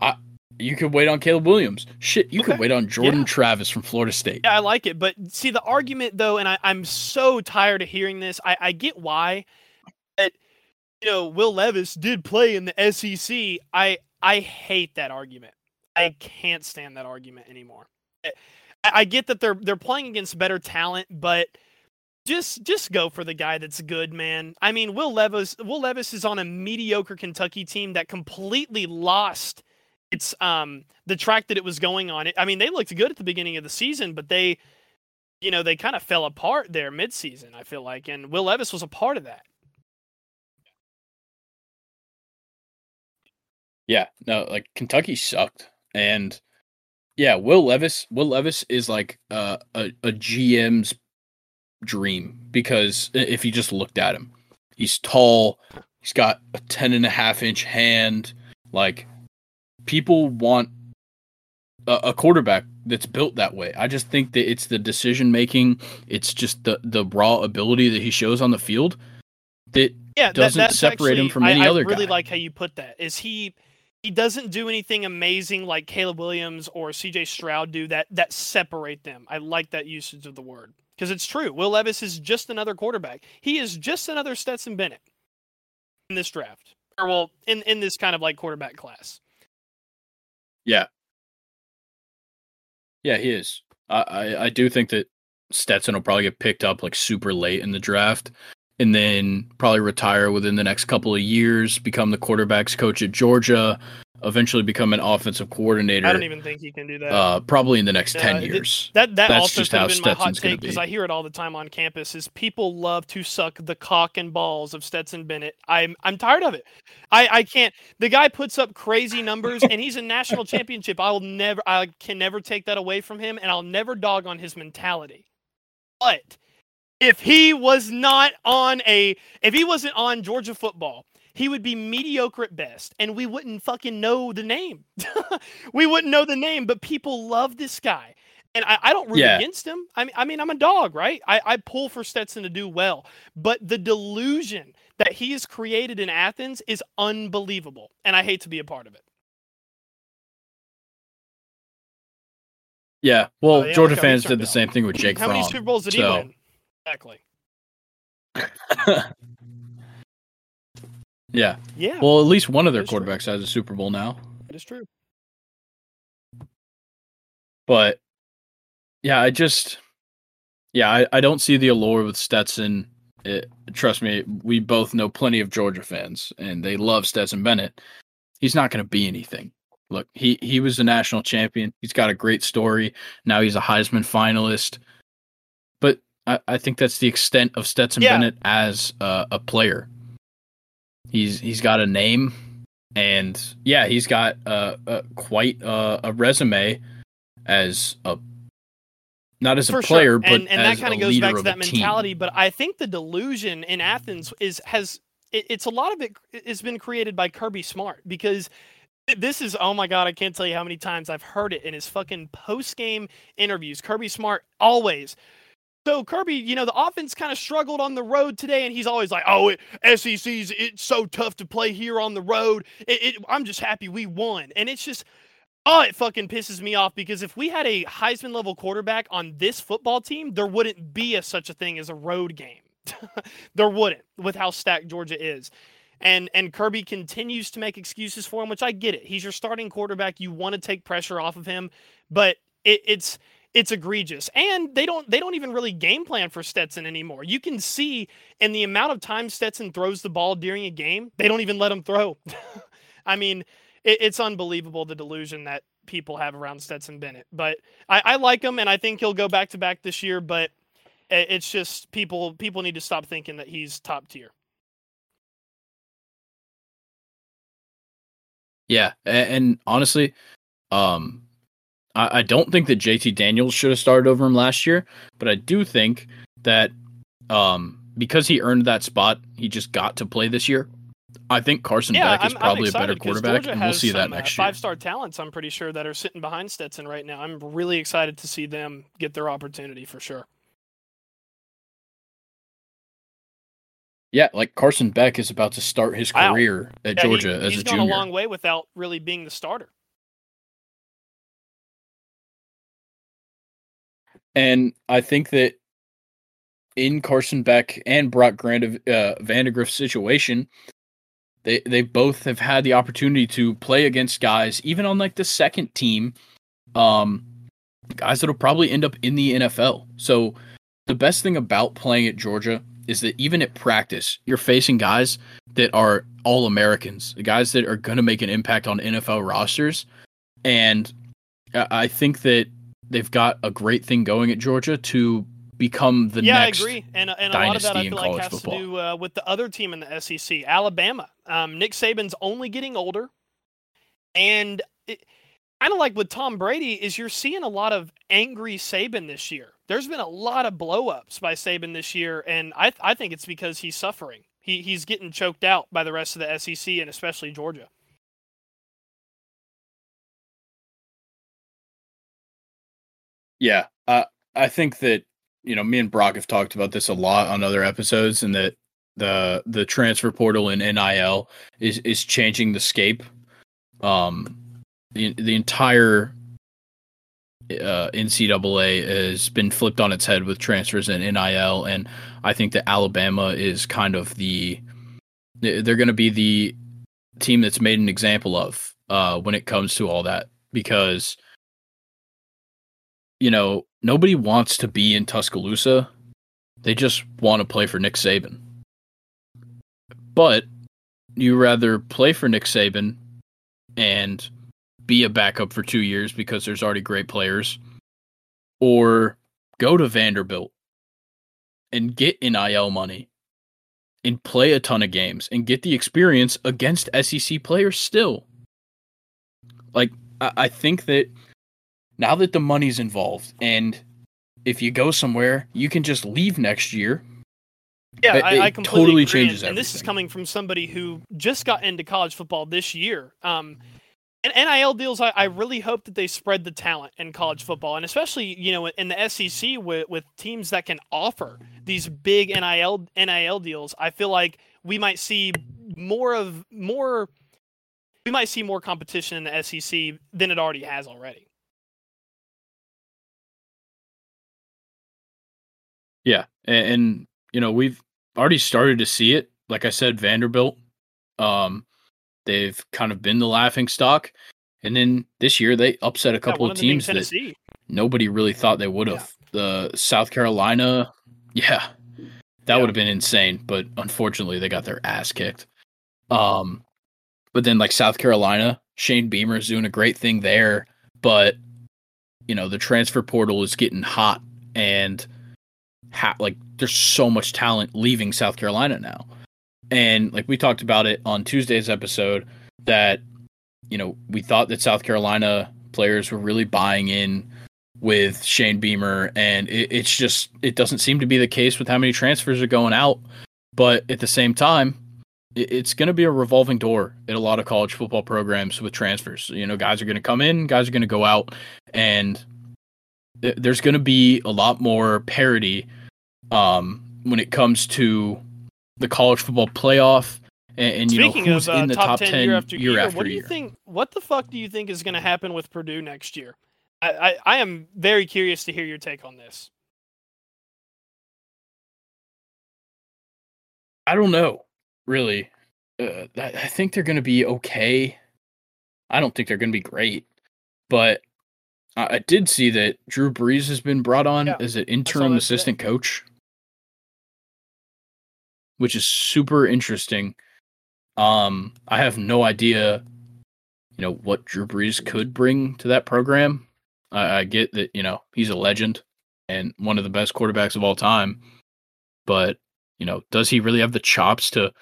I, you could wait on Caleb Williams. Shit, you could wait on Jordan Yeah. Travis from Florida State. Yeah, I like it. But see, the argument, though, and I, I'm so tired of hearing this. I, I get why. That, you know, Will Levis did play in the SEC. I, I hate that argument. I can't stand that argument anymore. I, I get that they're they're playing against better talent, but just just go for the guy that's good, man. I mean, Will Levis Will Levis is on a mediocre Kentucky team that completely lost its um the track that it was going on. I mean, they looked good at the beginning of the season, but they you know, they kind of fell apart there midseason, I feel like, and Will Levis was a part of that. Yeah, no, like Kentucky sucked, and yeah, Will Levis. Will Levis is like uh, a a GM's dream because if you just looked at him, he's tall. He's got a ten and a half inch hand. Like people want a, a quarterback that's built that way. I just think that it's the decision making. It's just the the raw ability that he shows on the field that Yeah, Doesn't that's separate him from I- any I other really guy. like how you put that. Is he he doesn't do anything amazing like Caleb Williams or CJ Stroud do that that separate them. I like that usage of the word because it's true. Will Levis is just another quarterback. He is just another Stetson Bennett in this draft, or well, in in this kind of like quarterback class. Yeah. Yeah, he is. I, I, I do think that Stetson will probably get picked up like super late in the draft and then probably retire within the next couple of years, become the quarterbacks coach at Georgia, eventually become an offensive coordinator. I don't even think he can do that. uh, probably in the next Yeah, 10 it- years. That that That's also just could how have been my hot take because be. I hear it all the time on campus. Is people love to suck the cock and balls of Stetson Bennett. I'm I'm tired of it. I I can't. The guy puts up crazy numbers and he's a national (laughs) championship. I will never. I can never take that away from him, and I'll never dog on his mentality. But if he was not on a, if he wasn't on Georgia football. He would be mediocre at best, and we wouldn't fucking know the name. (laughs) we wouldn't know the name, but people love this guy and I, I don't root Yeah. against him. I mean, I mean, I'm a dog, right? I, I pull for Stetson to do well, but the delusion that he has created in Athens is unbelievable, and I hate to be a part of it. Yeah. Well, Oh, Georgia look how he fans did the out. same thing with (clears throat) Jake How many Super Bowls did he win? Exactly. (coughs) yeah. Yeah, Well, at least one of their That's true. quarterbacks has a Super Bowl now. It is true. But yeah, I just yeah, I, I don't see the allure with Stetson. It, trust me, we both know plenty of Georgia fans, and they love Stetson Bennett. He's not going to be anything. look, he he was a national champion. He's got a great story. Now he's a Heisman finalist. I, I think that's the extent of Stetson Yeah. Bennett as uh, a player. He's he's got a name, and yeah, he's got uh, uh, quite uh, a resume as a not as a For player, sure. but and, and that kind of goes back to that a team. mentality. But I think the delusion in Athens is has it, it's a lot of it has been created by Kirby Smart because this is oh my god I can't tell you how many times I've heard it in his fucking post game interviews. Kirby Smart always. So Kirby, you know the offense kind of struggled on the road today, and he's always like, "Oh, it, SEC's it's so tough to play here on the road. It, it, I'm just happy we won." And it's just Oh, it fucking pisses me off because if we had a Heisman level quarterback on this football team, there wouldn't be a, such a thing as a road game. (laughs) there wouldn't with how stacked Georgia is. And and Kirby continues to make excuses for him, which I get it. He's your starting quarterback. You want to take pressure off of him, but it, it's it's egregious. And they don't they don't even really game plan for Stetson anymore. You can see in the amount of time Stetson throws the ball during a game, they don't even let him throw. (laughs) I mean, it, it's unbelievable the delusion that people have around Stetson Bennett. But I, I like him, and I think he'll go back to back this year. But i- it's just people people need to stop thinking that he's top tier. Yeah, a- and, honestly, um, I, I don't think that JT Daniels should have started over him last year, but I do think that um, because he earned that spot, he just got to play this year. I think Carson yeah, Beck is I'm, probably I'm a better quarterback, and we'll see that some, uh, next year. Five star talents, I'm pretty sure, that are sitting behind Stetson right now. I'm really excited to see them get their opportunity for sure. Yeah, like Carson Beck is about to start his Wow. career at Yeah, he- Georgia as he's a gone junior. a long way without really being the starter. And I think that in Carson Beck and Brock Grant uh, Vandagriff's situation, they they both have had the opportunity to play against guys, even on like the second team, um, guys that'll probably end up in the NFL. So the best thing about playing at Georgia is that even at practice, you're facing guys that are all Americans, guys that are going to make an impact on NFL rosters, and I I think that they've got a great thing going at Georgia to become the yeah, next. I agree, and and a lot of that I feel like has football. to do uh, with the other team in the SEC, Alabama. Um, Nick Saban's only getting older, and kind of like with Tom Brady, is you're seeing a lot of angry Saban this year. There's been a lot of blowups by Saban this year, and I I think it's because he's suffering. He he's getting choked out by the rest of the SEC and especially Georgia. Yeah, uh, I think that you know me and Brock have talked about this a lot on other episodes, and that the the transfer portal in NIL is is changing the scape. Um, the the entire uh, NCAA has been flipped on its head with transfers and NIL, and I think that Alabama is kind of the they're going to be the team that's made an example of uh, when it comes to all that because you know, nobody wants to be in Tuscaloosa. They just want to play for Nick Saban. But you rather play for Nick Saban and be a backup for two years because there's already great players, or go to Vanderbilt and get NIL money and play a ton of games and get the experience against SEC players still. Like, I, I think that now that the money's involved and if you go somewhere, you can just leave next year. Yeah, It- I, I completely totally agree. changes and, and this is coming from somebody who just got into college football this year. Um, and NIL deals, I, I really hope that they spread the talent in college football, and especially you know in the SEC with with teams that can offer these big NIL NIL deals. I feel like we might see more of more. We might see more competition in the SEC than it already has already. Yeah, and, and you know we've already started to see it. Like I said, Vanderbilt, um, they've kind of been the laughing stock, and then this year they upset a couple one of teams that Tennessee. nobody really thought they would have. The South Carolina, (laughs) yeah, that Yeah. would have been insane, but unfortunately they got their ass kicked. Um, but then like South Carolina Shane Beamer is doing a great thing there, but you know the transfer portal is getting hot, and ha- like there's so much talent leaving South Carolina now, and like we talked about it on Tuesday's episode that you know we thought that South Carolina players were really buying in with Shane Beamer, and it, it's just it doesn't seem to be the case with how many transfers are going out. But at the same time, it, it's going to be a revolving door at a lot of college football programs with transfers. You know, guys are going to come in, guys are going to go out, and th- there's going to be a lot more parity um, when it comes to the college football playoff. And, and you Speaking know who's of uh, in the top, 10, 10 year after year, after what do you year. think? What the fuck do you think is going to happen with Purdue next year? I, I, I am very curious to hear your take on this. I don't know, really. Uh, I, I think they're going to be okay. I don't think they're going to be great, but I, I did see that Drew Brees has been brought on Yeah, as an interim today. assistant coach, which is super interesting. Um, I have no idea, you know, what Drew Brees could bring to that program. I, I get that you know he's a legend and one of the best quarterbacks of all time, but you know, does he really have the chops to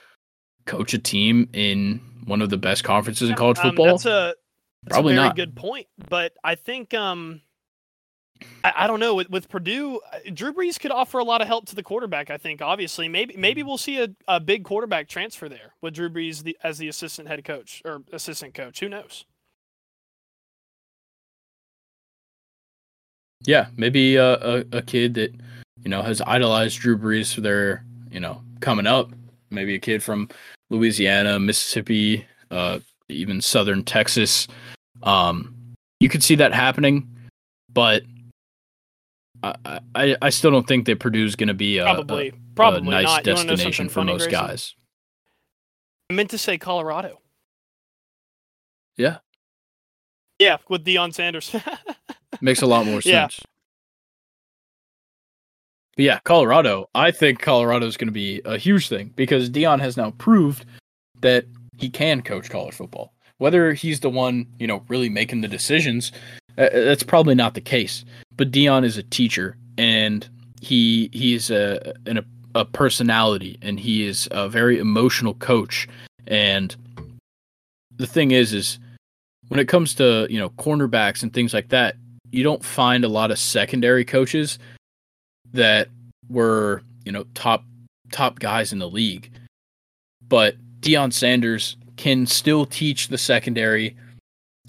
coach a team in one of the best conferences in college Um, football? that's a that's Probably a not. good point, but I think um, I, I don't know with, with Purdue, uh, Drew Brees could offer a lot of help to the quarterback. I think obviously maybe maybe we'll see a, a big quarterback transfer there with Drew Brees the, as the assistant head coach or assistant coach. Who knows? Yeah, maybe a, a, a kid that you know has idolized Drew Brees for their you know coming up. Maybe a kid from Louisiana, Mississippi, uh, even Southern Texas. Um, you could see that happening, but I I, I still don't think that Purdue's going to be a, a- Probably, a probably nice not. You wanna know destination for most Grayson? guys. I meant to say Colorado. Yeah. Yeah, with Deion Sanders. (laughs) Makes a lot more Yeah. sense. But yeah, Colorado. I think Colorado is going to be a huge thing because Deion has now proved that he can coach college football. Whether he's the one, you know, really making the decisions, Uh, uh, that's probably not the case. But Deion is a teacher, and he he's a an, a personality, and he is a very emotional coach. And the thing is, is when it comes to you know cornerbacks and things like that, you don't find a lot of secondary coaches that were you know top top guys in the league. But Deion Sanders can still teach the secondary,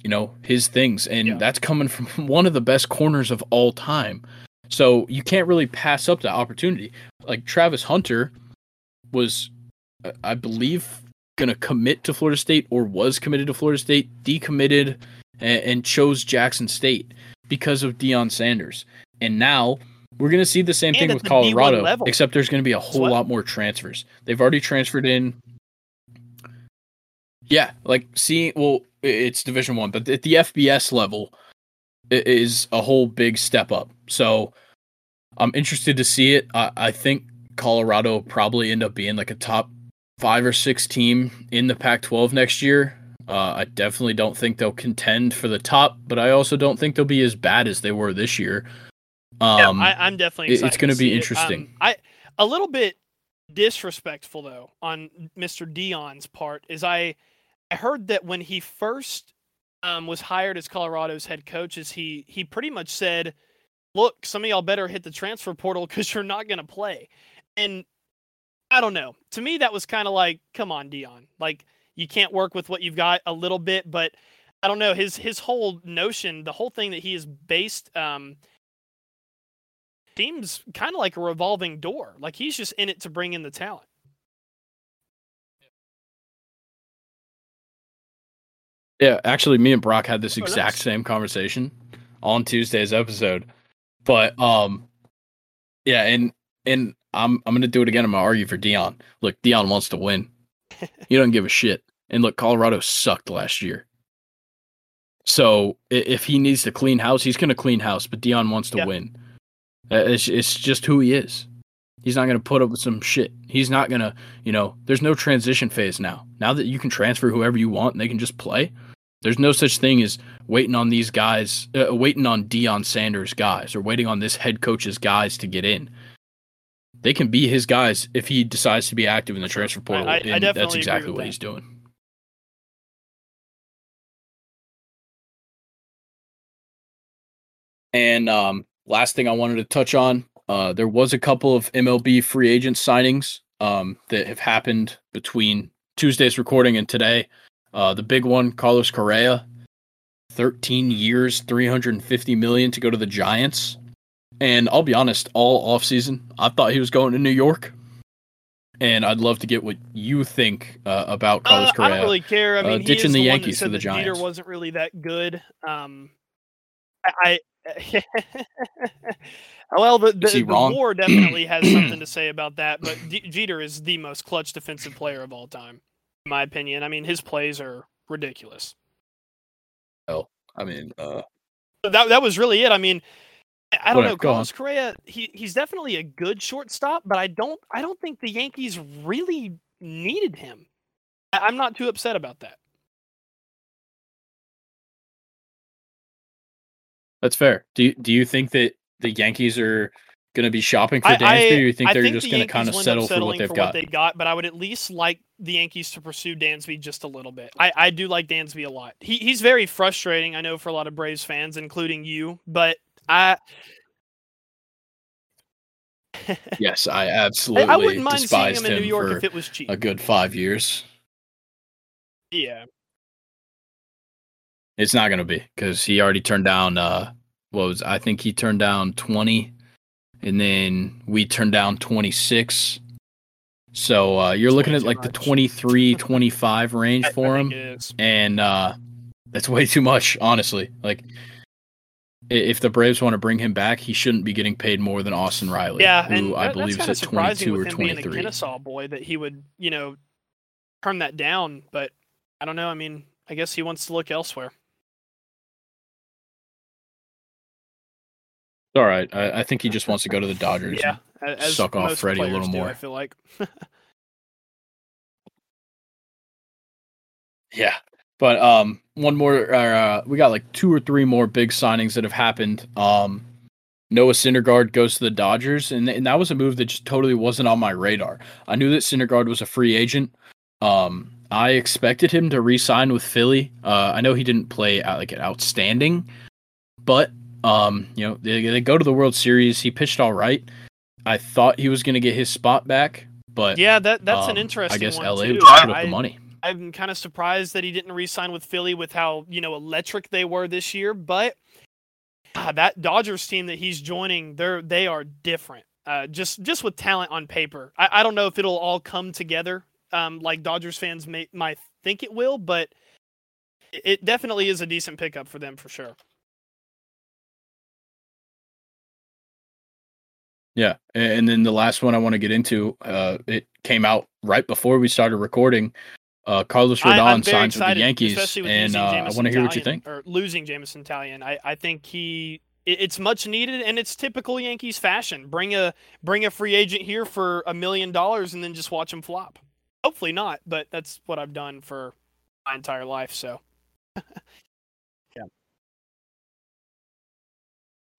you know, his things, and Yeah. that's coming from (laughs) one of the best corners of all time. So you can't really pass up the opportunity. Like Travis Hunter was, uh, I believe, going to commit to Florida State or was committed to Florida State, decommitted, and, and chose Jackson State because of Deion Sanders. And now we're going to see the same And thing with Colorado, except there's going to be a whole lot more transfers. They've already transferred in. Yeah, like seeing well, it's Division One, but at the FBS level, it is a whole big step up. So I'm interested to see it. I, I think Colorado probably end up being like a top five or six team in the Pac-12 next year. Uh, I definitely don't think they'll contend for the top, but I also don't think they'll be as bad as they were this year. Yeah, Um, I, I'm definitely. it- it's gonna be see it. interesting. Um, I a little bit disrespectful though on Mr. Deion's part is I I heard that when he first um, was hired as Colorado's head coach, is he he pretty much said, "Look, some of y'all better hit the transfer portal because you're not going to play." And I don't know. To me, that was kind of like, "Come on, Deion. Like you can't work with what you've got a little bit." But I don't know his his whole notion, the whole thing that he is based. Um, seems kind of like a revolving door. Like he's just in it to bring in the talent. Yeah, actually, me and Brock had this Oh, exact nice. same conversation on Tuesday's episode. But um, yeah, and and I'm I'm gonna do it again. I'm gonna argue for Deion. Look, Deion wants to win. (laughs) he doesn't give a shit. And look, Colorado sucked last year. So if he needs to clean house, he's gonna clean house. But Deion wants to Yeah. win. Uh, It's it's just who he is. He's not gonna put up with some shit. He's not gonna, you know. There's no transition phase now. Now that you can transfer whoever you want and they can just play There's no such thing as waiting on these guys, uh, waiting on Deion Sanders guys, or waiting on this head coach's guys to get in. They can be his guys if he decides to be active in the transfer portal, I- I and definitely that's agree exactly with what that. he's doing. And um, last thing I wanted to touch on, uh, there was a couple of MLB free agent signings um, that have happened between Tuesday's recording and today. Uh, the big one, Carlos Correa, 13 years, 350 million to go to the Giants. And I'll be honest, all offseason, I thought he was going to New York. And I'd love to get what you think uh, about Carlos Uh, I Correa. don't really care. I uh, mean, he ditching the the, Yankees for the Giants. Jeter wasn't really that good. Um, I. I (laughs) well, the, the, the war (clears throat) definitely has something to say about that, but D- Jeter is the most clutch defensive player of all time, in my opinion. I mean, his plays are ridiculous. Oh, I mean, uh, that that was really it. I mean, I don't know. Carlos Correa, he he's definitely a good shortstop, but I don't I don't think the Yankees really needed him. I, I'm not too upset about that. that's fair. Do you, do you think that the Yankees are going to be shopping for I- Dansby, I- or you think I they're think just the going to kind of Yankees will end settle for what they've for got? what they got, but I would at least like the Yankees to pursue Dansby just a little bit. I, I do like Dansby a lot. He he's very frustrating, I know, for a lot of Braves fans, including you. But I (laughs) Yes, I I, absolutely I wouldn't mind seeing him in New York if it was cheap. a good five years. Yeah, It's not going to be because he already turned down. Uh, what was I think he turned down twenty, and then we turned down twenty six. So uh, you're looking at too like the much. 23, 25 range I, for him. think it is. and uh that's way too much honestly like if the braves want to bring him back he shouldn't be getting paid more than austin riley Yeah, who and i that, believe that's is kind of at surprising 22 or with him being a 23 Kennesaw boy that he would, you know, turn that down. But I don't know. I mean, I guess he wants to look elsewhere. All right I, I think he just wants to go to the dodgers Yeah, as suck off Freddie a little do, more. I feel like. (laughs) yeah but um one more uh we got like two or three more big signings that have happened um Noah Syndergaard goes to the Dodgers, and, and that was a move that just totally wasn't on my radar. I knew that Syndergaard was a free agent. Um, I expected him to re-sign with Philly. Uh, I know he didn't play out, like outstanding, but um, you know they, they go to the World Series. He pitched all right. I thought he was going to get his spot back, but yeah, that that's um, an interesting I guess one LA too. would just put up I, the money. I'm kind of surprised that he didn't re-sign with Philly with how you know electric they were this year. But ah, that Dodgers team that he's joining, they're they are different. Uh, just just with talent on paper, I, I don't know if it'll all come together um, like Dodgers fans may might think it will, but it- it definitely is a decent pickup for them for sure. Yeah, and then the last one I want to get into, uh, it came out right before we started recording. Uh, Carlos Rodon signs with the Yankees, with and uh, I want to hear what you think. Or losing Jameson Taillon, I, I think he it's much needed and it's typical Yankees fashion. Bring a bring a free agent here for a million dollars and then just watch him flop. Hopefully not, but that's what I've done for my entire life. So (laughs)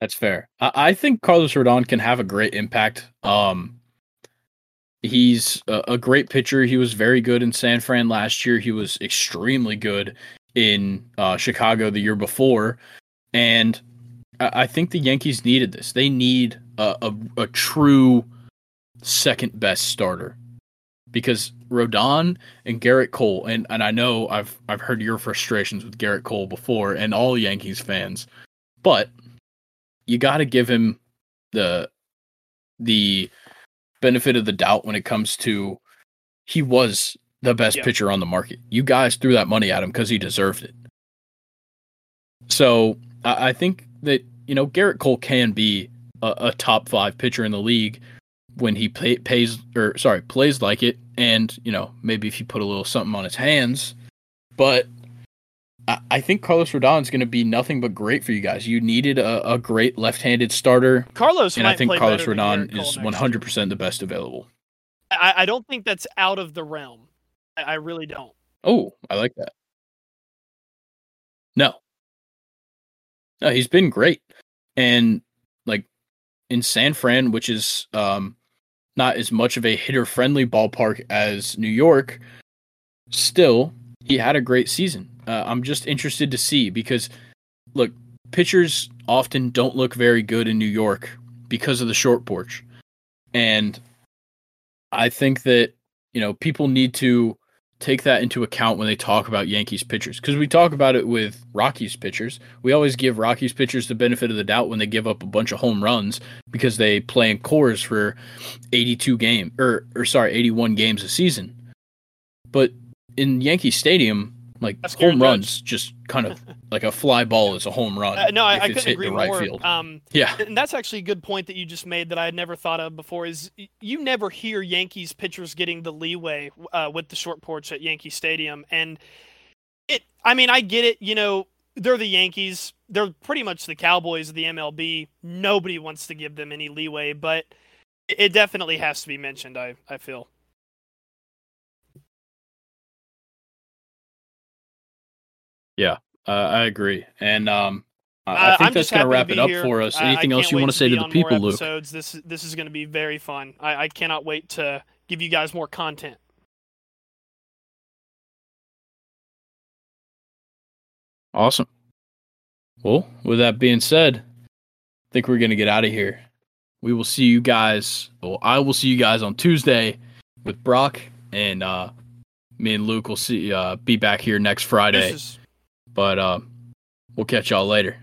That's fair. I, I think Carlos Rodon can have a great impact. Um, he's a, a great pitcher. He was very good in San Fran last year. He was extremely good in uh, Chicago the year before, and I, I think the Yankees needed this. They need a, a, a true second best starter because Rodon and Gerrit Cole, and, and I know I've I've heard your frustrations with Gerrit Cole before, and all Yankees fans, but you got to give him the the benefit of the doubt when it comes to he was the best Yeah. pitcher on the market. You guys threw that money at him because he deserved it. So I, I think that you know Gerrit Cole can be a, a top five pitcher in the league when he pay, pays or sorry plays like it, and you know maybe if you put a little something on his hands, but I, think Carlos Rodon is going to be nothing but great for you guys. You needed a, a great left-handed starter, Carlos and I think Carlos Rodon is next one year. hundred percent the best available. I, I don't think that's out of the realm. I, I really don't. Oh, I like that. No. No, he's been great. And like in San Fran, which is um not as much of a hitter friendly ballpark as New York, still he had a great season. Uh, I'm just interested to see because look, pitchers often don't look very good in New York because of the short porch. And I think that, you know, people need to take that into account when they talk about Yankees pitchers because we talk about it with Rockies pitchers. We always give Rockies pitchers the benefit of the doubt when they give up a bunch of home runs because they play in Coors for 82 game or or sorry, 81 games a season. But in Yankee Stadium, like home runs just kind of (laughs) like a fly ball is a home run. Uh, no, I, I couldn't agree right more. Field. Um, yeah, and that's actually a good point that you just made that I had never thought of before. Is you never hear Yankees pitchers getting the leeway uh, with the short porch at Yankee Stadium, and it. I mean, I get it. You know, they're the Yankees. They're pretty much the Cowboys of the MLB. Nobody wants to give them any leeway, but it definitely has to be mentioned. I I feel. Yeah, uh, I agree, and um, I, I think that's going to wrap it up here. for us. Anything else you want to say to the people, Luke? This this is going to be very fun. I, I cannot wait to give you guys more content. Awesome. Well, with that being said, I think we're going to get out of here. We will see you guys. Well, I will see you guys on Tuesday with Brock, and uh, me and Luke will see uh, be back here next Friday. But uh, we'll catch y'all later.